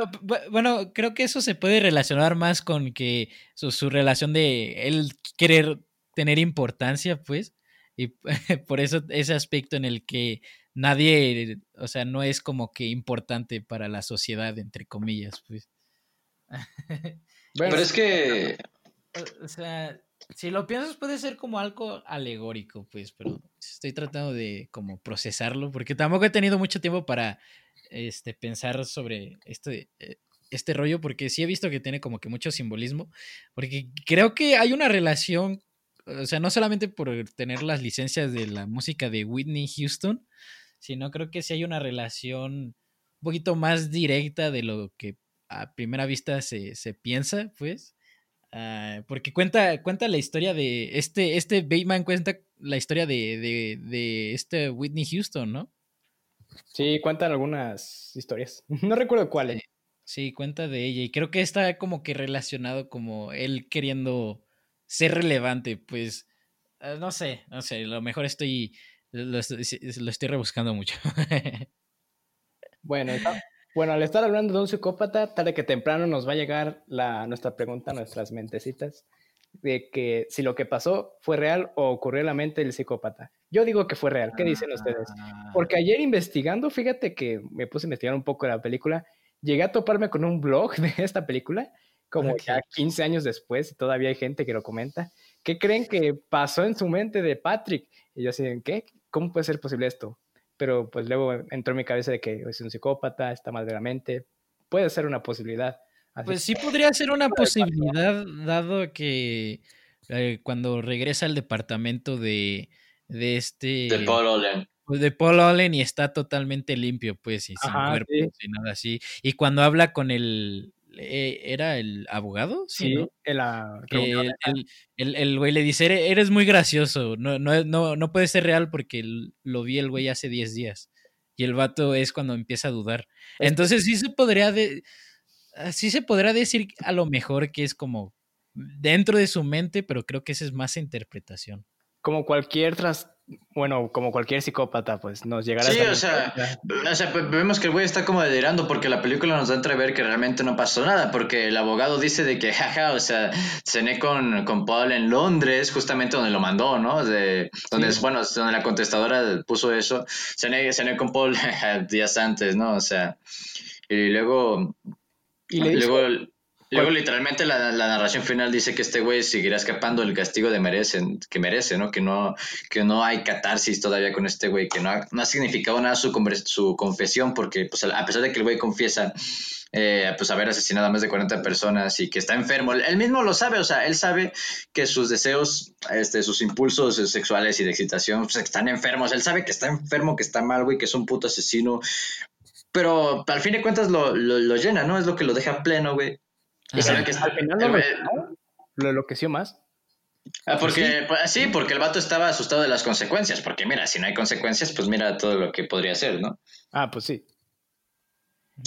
bueno, creo que eso se puede relacionar más con que su, su relación de él querer tener importancia, pues, y [LAUGHS] por eso ese aspecto en el que nadie, o sea, no es como que importante para la sociedad, entre comillas, pues. Pero es que... O sea, si lo piensas puede ser como algo alegórico, pues, pero estoy tratando de como procesarlo, porque tampoco he tenido mucho tiempo para este, pensar sobre este, este rollo, porque sí he visto que tiene como que mucho simbolismo, porque creo que hay una relación, o sea, no solamente por tener las licencias de la música de Whitney Houston, sino creo que sí hay una relación un poquito más directa de lo que a primera vista se, se piensa, pues. Ah, porque cuenta, cuenta la historia de este, este Bateman cuenta la historia de, de, de este Whitney Houston, ¿no? Sí, cuentan algunas historias. [LAUGHS] No recuerdo cuáles. Sí, cuenta de ella. Y creo que está como que relacionado como él queriendo ser relevante. Pues, ah, no sé, no sé. A lo mejor estoy. Lo, estoy rebuscando mucho. [LAUGHS] bueno, bueno, al estar hablando de un psicópata, tarde que temprano nos va a llegar la, nuestra pregunta, nuestras mentecitas, de que si lo que pasó fue real o ocurrió en la mente del psicópata. Yo digo que fue real. ¿Qué dicen ustedes? Ah. Porque ayer investigando, fíjate que me puse a investigar un poco de la película, llegué a toparme con un blog [LAUGHS] de esta película, como ya 15 años después, y todavía hay gente que lo comenta. ¿Qué creen que pasó en su mente de Patrick? Y yo así, ¿qué? ¿Cómo puede ser posible esto? Pero pues luego entró en mi cabeza de que es un psicópata, está mal de la mente, puede ser una posibilidad. pues sí podría ser una posibilidad, dado que eh, cuando regresa al departamento de, de este... De Paul Allen. Pues, de Paul Allen y está totalmente limpio, pues, y sin cuerpo, y nada así. Y cuando habla con el, ¿Era el abogado? Sí, el, el, el, güey le dice, eres muy gracioso, no, no, no, no puede ser real porque lo vi el güey hace 10 días. Y el vato es cuando empieza a dudar. Entonces sí se podría, de, ah, sí se podrá decir a lo mejor que es como dentro de su mente, pero creo que esa es más interpretación. Como cualquier tras, bueno, como cualquier psicópata, pues nos llegará Sí, esa o sea, o sea, pues, vemos que el güey está como delirando porque la película nos da a entrever que realmente no pasó nada, porque el abogado dice de que, [LAUGHS] jaja, o sea, cené con, con Paul en Londres, justamente donde lo mandó, ¿no? De, donde, es bueno, donde la contestadora puso eso, cené, cené con Paul [LAUGHS] días antes, ¿no? O sea, y luego, Y le luego, luego literalmente la, la narración final dice que este güey seguirá escapando el castigo de merecen, que merece, ¿no? Que no, que no hay catarsis todavía con este güey, que no ha, no ha significado nada su, confesión, porque pues, a pesar de que el güey confiesa eh, pues haber asesinado a más de 40 personas y que está enfermo, él mismo lo sabe, o sea, él sabe que sus deseos, este, sus impulsos sexuales y de excitación pues, están enfermos, él sabe que está enfermo, que está mal, güey, que es un puto asesino, pero al fin de cuentas lo, lo, lo llena, ¿no? Es lo que lo deja pleno, güey. Y Ajá. sabe que al final el lo, güey- retomó, lo enloqueció más. Ah, porque, pues, sí, porque el vato estaba asustado de las consecuencias, porque mira, si no hay consecuencias, pues mira todo lo que podría ser, ¿no? Ah, pues sí.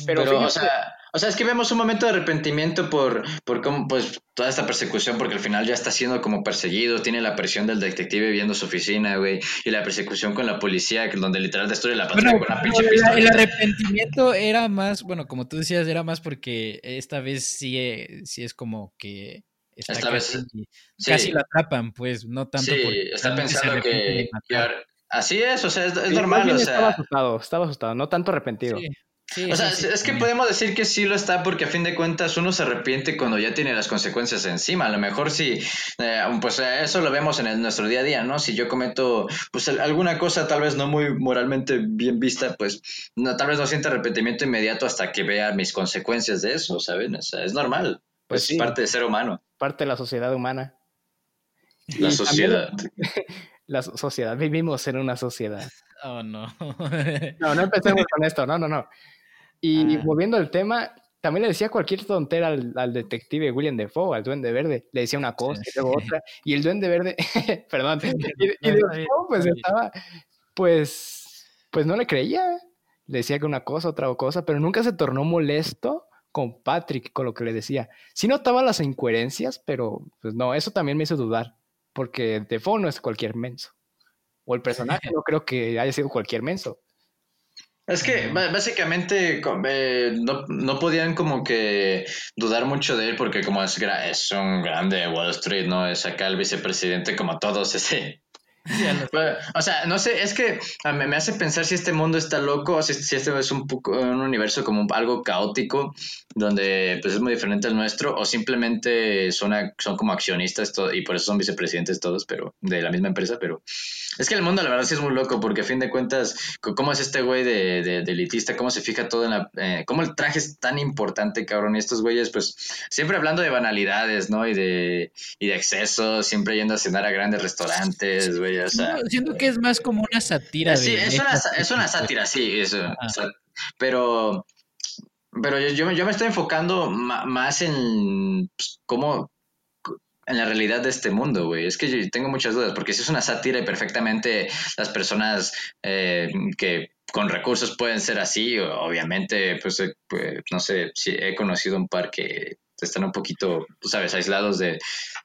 Pero, Pero, o, fíjate- sea, o sea, es que vemos un momento de arrepentimiento por, por cómo, pues, toda esta persecución, porque al final ya está siendo como perseguido, tiene la presión del detective viendo su oficina, güey, y la persecución con la policía, que- donde literal destruye la patrulla Bueno, con una pinche el, pistola. el arrepentimiento era más, bueno, como tú decías, era más porque esta vez sí, eh, sí es como que está Esta vez, casi, sí. casi lo atrapan, pues, no tanto Sí, porque está pensando que, Así es, o sea, es, es sí, normal, o estaba sea... asustado, estaba asustado, no tanto arrepentido. Sí, sí, O sea, sí, sí, es que podemos decir que sí lo está porque a fin de cuentas uno se arrepiente cuando ya tiene las consecuencias encima. A lo mejor si, eh, pues eh, eso lo vemos en el- nuestro día a día, ¿no? Si yo cometo pues al- alguna cosa tal vez no muy moralmente bien vista, pues no, tal vez no sienta arrepentimiento inmediato hasta que vea mis consecuencias de eso, ¿saben? O sea, es normal. Pues es sí. parte de ser humano. Parte de la sociedad humana. La Y sociedad. también [LAUGHS] La so- sociedad, vivimos en una sociedad. Oh, no. No, no empecemos [LAUGHS] con esto, no, no, no. Y Ah. volviendo al tema, también le decía cualquier tontera al, al detective William Defoe, al Duende Verde. Le decía una cosa y luego otra. Y el Duende Verde, [LAUGHS] perdón, y, Defoe pues estaba, pues, pues no le creía. Le decía que una cosa, otra cosa, pero nunca se tornó molesto con Patrick, con lo que le decía. Sí notaba las incoherencias, pero pues no, eso también me hizo dudar, porque Defoe no es cualquier menso. O el personaje no creo que haya sido cualquier menso. Es que básicamente eh, no, no podían como que dudar mucho de él porque como es, es un grande de Wall Street, ¿no? Es acá el vicepresidente como todos [LAUGHS] ese. Bueno, O sea, no sé, es que a mí me hace pensar si este mundo está loco si, si este es un, poco, un universo como algo caótico donde pues es muy diferente al nuestro o simplemente son, son como accionistas y por eso son vicepresidentes todos, pero de la misma empresa, pero es que el mundo la verdad sí es muy loco porque a fin de cuentas, ¿cómo es este güey de, de- elitista? ¿Cómo se fija todo en la... eh, ¿Cómo el traje es tan importante, cabrón? Y estos güeyes pues siempre hablando de banalidades, ¿no? Y de, y de siempre yendo a cenar a grandes restaurantes, güey, o sea... Siento- siento que es más como una sátira. Sí, de es una, es sátira, sí, eso. Ajá. o sea, pero pero yo, yo, me- yo me estoy enfocando más en pues, cómo en la realidad de este mundo, güey. Es que yo tengo muchas dudas, porque si es una sátira y perfectamente las personas eh, que con recursos pueden ser así, obviamente, pues, eh, pues, no sé, si he conocido un par que están un poquito, tú sabes, aislados de,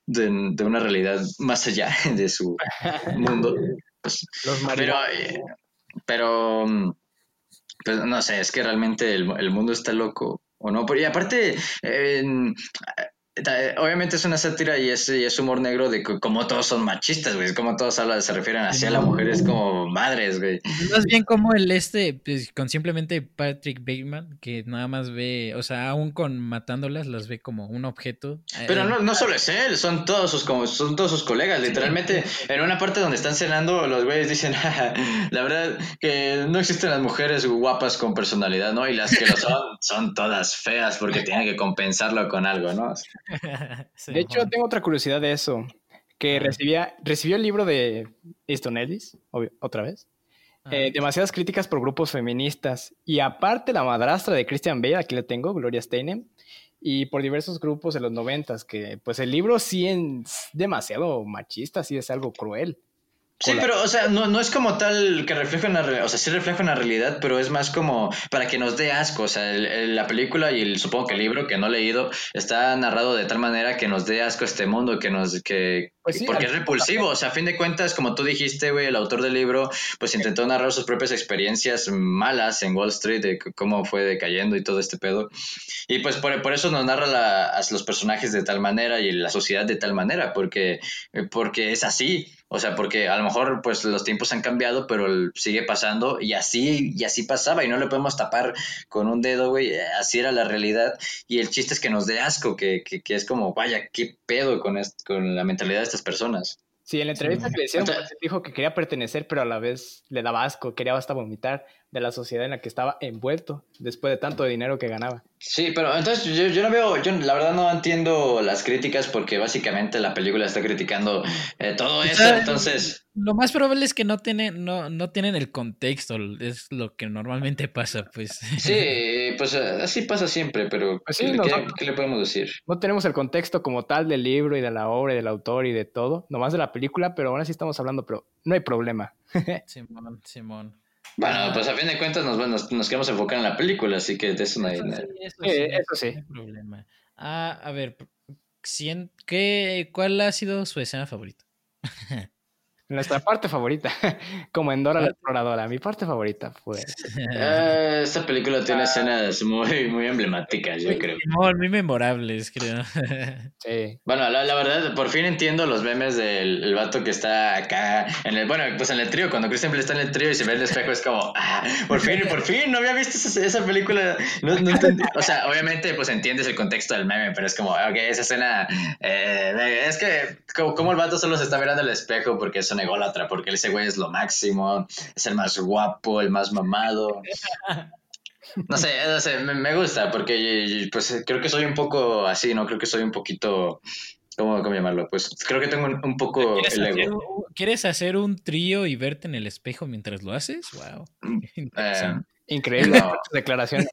de, de una realidad más allá [LAUGHS] de su mundo. Pues, Los pero, eh, pero, pues, no sé, es que realmente el, el mundo está loco, ¿o no? Y aparte, eh, obviamente es una sátira y es, y es humor negro de que como todos son machistas, güey, como todos hablan, se refieren hacia la mujer, es como madres, güey. Más bien como el este, pues, con simplemente Patrick Bateman, que nada más ve, o sea, aún con matándolas, las ve como un objeto. Pero Eh, no, no solo es él, son todos sus como son todos sus colegas, literalmente en una parte donde están cenando los güeyes dicen, [LAUGHS] "Ja, la verdad que no existen las mujeres guapas con personalidad, ¿no? Y las que lo son son todas feas porque tienen que compensarlo con algo, ¿no? [LAUGHS] sí, De hecho, tengo otra curiosidad de eso. Que recibía, recibió el libro de Easton Ellis, obvio, otra vez. ah, Eh, demasiadas críticas por grupos feministas. Y aparte, la madrastra de Christian Bale, aquí la tengo, Gloria Steinem. Y por diversos grupos de los noventas, que pues el libro sí es demasiado machista, sí es algo cruel. Sí, la- pero, o sea, no, no es como tal que refleja una realidad, o sea, sí refleja una realidad, pero es más como para que nos dé asco, o sea, el- el- la película y el, supongo que el libro que no he leído está narrado de tal manera que nos dé asco este mundo, que nos, que, Pues sí, porque es repulsivo, o sea, a fin de cuentas, como tú dijiste, güey, el autor del libro, pues intentó narrar sus propias experiencias malas en Wall Street, de cómo fue decayendo y todo este pedo. Y pues por, por eso nos narra la- a los personajes de tal manera y la sociedad de tal manera, porque, porque es así. O sea, porque a lo mejor pues los tiempos han cambiado, pero el- sigue pasando y así, y así pasaba y no le podemos tapar con un dedo, güey. eh, Así era la realidad y el chiste es que nos dé asco, que, que, que es como, vaya, qué pedo con, est- con la mentalidad de estas personas. Sí, en la entrevista Sí. que le hicieron, Entonces- pues, dijo que quería pertenecer, pero a la vez le daba asco, quería hasta vomitar de la sociedad en la que estaba envuelto después de tanto dinero que ganaba. Sí, pero entonces yo, yo no veo, yo la verdad no entiendo las críticas porque básicamente la película está criticando eh, todo eso, sea, entonces... Lo más probable es que no tienen, no, no tienen el contexto, es lo que normalmente pasa, pues. Sí, [LAUGHS] pues eh, así pasa siempre, pero Pues sí, ¿qué, qué- qué le podemos decir? No tenemos el contexto como tal del libro y de la obra y del autor y de todo, nomás de la película, pero ahora sí estamos hablando, pero no hay problema. [LAUGHS] Simón, Simón. Bueno, pues a fin de cuentas nos, nos, nos queremos enfocar en la película, así que de eso no hay Eso nada. sí, eso Eh, sí, eso sí. no hay problema. Ah, a ver, cien- ¿qué, ¿cuál ha sido su escena favorita? [LAUGHS] Nuestra parte favorita, [LAUGHS] como en Dora la Exploradora, mi parte favorita fue... Eh, esta película tiene escenas muy, muy emblemáticas, yo creo. Muy memorables, creo. [LAUGHS] Sí. Bueno, la, la verdad, por fin entiendo los memes del el vato que está acá en el, bueno, pues en el trío, cuando Christian Bale está en el trío y se ve el espejo, es como, ah, por fin, por fin, no había visto esa, esa película, no, no entendí. O sea, obviamente, pues entiendes el contexto del meme, pero es como, ok, esa escena, eh, es que, como, como el vato solo se está mirando al espejo porque es un ególatra, porque ese güey es lo máximo, es el más guapo, el más mamado. No sé, no sé, me, me gusta porque pues creo que soy un poco así, ¿no? Creo que soy un poquito, ¿cómo, cómo llamarlo? Pues creo que tengo un, un poco ¿Quieres el hacer, ego. un- ¿Quieres hacer un trío y verte en el espejo mientras lo haces? Wow. Eh, Increíble No. declaraciones.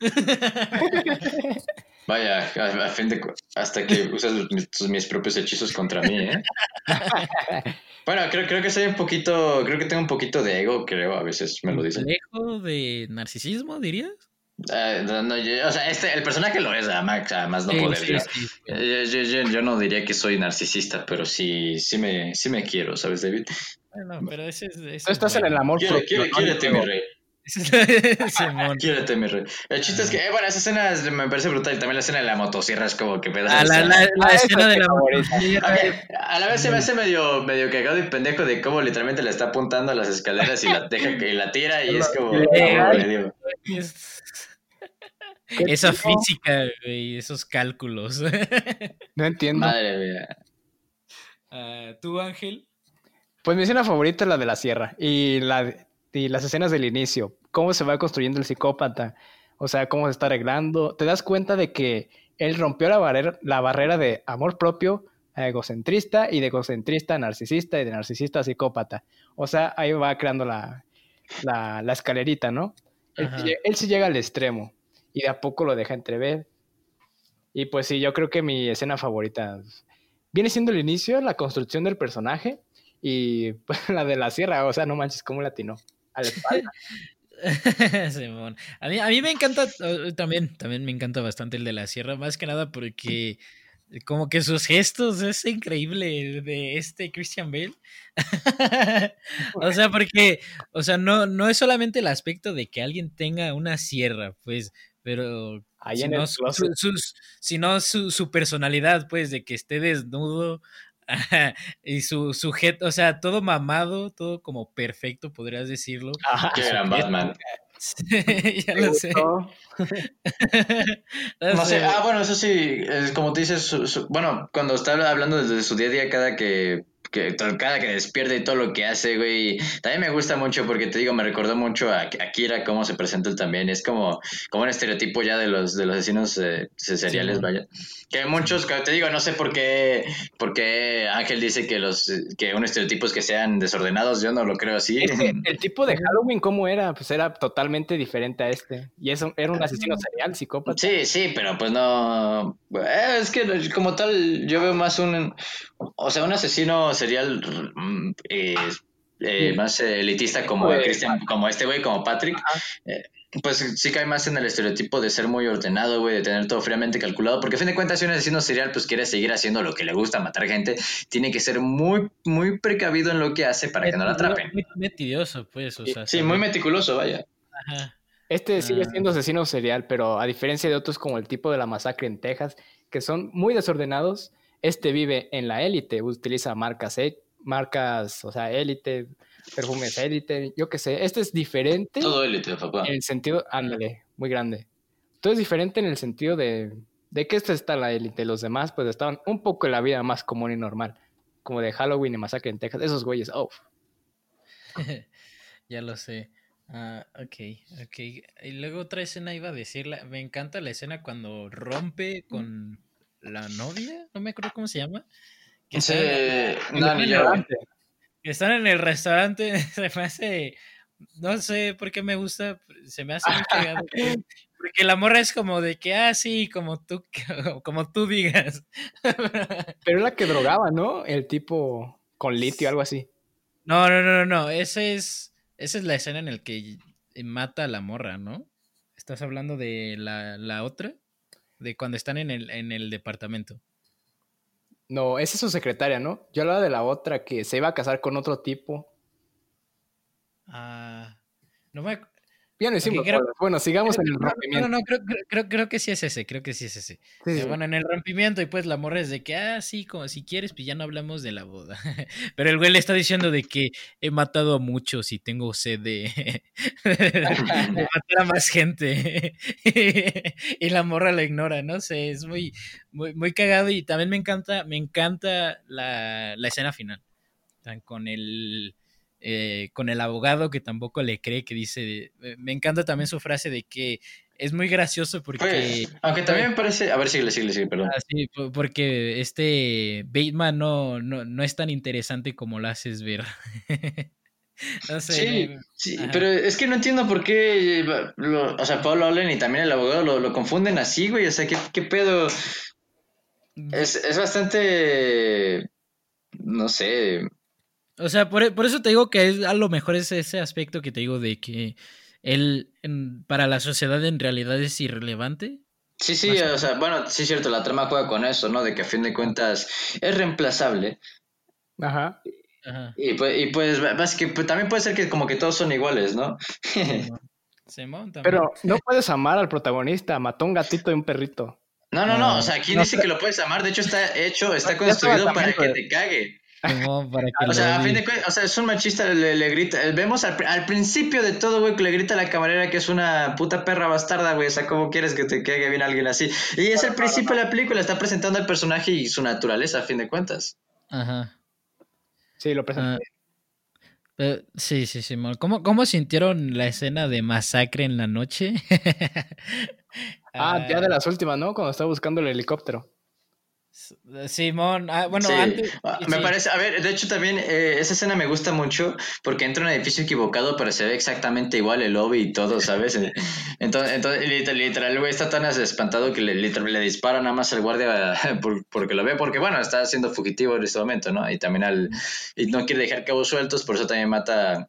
[LAUGHS] vaya, a, a fin de hasta que usas mis, tus- mis propios hechizos contra mí, ¿eh? [LAUGHS] Bueno, creo, creo que soy un poquito, creo que tengo un poquito de ego, creo, a veces me lo dicen. ¿Complejo de narcisismo, dirías? Eh, no, no, yo- o sea, este, el personaje lo es, a Max, además no Sí, poder. sí, yo- sí, sí. eh, Yo, yo- yo no diría que soy narcisista, pero sí, sí me, sí me quiero, ¿sabes, David? Bueno, pero ese es. ese Tú es estás en el amor Quiere, quiere, ¿no? quiérete, mi rey. [LAUGHS] Quiérete, mi rey. El chiste es que, eh, bueno, esa escena es- me parece brutal. Y también la escena de la motosierra es como que pedazo A de la, escena. la, la Ah, escena es de la favorita. motosierra. A la vez se me hace medio, medio cagado y pendejo de cómo literalmente le está apuntando a las escaleras y la deja que la tira y es como... Eh, ¿cómo ay. le digo? Es- [LAUGHS] ¿Qué Esa tipo? física, güey, esos cálculos. [LAUGHS] No entiendo. Madre mía. Ah, ¿Tú, Ángel? Pues mi escena favorita es la de la sierra y, la, y las escenas del inicio. Cómo se va construyendo el psicópata. O sea, cómo se está arreglando. Te das cuenta de que él rompió la barrera, la barrera de amor propio a egocentrista y de egocentrista a narcisista y de narcisista a psicópata. O sea, ahí va creando la, la, la escalerita, ¿no? Él, él sí llega al extremo y de a poco lo deja entrever. Y pues sí, yo creo que mi escena favorita viene siendo el inicio, la construcción del personaje y [LAUGHS] pues, la de la sierra, o sea, no manches, cómo latino. A la espalda. [LAUGHS] A mí, a mí me encanta eh, también, también me encanta bastante el de la sierra, más que nada porque como que sus gestos es increíble de este Christian Bale. [LAUGHS] o sea, porque, o sea, no, no es solamente el aspecto de que alguien tenga una sierra, pues, pero Ahí en sino, el su personalidad, pues, de que esté desnudo. [LAUGHS] y su sujeto, o sea, todo mamado, todo como perfecto, podrías decirlo. Ajá. Qué gran Batman. [LAUGHS] ya lo sé. [LAUGHS] No sé, sé. ah, bueno, eso sí, es como tú dices, su- su- bueno, cuando está hablando desde su día a día, cada que, que cada que despierta y todo lo que hace, güey, también me gusta mucho porque te digo, me recordó mucho a, a Kira cómo se presenta él también, es como, como un estereotipo ya de los, de los asesinos eh, seriales, Sí. vaya, que muchos, te digo, no sé por qué, por qué Ángel dice que los, que un estereotipo es que sean desordenados, yo no lo creo así. [LAUGHS] El tipo de Halloween, ¿cómo era? Pues era totalmente diferente a este. Y eso era un asesino serial, psicópata. Sí, sí, pero pues no. eh, Es que como tal, yo veo más un. O sea, un asesino serial mm, eh, eh, más elitista como Pues, Christian, como este güey, como Patrick. Eh, pues sí cae más en el estereotipo de ser muy ordenado, güey, de tener todo fríamente calculado, porque a fin de cuentas si un asesino serial pues quiere seguir haciendo lo que le gusta, matar gente, tiene que ser muy, muy precavido en lo que hace para que no la atrapen. Muy metidioso, pues, o sea. Sí, muy meticuloso, vaya. Ajá. Este sigue Ah. siendo asesino serial, pero a diferencia de otros como el tipo de la masacre en Texas, que son muy desordenados, este vive en la élite, utiliza marcas, eh, marcas, o sea, élite, perfumes élite, yo qué sé. Este es diferente Todo élite, papá. en el sentido, ándale, muy grande. Todo es diferente en el sentido de, de que este está en la élite, los demás pues estaban un poco en la vida más común y normal, como de Halloween y masacre en Texas, esos güeyes, oh, [LAUGHS] ya lo sé. Ah, ok, ok. Y luego otra escena iba a decirla. Me encanta la escena cuando rompe con la novia. No me acuerdo cómo se llama. Que Sí, están, no, ni yo. que están en el restaurante. [LAUGHS] Se me hace. No sé por qué me gusta. Se me hace muy [LAUGHS] cagado. Porque la morra es como de que, ah, sí, como tú, [LAUGHS] como tú digas. pero es la que drogaba, ¿no? El tipo con litio, algo así. No, no, no, no, no. Ese es, esa es la escena en la que mata a la morra, ¿no? ¿Estás hablando de la, la otra? De cuando están en el, en el departamento. No, esa es su secretaria, ¿no? Yo hablaba de la otra que se iba a casar con otro tipo. Ah, no me... ac- Ya no hicimos creo- spoilers. Bueno, sigamos en el No, no, rompimiento. no, creo, creo- creo, creo que sí es ese, creo que sí es ese. Sí, sí, sí. Bueno, en el rompimiento y pues la morra es de que, ah, sí, como si quieres, pues ya no hablamos de la boda. [LAUGHS] Pero el güey le está diciendo de que he matado a muchos y tengo sed de, [LAUGHS] de matar a más gente. [LAUGHS] y la morra la ignora, no sé, es muy, muy, muy cagado y también me encanta, me encanta la, la escena final. Con el, eh, con el abogado que tampoco le cree, que dice, eh, me encanta también su frase de que es muy gracioso porque... Pues, aunque también me parece. A ver, sigue, sigue, sigue, perdón. Ah, sí, po- porque este Bateman no, no, no es tan interesante como lo haces ver. [LAUGHS] no sé. Sí, sí, pero es que no entiendo por qué, lo- o sea, Pablo Allen y también el abogado lo, lo confunden así, güey, o sea, ¿qué, qué pedo? Es, es bastante, no sé, O sea, por, por eso te digo que es, a lo mejor es ese aspecto que te digo de que él en- para la sociedad en realidad es irrelevante. sí, sí, Más o sea, bueno, sí es cierto, la trama juega con eso, ¿no? De que a fin de cuentas es reemplazable Ajá. Ajá. y pues, y pues, más que pues, también puede ser que como que todos son iguales, ¿no? Simón [LAUGHS] también. Pero no puedes amar al protagonista, mató un gatito y un perrito. No, no, no, Ah, o sea, aquí no dice que lo puedes amar, de hecho está hecho, está construido para también, que te cague. Simón, para que [LAUGHS] O sea, a fin de cuentas, o sea, es un machista, le, le grita, vemos al, al principio de todo, güey, que le grita a la camarera que es una puta perra bastarda, güey, o sea, ¿cómo quieres que te caiga bien alguien así? Y es el principio de la película, está presentando al personaje y su naturaleza, a fin de cuentas. Ajá. Sí, lo presenté. Ah, eh, sí, sí, Simón. ¿Cómo, ¿Cómo sintieron la escena de masacre en la noche? [LAUGHS] ah, ya de las últimas, ¿no? Cuando estaba buscando el helicóptero. Simón, ah, bueno, Sí, antes, antes. me sí. parece, a ver, de hecho también eh, esa escena me gusta mucho porque entra en un edificio equivocado, pero se ve exactamente igual el lobby y todo, ¿sabes? Eh, Entonces, entonces literal, literal, el güey está tan espantado que le, literal, le dispara nada más al guardia [LAUGHS] por- porque lo ve, porque bueno, está siendo fugitivo en este momento, ¿no? Y también al, y no quiere dejar cabos sueltos, por eso también mata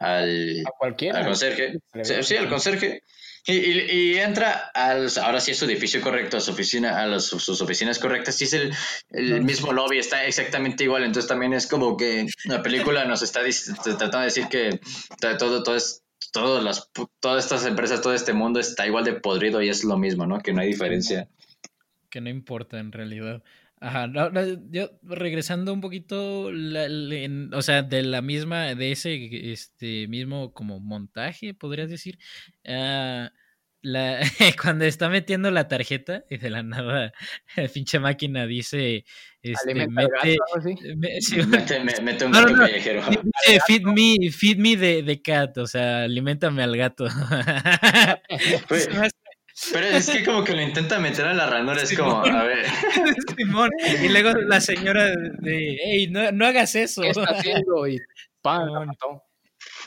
al, A cualquiera. al conserje. Sí, sí, al conserje. Y, y- y entra al, ahora sí a su edificio correcto, a su oficina, a las- sus oficinas correctas. Sí es el, el mismo lobby, está exactamente igual. Entonces también es como que la película nos está tratando de decir que to- todo, todo es, todas las, todas estas empresas, todo este mundo está igual de podrido y es lo mismo, ¿no? Que no hay diferencia. que no importa en realidad. Ajá, no, no, yo regresando un poquito, la- la- en- o sea, de la misma, de ese este mismo como montaje, podrías decir, ah, la, [LAUGHS] cuando está metiendo la tarjeta y de la nada, la pinche máquina dice, este, mete, me- sí, Mete, me- mete un No, no, gato callejero. dice, feed me, feed me de, de cat, o sea, alimentame al gato. [LAUGHS] Pues, Pero es que como que lo intenta meter a la ranura, es como, a ver. [LAUGHS] Simón. Y luego la señora de, hey, no, no hagas eso. ¿Qué está haciendo? Y mató.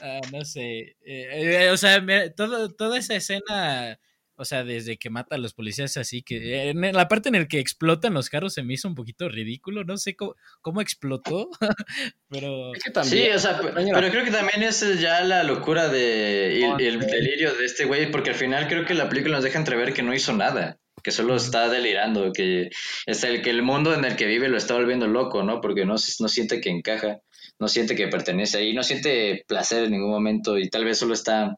Ah, no sé. eh, eh, o sea, mira, todo, toda esa escena O sea, desde que mata a los policías así, que en la parte en el que explotan los carros se me hizo un poquito ridículo. No sé cómo, cómo explotó, [LAUGHS] pero... sí, o sea, pero creo que también es ya la locura de, y, el delirio de este güey, porque al final creo que la película nos deja entrever que no hizo nada que solo está delirando, que es el que el mundo en el que vive lo está volviendo loco, ¿no? Porque no, no siente que encaja, no siente que pertenece ahí, no siente placer en ningún momento y tal vez solo está,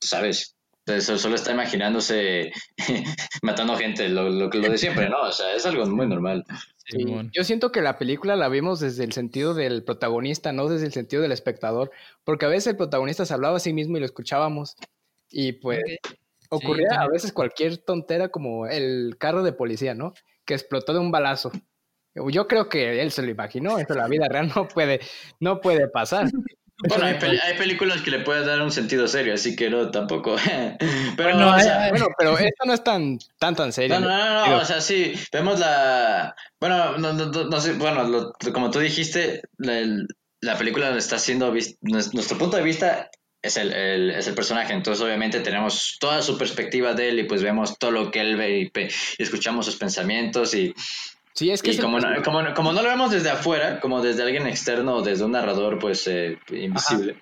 ¿sabes? Solo está imaginándose [LAUGHS] matando gente, lo, lo, lo de siempre, ¿no? O sea, es algo muy normal. yo siento que la película la vimos desde el sentido del protagonista, no desde el sentido del espectador, porque a veces el protagonista se hablaba a sí mismo y lo escuchábamos. Y pues ocurría a veces cualquier tontera como el carro de policía, ¿no? Que explotó de un balazo. Yo creo que él se lo imaginó, eso en la vida real no puede, no puede pasar. [LAUGHS] Bueno, hay, películas que le pueden dar un sentido serio, así que no, tampoco. [LAUGHS] pero, bueno, bueno, pero esto no es tan, tan, tan serio. No, no, no, o sea, sí, vemos la... Bueno, no, no, no sé, bueno, como tú dijiste, la, película está siendo... Nuestro punto de vista es el, el, es el personaje, entonces obviamente tenemos toda su perspectiva de él y pues vemos todo lo que él ve y, y escuchamos sus pensamientos y Sí, es que... como, no, como, no lo vemos desde afuera, como desde alguien externo o desde un narrador, pues, eh, invisible.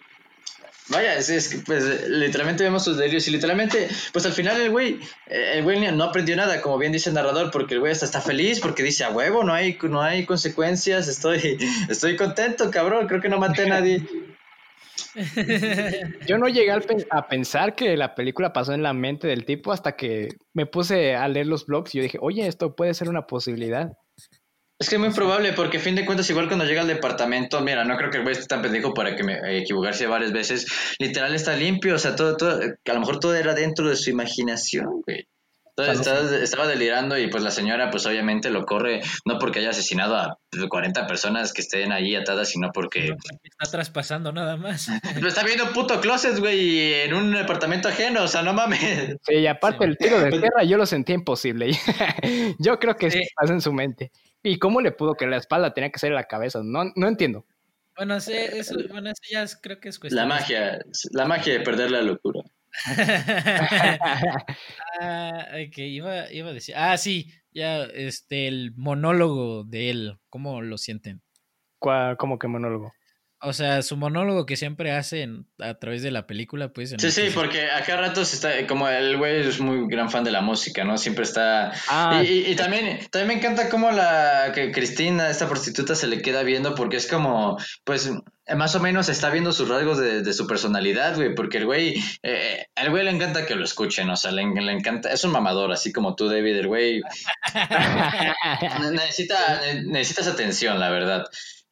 Vaya, es, es, pues literalmente vemos sus delirios y literalmente, pues al final el güey, eh, el güey no aprendió nada, como bien dice el narrador, porque el güey hasta está feliz, porque dice a huevo, no hay, no hay consecuencias, estoy, [LAUGHS] estoy contento, cabrón, creo que no maté a nadie. [LAUGHS] Yo no llegué a pensar que la película pasó en la mente del tipo hasta que me puse a leer los blogs y yo dije, oye, esto puede ser una posibilidad. Es que es muy probable, porque a fin de cuentas, igual cuando llega al departamento, mira, no creo que el güey esté tan pendejo para que me equivocarse varias veces. Literal está limpio, o sea, todo, todo, a lo mejor todo era dentro de su imaginación, güey. Entonces estaba, delirando y pues la señora pues obviamente lo corre no porque haya asesinado a 40 personas que estén ahí atadas, sino porque... Está traspasando nada más. [LAUGHS] Lo está viendo puto closet, güey, en un departamento ajeno, o sea, no mames. Sí, y aparte el tiro de [LAUGHS] tierra yo lo sentí imposible. [LAUGHS] yo creo que sí. pasa en su mente. ¿Y cómo le pudo que la espalda tenía que ser la cabeza? No, no entiendo. Bueno, sí, eso, bueno, eso ya creo que es cuestión. La magia, la magia de perder la locura. [LAUGHS] ah, ok, iba, iba, a decir. Ah, sí, ya, este, el monólogo de él, ¿cómo lo sienten? ¿Cómo que monólogo? O sea, su monólogo que siempre hace a través de la película, pues. sí, sí, porque a cada rato está, como el güey es muy gran fan de la música, ¿no? Siempre está. Ah. Y, también, también me encanta cómo la que Cristina, esta prostituta, se le queda viendo, porque es como, pues, más o menos está viendo sus rasgos de, su personalidad, güey, porque el güey, eh, el güey le encanta que lo escuchen, o sea, le, le, encanta, es un mamador, así como tú, David, el güey. [LAUGHS] [LAUGHS] necesita, necesitas atención, la verdad.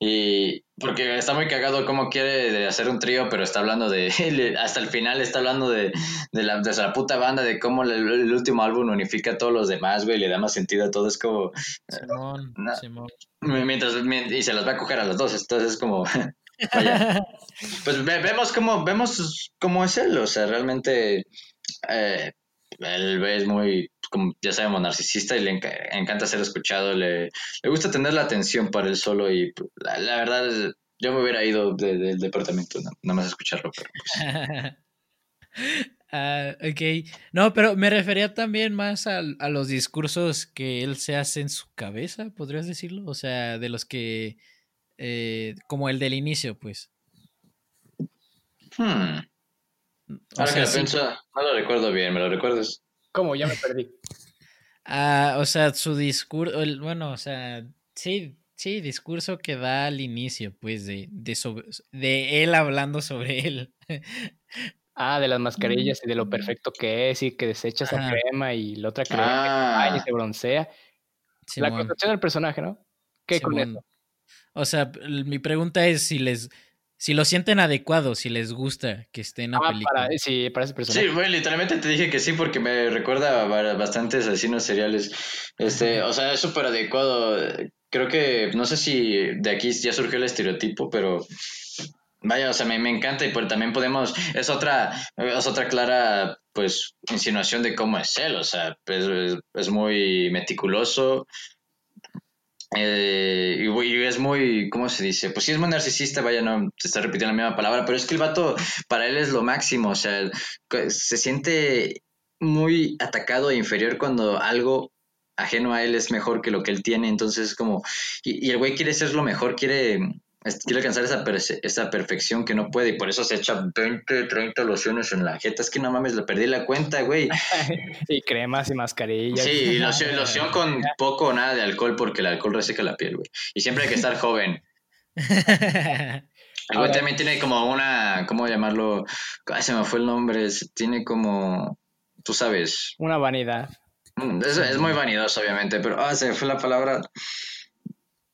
Y porque está muy cagado cómo quiere hacer un trío, pero está hablando de, [LAUGHS] hasta el final está hablando de, de, la, de la puta banda, de cómo el, último álbum unifica a todos los demás, güey, le da más sentido a todo, es como... Simón, Simón. Mientras, y se las va a coger a los dos, entonces es como... [LAUGHS] [LAUGHS] Pues vemos cómo, vemos cómo es él, o sea, realmente eh, él es muy, como ya sabemos, narcisista y le encanta ser escuchado, le, le, gusta tener la atención para él solo y pues, la, verdad yo me hubiera ido del departamento nada más escucharlo. Pero pues. [LAUGHS] Ah, ok, no, pero me refería también más a, a, los discursos que él se hace en su cabeza, podrías decirlo, o sea, de los que, eh, como el del inicio, pues. Hmm. Ahora que lo pienso, no lo recuerdo bien, ¿me lo recuerdas? ¿Cómo? Ya me perdí. Ah, o sea, su discurso, bueno, o sea, sí, sí, discurso que da al inicio, pues, de, de, de él hablando sobre él. Ah, de las mascarillas y de lo perfecto que es y que desecha esa crema y la otra crema ah. y se broncea. la construcción del personaje, ¿no? ¿Qué con eso? O sea, mi pregunta es si les si lo sienten adecuado, si les gusta que esté en la ah, película. sí, para ese personaje. Sí, bueno, literalmente te dije que sí porque me recuerda a bastantes asesinos seriales. Este, o sea, es súper adecuado. Creo que, no sé si de aquí ya surgió el estereotipo, pero vaya, o sea, me, me encanta y pues también podemos, es otra, es otra clara, pues, insinuación de cómo es él, o sea, es, es muy meticuloso, eh, y, es muy, ¿cómo se dice? Pues sí es muy narcisista, vaya, no te está repitiendo la misma palabra, pero es que el vato para él es lo máximo, o sea, se siente muy atacado e inferior cuando algo ajeno a él es mejor que lo que él tiene, entonces es como, y, y el güey quiere ser lo mejor, quiere, quiere alcanzar esa, esa perfección que no puede y por eso se echa 20, 30 lociones en la jeta, es que no mames, le perdí la cuenta, güey. [LAUGHS] y cremas y mascarillas. Sí, y loción, [LAUGHS] loción con poco o nada de alcohol porque el alcohol reseca la piel, güey. Y siempre hay que estar joven. [LAUGHS] El güey también tiene como una, ¿cómo llamarlo? Ay, se me fue el nombre, tiene como, tú sabes, Una vanidad. Mm, Es, es muy vanidoso, obviamente, pero ah, se me fue la palabra.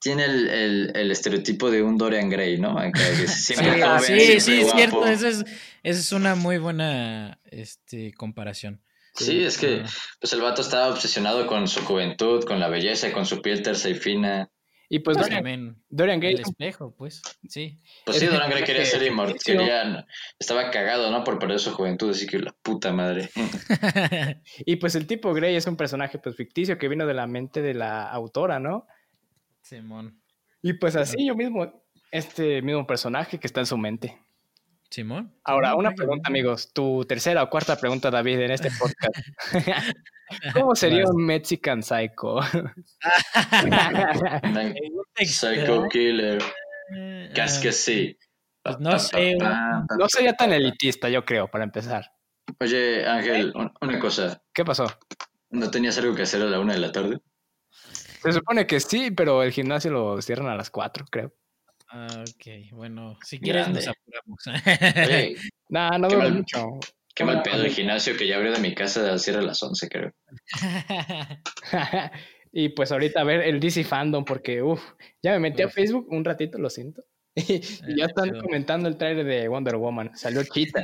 Tiene el, el, el estereotipo de un Dorian Gray, ¿no? Que [LAUGHS] siempre Sí, joven, sí, siempre sí, es cierto. Esa es, esa es una muy buena este, comparación. Sí, es que Ah. pues el vato estaba obsesionado con su juventud, con la belleza, con su piel tersa y fina. Y pues Pues Dorian, también Dorian Gray el espejo, pues. Sí. Pues sí, Es Dorian Gray quería ser inmortal, quería, estaba cagado, ¿no? Por perder su juventud, así que la puta madre. [LAUGHS] Y pues el tipo Grey es un personaje pues ficticio que vino de la mente de la autora, ¿no? Simón. Y pues así yo mismo, este mismo personaje que está en su mente. Simón. Ahora, una pregunta, amigos. Tu tercera o cuarta pregunta, David, en este podcast. [LAUGHS] ¿Cómo sería un Mexican Psycho? [LAUGHS] Psycho Killer, Eh, casi que sí. Pues no sé, güey. no sería tan elitista, yo creo, para empezar. Oye, Ángel, un- una cosa. ¿Qué pasó? ¿No tenías algo que hacer a la una de la tarde? Se supone que sí, pero el gimnasio lo cierran a las 4, creo. Ah, ok, bueno, si quieres Grande. nos apuramos. [LAUGHS] Nah, no mal. mucho. qué mal pedo el gimnasio que ya abrió de mi casa cierra a las 11, creo. [LAUGHS] [LAUGHS] y pues ahorita a ver el DC Fandom, porque uff, ya me metí a. Facebook un ratito, lo siento. y ya están chido. comentando el trailer de Wonder Woman. Salió Cheetah.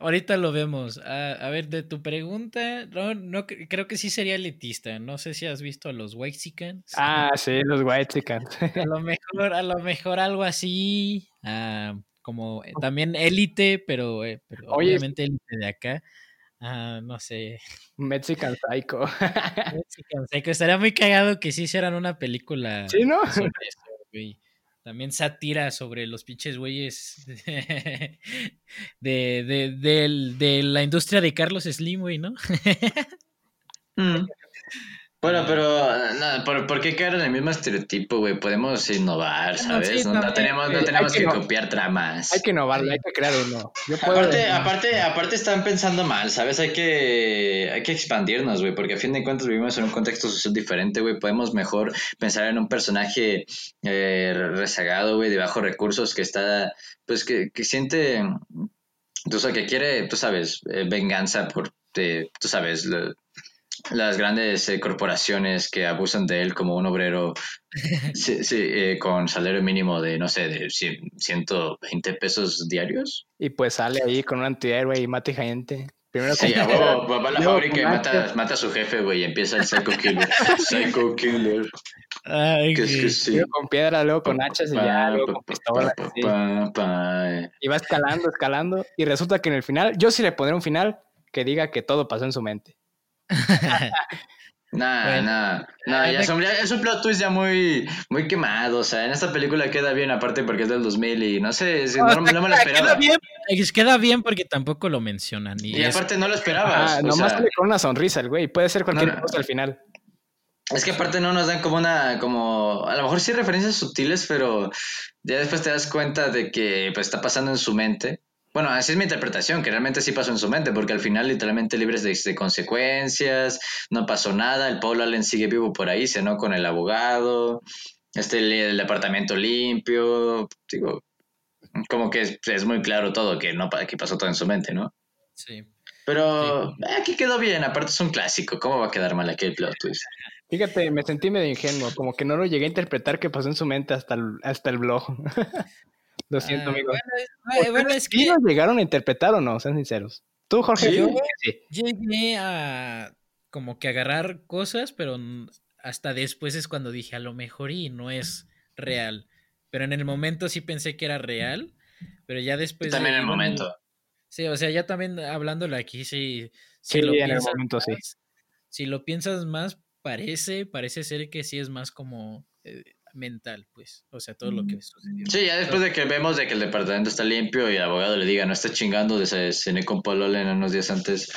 Ahorita lo vemos. Ah, a ver, de tu pregunta, no, no cre- creo que sí sería elitista. No sé si has visto a los Waxicans. ah, sí, los White [LAUGHS] A lo mejor, a lo mejor algo así. ah, como eh, también élite, pero, eh, pero Oye, obviamente élite de acá. Ah, no sé. Mexican Psycho. Mexican Psycho. Estaría muy cagado que sí hicieran una película ¿Sí, no? sobre eso, güey. También sátira sobre los pinches güeyes de, de, de, la industria de Carlos Slim, güey, ¿no? Mm. Bueno, pero no, ¿por, por qué caer en el mismo estereotipo, güey? Podemos innovar, ¿sabes? sí, no, tenemos, no sí, tenemos que copiar tramas. Hay que innovarlo, hay que crear uno. Yo puedo. Aparte, aparte, aparte están pensando mal, ¿sabes? Hay que, hay que expandirnos, güey, porque a fin de cuentas vivimos en un contexto social diferente, güey. Podemos mejor pensar en un personaje eh, rezagado, güey, de bajos recursos que está, pues, que, que siente, tú sabes, que quiere, tú sabes, eh, venganza por, eh, tú sabes, lo- las grandes eh, corporaciones que abusan de él como un obrero [LAUGHS] sí, sí, eh, con salario mínimo de, no sé, de 100, 120 pesos diarios. Y pues sale ahí con un antihéroe y mata gente. Primero Sí, a huevo, va a la fábrica y mata, mata a su jefe, güey, y empieza el Psycho Killer. [LAUGHS] Psycho Killer. Ay, Que es que güey. sí. Primero con piedra, luego con hachas y ya, luego con pistola. Pa, sí. pa, pa, eh. Y va escalando, escalando. Y resulta que en el final, yo sí le pondré un final que diga que todo pasó en su mente. [LAUGHS] Nah, Bueno. nah, nah, ya son- ya es un plot twist ya muy, muy quemado, o sea, en esta película queda bien, aparte porque es del 2000 y no sé, si [LAUGHS] no, no me lo Queda esperaba. bien, es- queda bien porque tampoco lo mencionan. Y, Y es- aparte no lo esperabas, Ah, o nomás sea, con una sonrisa el güey. Puede ser cualquier no. cosa al final. Es que aparte no nos dan como una, como, a lo mejor sí referencias sutiles, pero ya después te das cuenta de que pues, está pasando en su mente. Bueno, así es mi interpretación, que realmente sí pasó en su mente, porque al final literalmente libres de, de consecuencias, no pasó nada, el Paul Allen sigue vivo por ahí, cenó con el abogado, este el, el departamento limpio, digo, como que es, es muy claro todo, que no pa- que pasó todo en su mente, ¿no? sí. Pero eh, aquí quedó bien, aparte es un clásico, ¿cómo va a quedar mal aquí el plot twist? Fíjate, me sentí medio ingenuo. Como que no lo llegué a interpretar que pasó en su mente hasta el, hasta el blog. [LAUGHS] lo siento, Ah, amigos. Bueno, es- bueno, es ¿Sí que llegaron a interpretar o no? Sean sinceros. Tú, Jorge. Sí. yo sí. llegué a como que agarrar cosas, pero hasta después es cuando dije, a lo mejor y no es real. Pero en el momento sí pensé que era real, pero ya después... También en el momento. Sí, o sea, ya también hablándolo aquí, sí. Si Sí, lo en el piensas momento sí. más- Si lo piensas más, parece, parece ser que sí es más como eh, mental, pues. O sea, todo lo que sucedió. Sí, ya después de que vemos de que el departamento está limpio y el abogado le diga, no está chingando, de cené con Pololen unos días antes.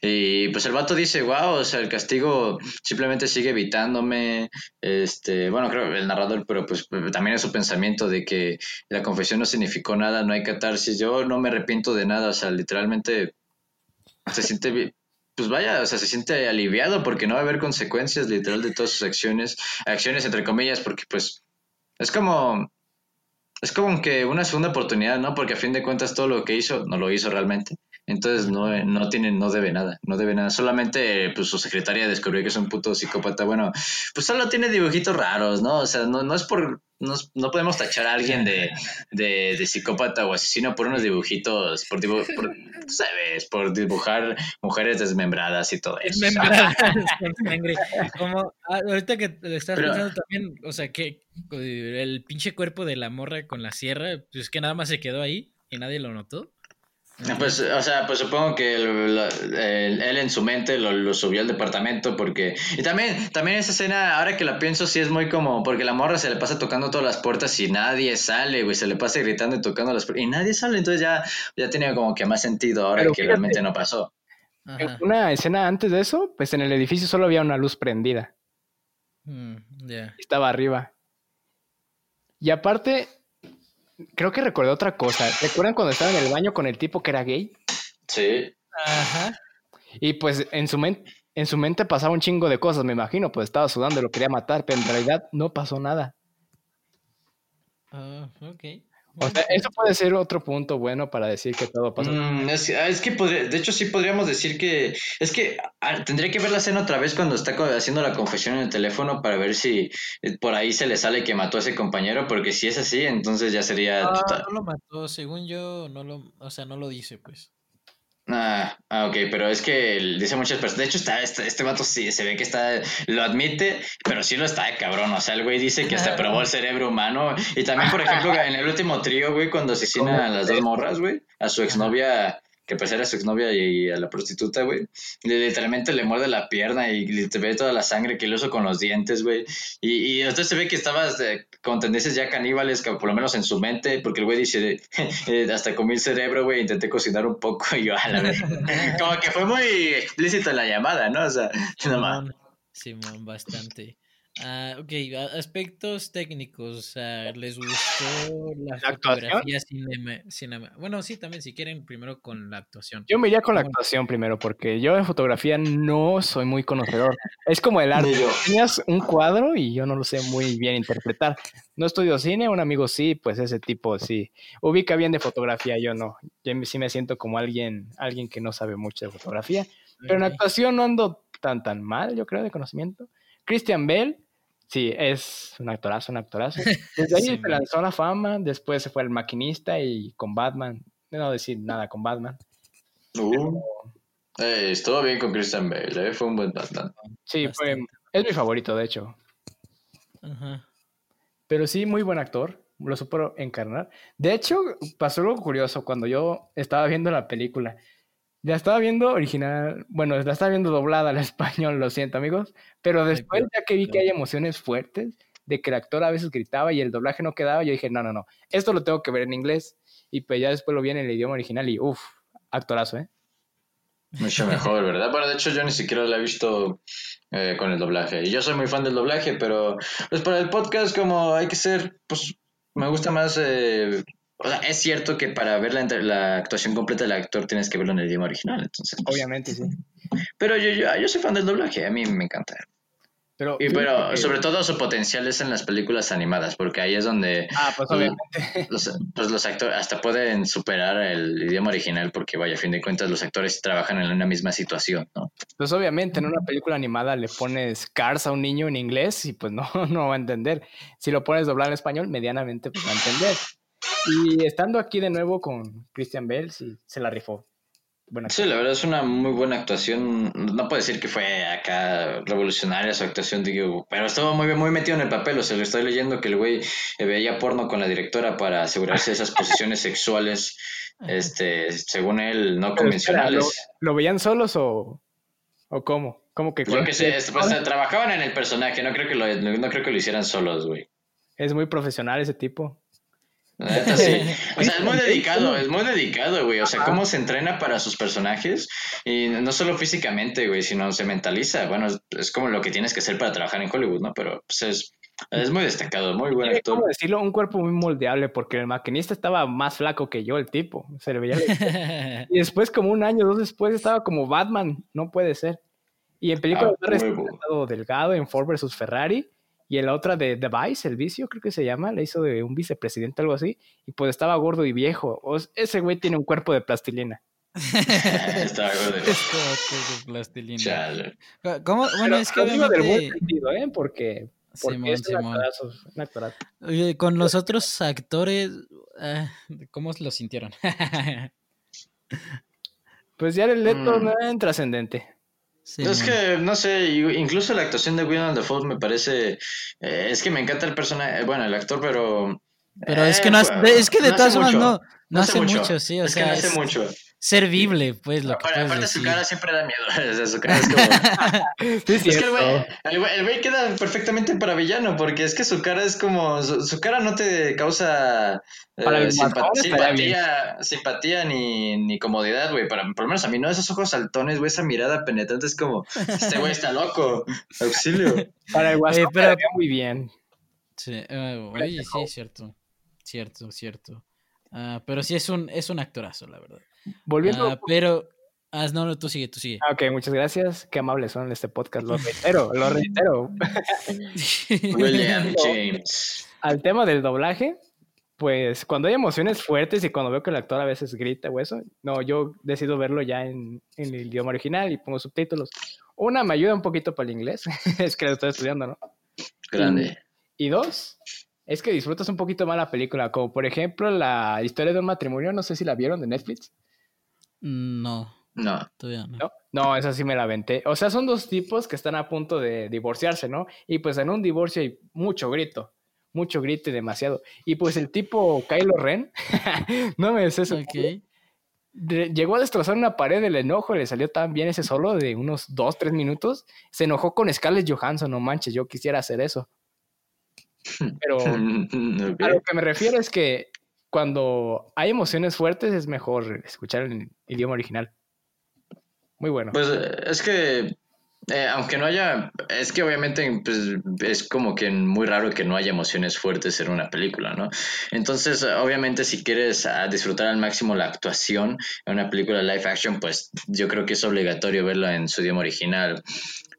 Y pues el vato dice, wow, o sea, el castigo simplemente sigue evitándome. Este, bueno, creo el narrador, pero pues también es su pensamiento de que la confesión no significó nada, no hay catarsis. Yo no me arrepiento de nada, o sea, literalmente se siente pues vaya, o sea, se siente aliviado porque no va a haber consecuencias literal de todas sus acciones, acciones entre comillas, porque pues es como, es como que una segunda oportunidad, ¿no? Porque a fin de cuentas todo lo que hizo no lo hizo realmente. Entonces no, no tiene, no debe nada, no debe nada. Solamente pues su secretaria descubrió que es un puto psicópata. Bueno, pues solo tiene dibujitos raros, ¿no? O sea, no, no es por, no, no podemos tachar a alguien de, de, de, psicópata o asesino por unos dibujitos, por, dibu por ¿sabes? Por dibujar mujeres desmembradas y todo eso. Desmembradas [LAUGHS] con sangre. Como ah, ahorita que estás pensando también, o sea, que el pinche cuerpo de la morra con la sierra, pues que nada más se quedó ahí y nadie lo notó. Pues, o sea, pues supongo que él en su mente lo, subió al departamento porque... Y también, también esa escena, ahora que la pienso, sí es muy como... Porque la morra se le pasa tocando todas las puertas y nadie sale, güey. Se le pasa gritando y tocando las puertas y nadie sale. Entonces ya, ya tenía como que más sentido ahora que realmente no pasó. En una escena antes de eso, pues en el edificio solo había una luz prendida. Mm, Estaba arriba. Y aparte, creo que recordé otra cosa. ¿Recuerdan cuando estaba en el baño con el tipo que era gay? Sí. Ajá. Y pues en su, mente en su mente pasaba un chingo de cosas, me imagino, pues estaba sudando, lo quería matar, pero en realidad no pasó nada. Ah, ok. O sea, eso puede ser otro punto bueno para decir que todo pasó. Mm, es, ah, es, que, de hecho, sí podríamos decir que. Es que ah, tendría que ver la escena otra vez cuando está haciendo la confesión en el teléfono para ver si eh, por ahí se le sale que mató a ese compañero, porque si es así, entonces ya sería. Ah, no lo mató, según yo, no lo. O sea, no lo dice, pues. Ah, ah, ok, pero es que dice muchas personas. De hecho, está, este, este vato sí se ve que está, lo admite, pero sí lo está de cabrón. O sea, el güey dice que hasta probó el cerebro humano. Y también, por ejemplo, en el último trío, güey, cuando asesina a las dos morras, güey, a su exnovia que pues era su exnovia y a la prostituta, güey. Literalmente le muerde la pierna y te ve toda la sangre que le uso con los dientes, güey. Y, y usted se ve que estabas con tendencias ya caníbales, por lo menos en su mente, porque el güey dice, [LAUGHS] eh, hasta comí el cerebro, güey, intenté cocinar un poco y yo, a la vez. Como que fue muy explícito la llamada, ¿no? O sea, nada más. Simón, bastante. Ah, ok, aspectos técnicos. ¿Les gustó la, fotografía cinema, Bueno, sí, también, si quieren, primero con la actuación. Yo me iría con la actuación primero, porque yo en fotografía no soy muy conocedor. Es como el arte. Tenías un cuadro y yo no lo sé muy bien interpretar. No estudio cine, un amigo sí, pues ese tipo sí. Ubica bien de fotografía, yo no. Yo sí me siento como alguien, alguien que no sabe mucho de fotografía. Pero en actuación no ando tan, tan mal, yo creo, de conocimiento. Christian Bell Sí, es un actorazo, un actorazo. [LAUGHS] Desde ahí se lanzó la fama, después se fue el maquinista y con Batman. No decir nada con Batman. Uh, eh, estuvo bien con Christian Bale, eh, fue un buen Batman. Sí, fue, es mi favorito, de hecho. Pero sí, muy buen actor, lo supo encarnar. De hecho, pasó algo curioso cuando yo estaba viendo la película. Ya estaba viendo original, bueno, la estaba viendo doblada al [LAUGHS] español, lo siento amigos, pero después ya que vi que hay emociones fuertes, de que el actor a veces gritaba y el doblaje no quedaba, yo dije, no, no, no, esto lo tengo que ver en inglés. Y pues ya después lo vi en el idioma original y uff, actorazo, ¿eh? Mucho mejor, ¿verdad? Bueno, de hecho yo ni siquiera la he visto eh, con el doblaje. Y yo soy muy fan del doblaje, pero pues para el podcast como hay que ser, pues me gusta más eh, o sea, es cierto que para ver la, la, actuación completa del actor tienes que verlo en el idioma original, entonces. Pues, Obviamente, sí. Pero yo, yo, yo soy fan del doblaje, a mí me encanta. Pero, y, pero sobre todo su potencial es en las películas animadas, porque ahí es donde ah, pues, obviamente. Los, pues los actores hasta pueden superar el idioma original, porque vaya, a fin de cuentas los actores trabajan en una misma situación, ¿no? Pues obviamente en una película animada le pones Cars a un niño en inglés y pues no, [LAUGHS] no va a entender. Si lo pones doblar en español, medianamente pues va a entender. Y estando aquí de nuevo con Christian Bell, sí, se la rifó. sí, la verdad es una muy buena actuación. No puedo decir que fue acá revolucionaria su actuación, digo, pero estuvo muy, muy metido en el papel. O sea, le estoy leyendo que el güey veía porno con la directora para asegurarse de esas posiciones sexuales, este, según él, no convencionales. ¿lo, veían solos o, o cómo? ¿Cómo que? Creo que sí, pues, trabajaban en el personaje, no creo que lo, no creo que lo hicieran solos, güey. Es muy profesional ese tipo. Sí. [LAUGHS] O sea, es muy dedicado, es muy dedicado, güey. O sea, cómo se entrena para sus personajes. Y no solo físicamente, güey, sino se mentaliza. Bueno, es, como lo que tienes que hacer para trabajar en Hollywood, ¿no? Pero pues es, es muy destacado, muy buen actor. ¿Cómo decirlo? Un cuerpo muy moldeable, porque el maquinista estaba más flaco que yo, el tipo. Se le veía. [LAUGHS] y después, como un año, dos después, estaba como Batman. No puede ser. Y en película ah, delgado en Ford vs Ferrari. Y en la otra de The Vice, el vicio, creo que se llama, le hizo de un vicepresidente, algo así. Y pues estaba gordo y viejo. ese güey tiene un cuerpo de plastilina. estaba [LAUGHS] gordo. de plastilina. ¿Cómo? Bueno, es que obviamente... Del buen sentido, ¿eh? Porque con los otros actores, ah, ¿cómo lo sintieron? [LAUGHS] pues ya el Leto mm. no es trascendente. Es que, no sé, incluso la actuación de William Dafoe me parece... Eh, es que me encanta el personaje, bueno, el actor, pero... Pero es que no hace, es que de todas formas no, no, hace mucho, sí, o sea... no hace mucho servible, pues lo que Aparte su cara siempre da miedo. [LAUGHS] su cara es como... es que el güey, el güey queda perfectamente para villano, porque es que su cara es como... Su, cara no te causa eh, simpatía, simpatía ni, ni comodidad, güey. Para, por lo menos a mí, ¿no? Esos ojos saltones, güey, esa mirada penetrante es como... Este güey está loco. [LAUGHS] Auxilio. Para el guasón pero... muy bien. Sí, uh, oye, sí, cierto. Cierto, cierto. Uh, pero sí es un, es un actorazo, la verdad. Volviendo. Ah, pero. Ah, no, no, tú sigue, tú sigue. Ah, ok, muchas gracias. Qué amables son este podcast. Lo reitero, lo reitero. [LAUGHS] William James. Al tema del doblaje, pues cuando hay emociones fuertes y cuando veo que el actor a veces grita o eso, no, yo decido verlo ya en, en el idioma original y pongo subtítulos. Una, me ayuda un poquito para el inglés, [LAUGHS] es que lo estoy estudiando, ¿no? Grande. Y, y dos, es que disfrutas un poquito más la película, como por ejemplo la historia de un matrimonio, no sé si la vieron de Netflix. No. No. Todavía no. no. esa sí me la aventé. O sea, son dos tipos que están a punto de divorciarse, ¿no? Y pues en un divorcio hay mucho grito. Mucho grito y demasiado. Y pues el tipo Kylo Ren, [LAUGHS] no me sé eso. llegó a destrozar una pared del enojo, le salió tan bien ese solo de unos dos, tres minutos. Se enojó con Scarlett Johansson, no manches, yo quisiera hacer eso. [LAUGHS] Pero a lo que me refiero es que cuando hay emociones fuertes es mejor escuchar el idioma original. Muy bueno. Pues es que, eh, aunque no haya, es que obviamente pues, es como que muy raro que no haya emociones fuertes en una película, ¿no? Entonces, obviamente si quieres ah, disfrutar al máximo la actuación en una película live action, pues yo creo que es obligatorio verla en su idioma original.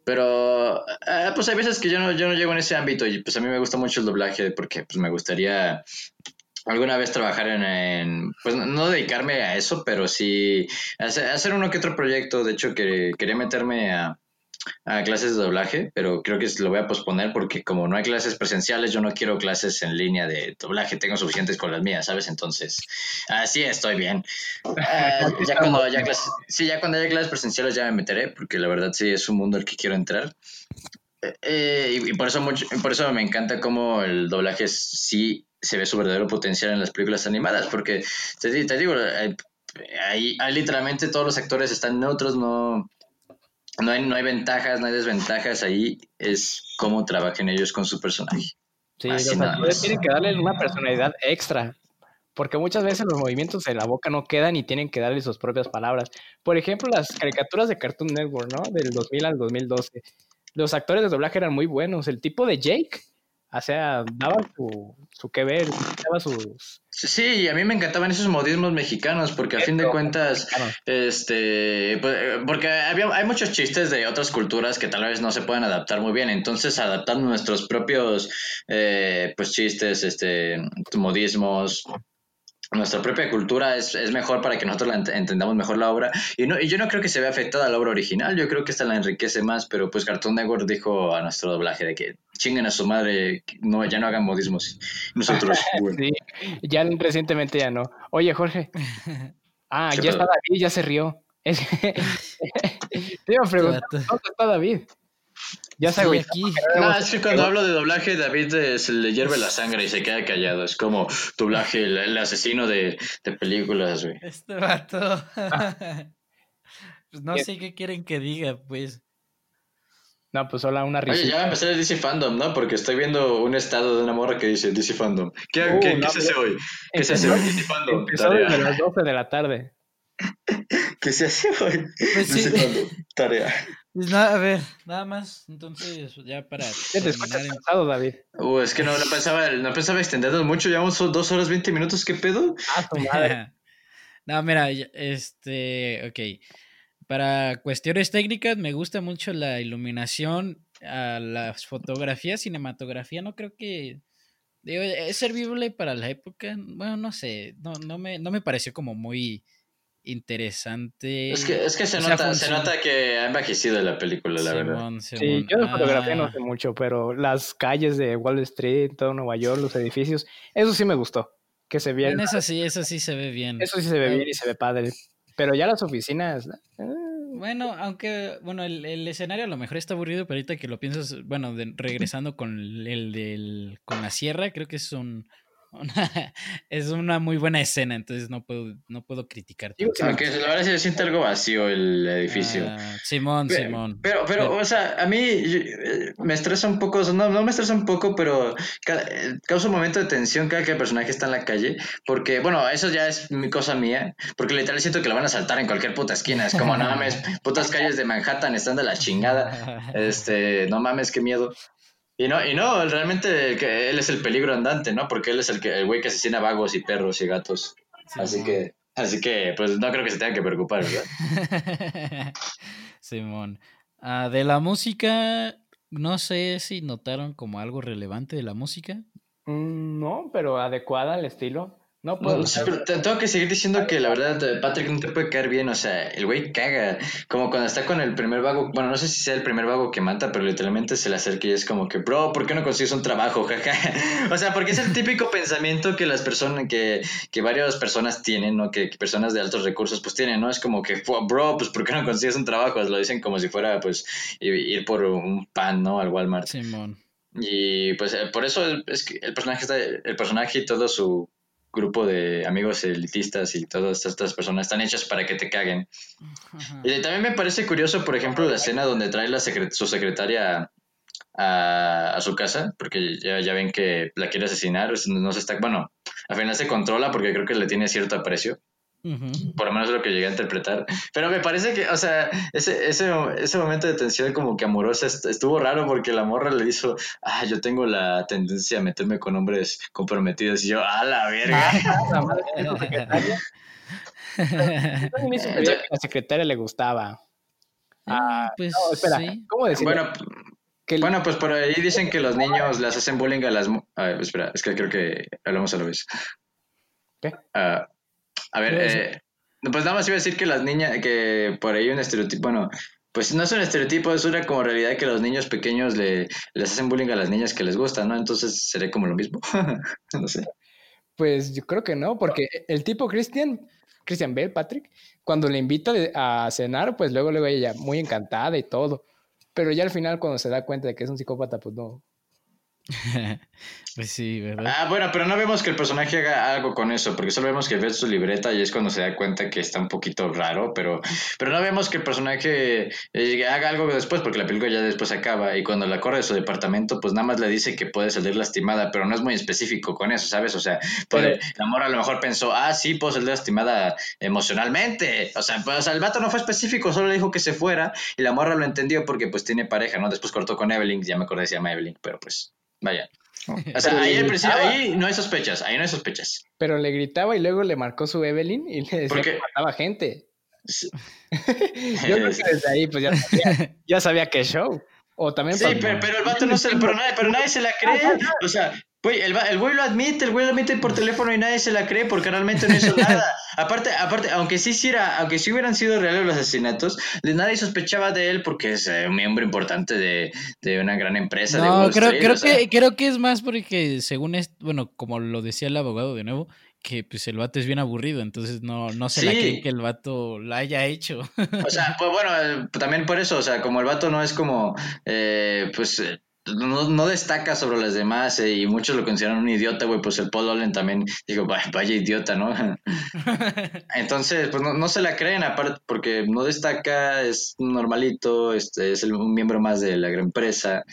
Pero, eh, pues hay veces que yo no, yo no llego en ese ámbito y pues a mí me gusta mucho el doblaje porque pues me gustaría alguna vez trabajar en, pues no dedicarme a eso, pero sí hacer, uno que otro proyecto. De hecho, que quería meterme a, clases de doblaje, pero creo que lo voy a posponer porque como no hay clases presenciales, yo no quiero clases en línea de doblaje, tengo suficientes con las mías, ¿sabes? Entonces, así estoy bien. Ah, ya cuando haya clases, sí, ya cuando haya clases presenciales ya me meteré, porque la verdad sí es un mundo al que quiero entrar. Eh, eh, y, por eso mucho, por eso me encanta cómo el doblaje sí se ve su verdadero potencial en las películas animadas, porque te, digo, ahí, literalmente todos los actores están neutros, no, no, hay, no hay ventajas, no hay desventajas, ahí es cómo trabajen ellos con su personaje. Sí, los actores tienen que darle una personalidad extra, porque muchas veces los movimientos de la boca no quedan y tienen que darle sus propias palabras. Por ejemplo, las caricaturas de Cartoon Network, ¿no? Del 2000 al 2012. Los actores de doblaje eran muy buenos. El tipo de Jake o sea, daba su, su que ver, daba sus... Sí, a mí me encantaban esos modismos mexicanos, porque a fin de cuentas, este, pues, porque había, hay muchos chistes de otras culturas que tal vez no se pueden adaptar muy bien, entonces adaptando nuestros propios, eh, pues chistes, este, modismos, nuestra propia cultura es, es, mejor para que nosotros entendamos mejor la obra. Y, no, y yo no creo que se vea afectada la obra original, yo creo que esta la enriquece más, pero pues Cartoon Network dijo a nuestro doblaje de que chinguen a su madre, no, ya no hagan modismos. Nosotros, [LAUGHS] sí, ya recientemente ya no. Oye, Jorge. [LAUGHS] Ah, ya está David, ya se rió. [LAUGHS] Te iba a preguntar, ¿dónde está David? Ya sé, güey. Aquí. No, es que cuando hablo de doblaje, David eh, se le hierve la sangre y se queda callado. Es como doblaje, el, asesino de, de, películas, güey. Este vato. [LAUGHS] pues no sé qué quieren que diga, pues. No, pues solo una Oye, risita. ya va a empezar el DC Fandom, ¿no? Porque estoy viendo un estado de una morra que dice DC Fandom. ¿Qué, Uh, qué- no, qué se hace hoy? ¿Qué se hace hoy? DC Fandom. Empezó desde Tarea. las 12 de la tarde. [LAUGHS] ¿Qué se hace hoy? Pues sí. DC Fandom. Tarea. Pues nada, a ver, nada más. Entonces, ya para. ¿Qué te escuchas en- cansado, David? Uh, es que no, no pensaba, no pensaba extendernos mucho. Llevamos dos horas 20 minutos. ¿Qué pedo? Ah, tu madre. [LAUGHS] no, mira, este, ok. Para cuestiones técnicas, me gusta mucho la iluminación, a las fotografías, cinematografía. No creo que. Digo, es servible para la época. Bueno, no sé. No, no, me, no me pareció como muy interesante. Es que, es que se, O sea, nota, se nota que ha envejecido la película, la verdad. Simón, Sí, yo de fotografía no Ah, sé mucho, pero las calles de Wall Street, todo Nueva York, los edificios, eso sí me gustó. Que se En viera. eso sí, eso sí se ve bien. Eso sí se ve Ah, bien y se ve padre. Pero ya las oficinas. eh, Bueno, aunque, bueno, el, el escenario a lo mejor está aburrido, pero ahorita que lo piensas, bueno, de- regresando con el, el del, con la sierra, creo que es un, una, [LAUGHS] es una muy buena escena, entonces no puedo, no puedo criticar. Digo, si me- Aunque la verdad se siente algo vacío el edificio. Ah, Simón, Simón. Pero, pero, o sea, a mí eh, me estresa un poco, no, no me estresa un poco, pero ca- eh, causa un momento de tensión cada que el personaje está en la calle, porque, bueno, eso ya es mi cosa mía, porque literal siento que lo van a saltar en cualquier puta esquina, es como, no mames, [LAUGHS] putas calles de Manhattan están de la chingada, este, no mames, qué miedo. Y no, y no, realmente el que él es el peligro andante, ¿no? Porque él es el que el güey que asesina vagos y perros y gatos. Así que, así que, pues no creo que se tenga que preocupar, ¿verdad? [LAUGHS] Simón. Ah, de la música, no sé si notaron como algo relevante de la música. mm, no, pero adecuada al estilo. No puedo. No, sí, pero te- tengo que seguir diciendo que la verdad eh, Patrick no te puede caer bien, o sea, el güey caga, como cuando está con el primer vago, bueno, no sé si sea el primer vago que mata, pero literalmente se le acerca y es como que, bro, ¿por qué no consigues un trabajo? [LAUGHS] Jaja. o sea, porque es el típico pensamiento que las personas, que, que varias personas tienen, ¿no? Que, que personas de altos recursos pues tienen, ¿no? Es como que, "Fu- bro, pues ¿por qué no consigues un trabajo? Lo dicen como si fuera pues ir por un pan, ¿no? Al Walmart. Simón. Y pues eh, por eso es que el personaje está, el personaje y todo su grupo de amigos elitistas y todas estas personas están hechas para que te caguen. Ajá. Y también me parece curioso, por ejemplo, la escena donde trae la secre- su secretaria a, a su casa, porque ya, ya ven que la quiere asesinar, es- no se está, bueno, al final se controla porque creo que le tiene cierto aprecio Por lo menos es lo que llegué a interpretar. Pero me parece que, o sea, ese, ese, ese momento de tensión como que amorosa est- estuvo raro porque la morra le hizo, ah, yo tengo la tendencia a meterme con hombres comprometidos y yo, a la verga. La [LAUGHS] madre de su secretaria. Yo también hice creer que a la secretaria le gustaba. Ah, pues no, espera, sí. ¿cómo decirlo? Bueno, que bueno, pues por ahí dicen que los niños les hacen bullying a las... A ver, espera, es que creo que hablamos a la vez. ¿Qué? Ah, a ver, ¿Qué iba a eh, pues nada más iba a decir que las niñas, que por ahí un estereotipo, bueno, pues no es un estereotipo, es una como realidad que los niños pequeños le, les hacen bullying a las niñas que les gustan, ¿no? Entonces sería como lo mismo. [LAUGHS] no sé. Pues yo creo que no, porque el tipo Christian, Christian Bale, Patrick, cuando le invita a cenar, pues luego luego ella muy encantada y todo. Pero ya al final cuando se da cuenta de que es un psicópata, pues no. [LAUGHS] pues sí, ¿verdad? Ah, bueno, pero no vemos que el personaje haga algo con eso, porque solo vemos que ve su libreta y es cuando se da cuenta que está un poquito raro, pero, pero no vemos que el personaje eh, haga algo después, porque la película ya después acaba y cuando la corre de su departamento, pues nada más le dice que puede salir lastimada, pero no es muy específico con eso, ¿sabes? O sea, puede, la morra a lo mejor pensó, ah, sí, puedo salir lastimada emocionalmente. O sea, pues, o sea, el vato no fue específico, solo le dijo que se fuera y la morra lo entendió porque pues tiene pareja, ¿no? Después cortó con Evelyn, ya me acordé se llama Evelyn, pero pues, vaya. O sea, ahí, al principio, ahí no hay sospechas, ahí no hay sospechas. Pero le gritaba y luego le marcó su Evelyn y le decía que mataba gente. Sí, [LAUGHS] Yo creo que desde ahí pues ya sabía, ya sabía que show. O también Sí, pero, pero el vato no se pero nadie, pero nadie se la cree. O sea, güey, el, güey lo admite, el güey lo admite por teléfono y nadie se la cree porque realmente no hizo nada. [LAUGHS] Aparte, aparte, aunque sí hiciera, aunque sí hubieran sido reales los asesinatos, de nadie sospechaba de él porque es eh, un miembro importante de, de una gran empresa. No, creo, Street, creo, o sea. que, creo que es más porque según es, bueno, como lo decía el abogado de nuevo, que pues el vato es bien aburrido, entonces no, no se la Sí. creen que el vato la haya hecho. O sea, pues bueno, eh, también por eso, o sea, como el vato no es como, eh, pues, eh, no, no destaca sobre las demás eh, y muchos lo consideran un idiota, güey, pues el Paul Allen también, digo, vaya, vaya idiota, ¿no? [LAUGHS] Entonces, pues no, no, se la creen, aparte, porque no destaca, es normalito, este, es el, un miembro más de la gran empresa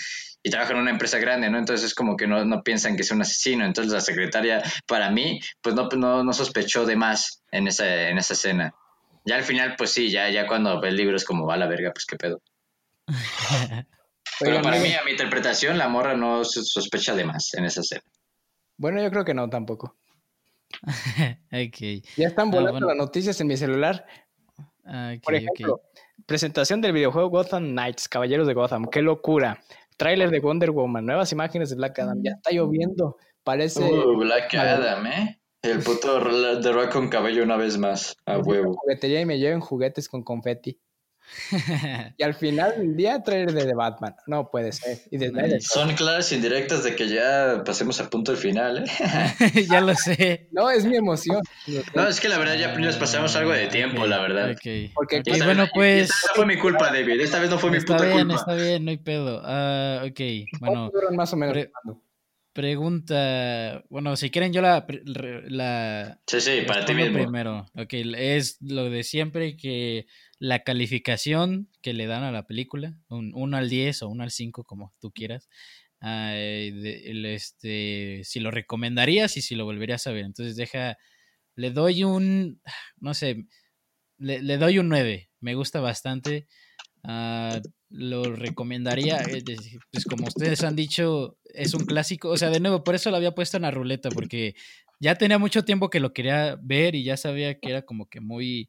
y trabaja en una empresa grande, ¿no? Entonces es como que no, no piensan que es un asesino. Entonces la secretaria, para mí, pues no, no, no sospechó de más en esa, en esa escena. Ya al final, pues sí, ya, ya cuando ve el libro es como va a la verga, pues qué pedo. [LAUGHS] Pero para mí, a mi interpretación, la morra no sospecha de más en esa escena. Bueno, yo creo que no tampoco. [LAUGHS] okay. Ya están volando ah, bueno. las noticias en mi celular. Okay, Por ejemplo, presentación del videojuego Gotham Knights, Caballeros de Gotham. ¡Qué locura! Tráiler de Wonder Woman, nuevas imágenes de Black Adam. Ya está lloviendo. Parece. Uh, Black Adam, ¿eh? El puto de Rock con cabello una vez más. A huevo. Juguetería y me lleven juguetes con confeti. Y al final del día trailer de The Batman. No puede ser. Y de Son claras indirectas de que ya pasemos al punto del final, ¿eh? [LAUGHS] ya lo sé. No, es mi emoción. No, es que la verdad ya nos pasamos algo de tiempo, okay, la verdad. Okay. Porque okay, bueno, pues. Esta no fue mi culpa, David. Esta vez no fue mi está puta bien, culpa. Está bien, no hay pedo. Uh, ok, bueno. Más o menos. Pre pregunta, bueno, si quieren yo la... la sí, sí, para ti mismo. Primero, ok, es lo de siempre que la calificación que le dan a la película, un 1 al 10 o 1 al 5, como tú quieras, este, si lo recomendarías y si lo volverías a ver. Entonces deja, le doy un, no sé, le, le doy un 9, me gusta bastante. Uh, lo recomendaría, pues como ustedes han dicho, es un clásico, o sea, de nuevo, por eso lo había puesto en la ruleta, porque ya tenía mucho tiempo que lo quería ver y ya sabía que era como que muy,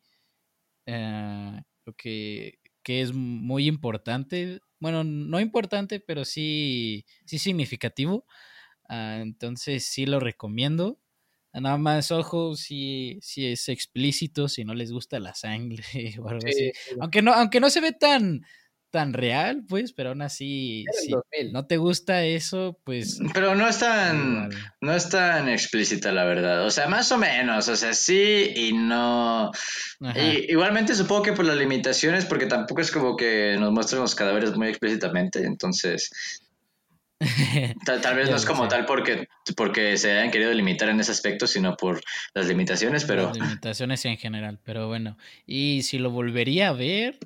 uh, lo que, que es muy importante, bueno, no importante, pero sí, sí significativo, uh, entonces sí lo recomiendo. Nada más, ojo, si, si es explícito, si no les gusta la sangre [LAUGHS] o algo sí, así. Sí. Aunque no, aunque no se ve tan, tan real, pues, pero aún así, si no te gusta eso, pues. Pero no es tan, no es tan explícita, la verdad. O sea, más o menos, o sea, sí y no. Y, igualmente supongo que por las limitaciones, porque tampoco es como que nos muestren los cadáveres muy explícitamente, entonces. [LAUGHS] Tal, tal, vez no es como tal porque, porque se hayan querido limitar en ese aspecto, sino por las limitaciones, pero... Las limitaciones en general, pero bueno. Y si lo volvería a ver,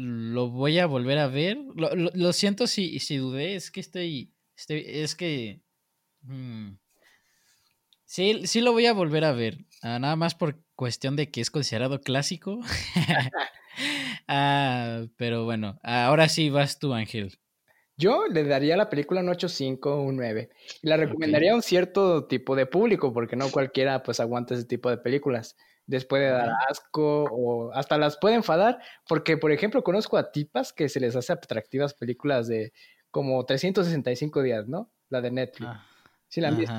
lo voy a volver a ver. Lo, lo, lo siento si, si dudé, es que estoy... estoy es que... Hmm, sí, sí lo voy a volver a ver. Uh, nada más por cuestión de que es considerado clásico. uh, [LAUGHS] pero bueno, ahora sí vas tú, Ángel. Yo le daría a la película un 8.5, un 9. Y la recomendaría okay. a un cierto tipo de público, porque no cualquiera pues aguanta ese tipo de películas. Les puede dar asco o hasta las puede enfadar, porque por ejemplo conozco a tipas que se les hace atractivas películas de como 365 días, ¿no? La de Netflix. Ah. ¿Sí la han visto?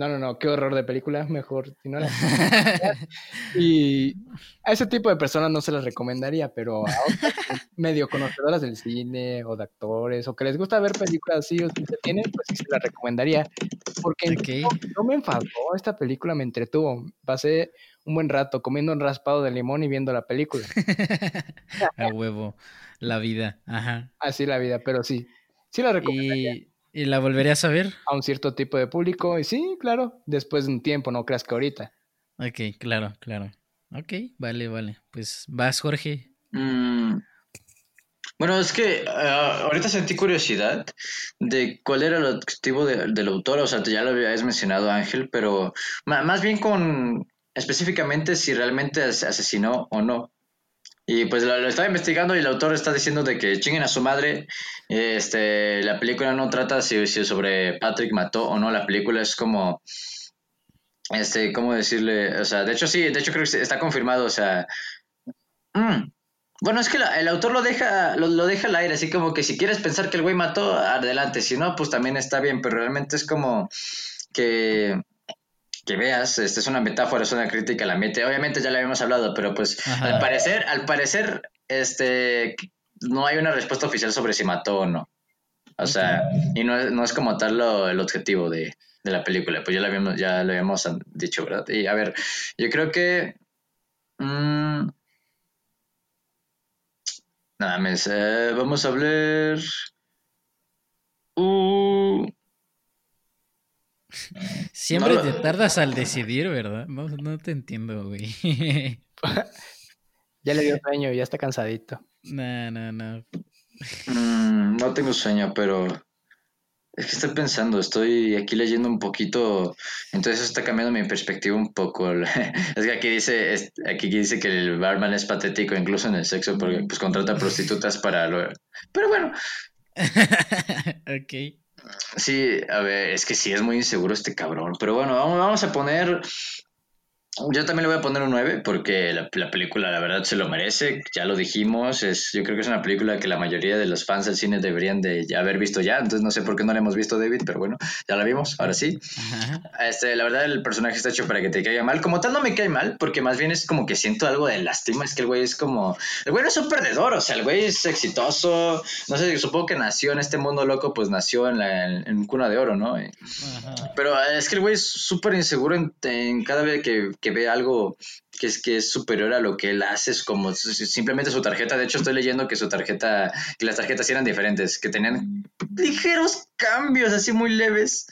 No, no, no, qué horror de película, mejor si no la [LAUGHS] Y a ese tipo de personas no se las recomendaría, pero a otras [LAUGHS] medio conocedoras del cine o de actores o que les gusta ver películas así o que se tienen, pues sí se las recomendaría. Porque okay. no, no, me enfadó, esta película me entretuvo. Pasé un buen rato comiendo un raspado de limón y viendo la película. [LAUGHS] a huevo, la vida, ajá. Así la vida, pero sí, sí la recomendaría. Y... ¿Y la volverías a ver? A un cierto tipo de público, y sí, claro, después de un tiempo, no creas que ahorita. Ok, claro, claro. Ok, vale, vale. Pues vas, Jorge. Mm. Bueno, es que uh, ahorita sentí curiosidad de cuál era el objetivo de, del autor, o sea, ya lo habías mencionado, Ángel, pero más bien con específicamente si realmente asesinó o no. Y pues lo, lo, estaba investigando y el autor está diciendo de que chinguen a su madre. Este, la película no trata si, si sobre Patrick mató o no. La película es como, este, ¿cómo decirle? O sea, de hecho sí, de hecho creo que está confirmado. O sea, mm, bueno, es que el autor lo deja, lo, lo, deja al aire, así como que si quieres pensar que el güey mató, adelante. Si no, pues también está bien, pero realmente es como que que veas, esta es una metáfora, es una crítica, la mete, obviamente ya la habíamos hablado, pero pues Ajá. al parecer, al parecer, este, no hay una respuesta oficial sobre si mató o no. O sea, y no es, no es como tal lo, el objetivo de, de, la película, pues ya lo habíamos, ya lo habíamos dicho, ¿verdad? Y a ver, yo creo que... Mmm, nada más, eh, vamos a hablar... Uh, Siempre No, te tardas al decidir, ¿verdad? No, no te entiendo, güey. [LAUGHS] Ya le dio sueño, ya está cansadito. no, no, no. mm, no tengo sueño, pero es que estoy pensando, estoy aquí leyendo un poquito, entonces está cambiando mi perspectiva un poco. [LAUGHS] Es que aquí dice, es- aquí dice que el barman es patético incluso en el sexo porque pues contrata prostitutas para lo... Pero bueno, [LAUGHS] ok. Sí, a ver, es que sí es muy inseguro este cabrón. Pero bueno, vamos, vamos a poner. Yo también le voy a poner un 9 porque la, la película, la verdad, se lo merece. Ya lo dijimos. Es, yo creo que es una película que la mayoría de los fans del cine deberían de ya haber visto ya. Entonces no sé por qué no la hemos visto, David, pero bueno, ya la vimos. Ahora sí. Este, la verdad, el personaje está hecho para que te caiga mal. Como tal, no me cae mal, porque más bien es como que siento algo de lástima. Es que el güey es como. El güey no es un perdedor, o sea, el güey es exitoso. No sé, supongo que nació en este mundo loco, pues nació en, la, en, en cuna de oro, ¿no? Ajá. Pero es que el güey es súper inseguro en, en cada vez que, que ve algo que es que es superior a lo que él hace, es como simplemente su tarjeta. De hecho, estoy leyendo que su tarjeta, que las tarjetas eran diferentes, que tenían ligeros cambios, así muy leves.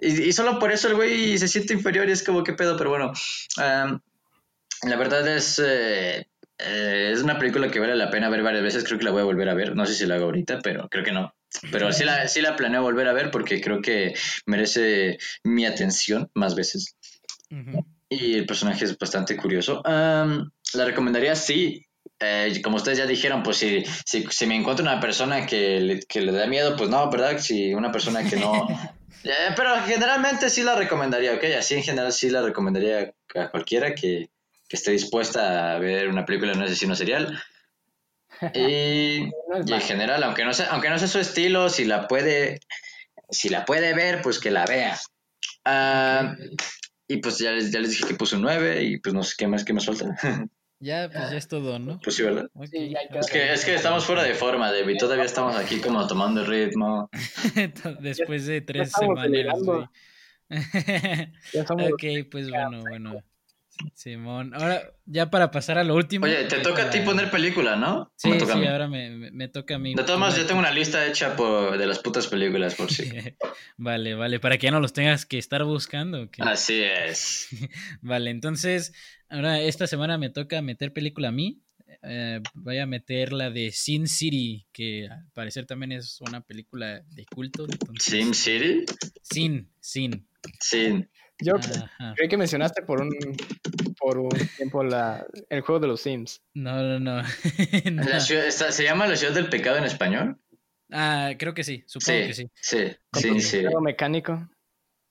Y, solo por eso el güey se siente inferior y es como, ¿qué pedo? Pero bueno, la verdad es, eh, eh, es una película que vale la pena ver varias veces. Creo que la voy a volver a ver. No sé si la hago ahorita, pero creo que no. Pero sí la, sí la planeo volver a ver porque creo que merece mi atención más veces. Y el personaje es bastante curioso. Am, la recomendaría, sí. Eh, como ustedes ya dijeron, pues si, si, si me encuentro una persona que le, que le da miedo, pues no, ¿verdad? Si una persona que no... [LAUGHS] Eh, pero generalmente sí la recomendaría, ¿ok? Así en general sí la recomendaría a cualquiera que, que esté dispuesta a ver una película de un asesino serial. [LAUGHS] Y, No y en general, aunque no sea, aunque no sea su estilo, si la puede, si la puede ver, pues que la vea. Ah, y pues ya les, ya les dije que puse un 9 y pues no sé qué más, qué más falta. [LAUGHS] Ya, pues ya es todo, ¿no? pues sí, ¿verdad? Sí, Es que, es que estamos fuera de forma, David. Todavía estamos aquí como tomando el ritmo. [LAUGHS] Después de tres semanas, [LAUGHS] ok, pues bueno, bueno. Simón. Ahora, ya para pasar a lo último. Oye, te toca a ti poner película, ¿no? Sí, Me toca a sí, mí. ahora me, me- me toca a mí. De todos modos, yo tengo una lista hecha por, de las putas películas, por si. [LAUGHS] Vale, vale, para que ya no los tengas que estar buscando. ¿ok? Así es. [LAUGHS] Vale, entonces, ahora esta semana me toca meter película a mí. Eh, voy a meter la de Sin City, que al parecer también es una película de culto. entonces- Sim City. Sin, sin. Sí. Yo [LAUGHS] Ajá. creí que mencionaste por un, por un tiempo la, el juego de los Sims. No, no, no. [LAUGHS] No. La ciudad- está- ¿Se llama La Ciudad del Pecado en español? Ah, creo que sí, supongo Sí, que sí. sí, sí, sí. juego mecánico. [LAUGHS]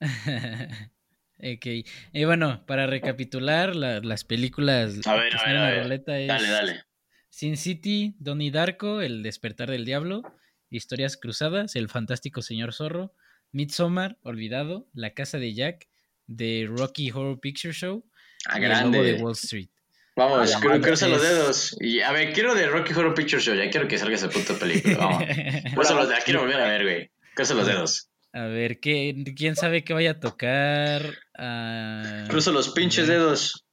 ok. Y bueno, para recapitular la- las películas A ver, a ver, a es Dale, dale. Sin City, Donnie Darko, El despertar del diablo, Historias cruzadas, El fantástico señor zorro, Midsommar, Olvidado, La casa de Jack, The Rocky Horror Picture Show Ah, y El lobo de grande. Wall Street. Vamos, Ah, cru- cruza los dedos. Y a ver, quiero de Rocky Horror Picture Show. Ya quiero que salga esa puta película. Vamos. [LAUGHS] Cruza los- la quiero volver a ver, güey. Cruza los dedos. A ver, ¿qué, ¿quién sabe qué vaya a tocar? Ah, Cruza los pinches dedos.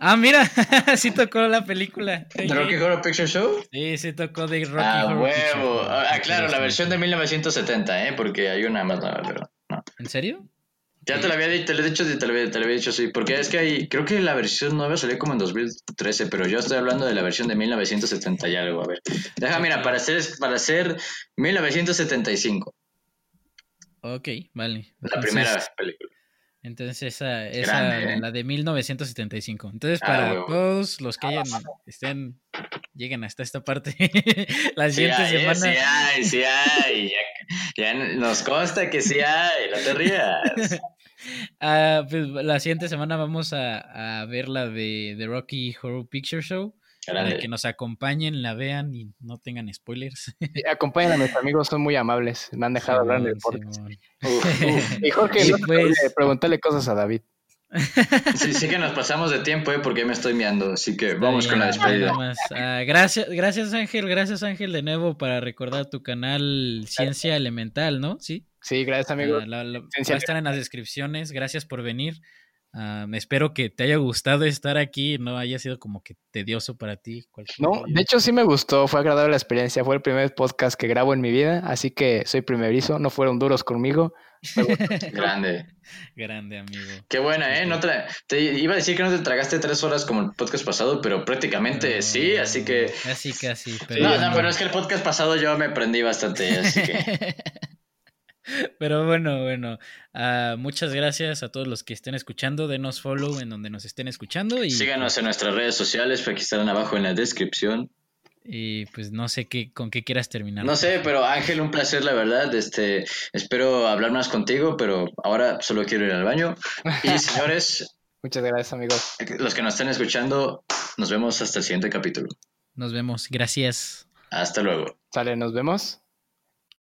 Ah, mira, [LAUGHS] sí tocó la película. ¿De Rocky Horror Picture Show? Sí, sí tocó de Rocky Ah, Horror Picture huevo. Show. Ah, claro, la versión de 1970, ¿eh? Porque hay una más nueva, pero no. ¿En serio? Ya te la había dicho, te lo he dicho, te lo había, te lo había dicho, sí. Porque es que hay, creo que la versión nueva salió como en 2013, pero yo estoy hablando de la versión de 1970 y algo. A ver. Deja, mira, para hacer, para hacer 1975, Ok, vale. la Entonces- primera película. Entonces esa, esa Grande, ¿eh? la de 1975. Entonces Ah, para huevo. todos los que hayan, estén, lleguen hasta esta parte, [LAUGHS] la Sí siguiente hay, eh, semana. sí hay, sí hay. [LAUGHS] Ya, ya nos consta que sí hay, no te rías. [LAUGHS] Ah, pues, la siguiente semana vamos a, a ver la de The Rocky Horror Picture Show. Para que nos acompañen, la vean y no tengan spoilers. Y Acompañan a mis amigos, son muy amables. Me han dejado hablar de deportes. Y [LAUGHS] Jorge, Y no pues- olvide preguntarle cosas a David. [LAUGHS] Sí, sí que nos pasamos de tiempo, ¿eh? Porque me estoy miando. Así que Está vamos con la despedida. Ah, gracias, gracias Ángel, gracias Ángel de nuevo para recordar tu canal Ciencia Elemental, ¿no? Sí. Sí, gracias. Ah, la- la- va a estar en las descripciones. Gracias por venir. Ah, espero que te haya gustado estar aquí, no haya sido como que tedioso para ti. No, de hecho sí me gustó, fue agradable la experiencia, fue el primer podcast que grabo en mi vida, así que soy primerizo, no fueron duros conmigo. [LAUGHS] Grande. Grande, amigo. Qué buena, ¿eh? No te iba a decir que no te tragaste tres horas como el podcast pasado, pero prácticamente sí, así que... Casi, casi. Pero no, no, pero es que el podcast pasado yo me aprendí bastante, así que... [LAUGHS] Pero bueno, bueno, uh, muchas gracias a todos los que estén escuchando. Denos follow en donde nos estén escuchando. Y Síganos pues en nuestras redes sociales, que aquí estarán abajo en la descripción. Y pues no sé qué, con qué quieras terminar. No sé, pero Ángel, un placer, la verdad. Este, espero hablar más contigo, pero ahora solo quiero ir al baño. Y [LAUGHS] señores. Muchas gracias, amigos. Los que nos estén escuchando, nos vemos hasta el siguiente capítulo. Nos vemos. Gracias. Hasta luego. Sale, nos vemos.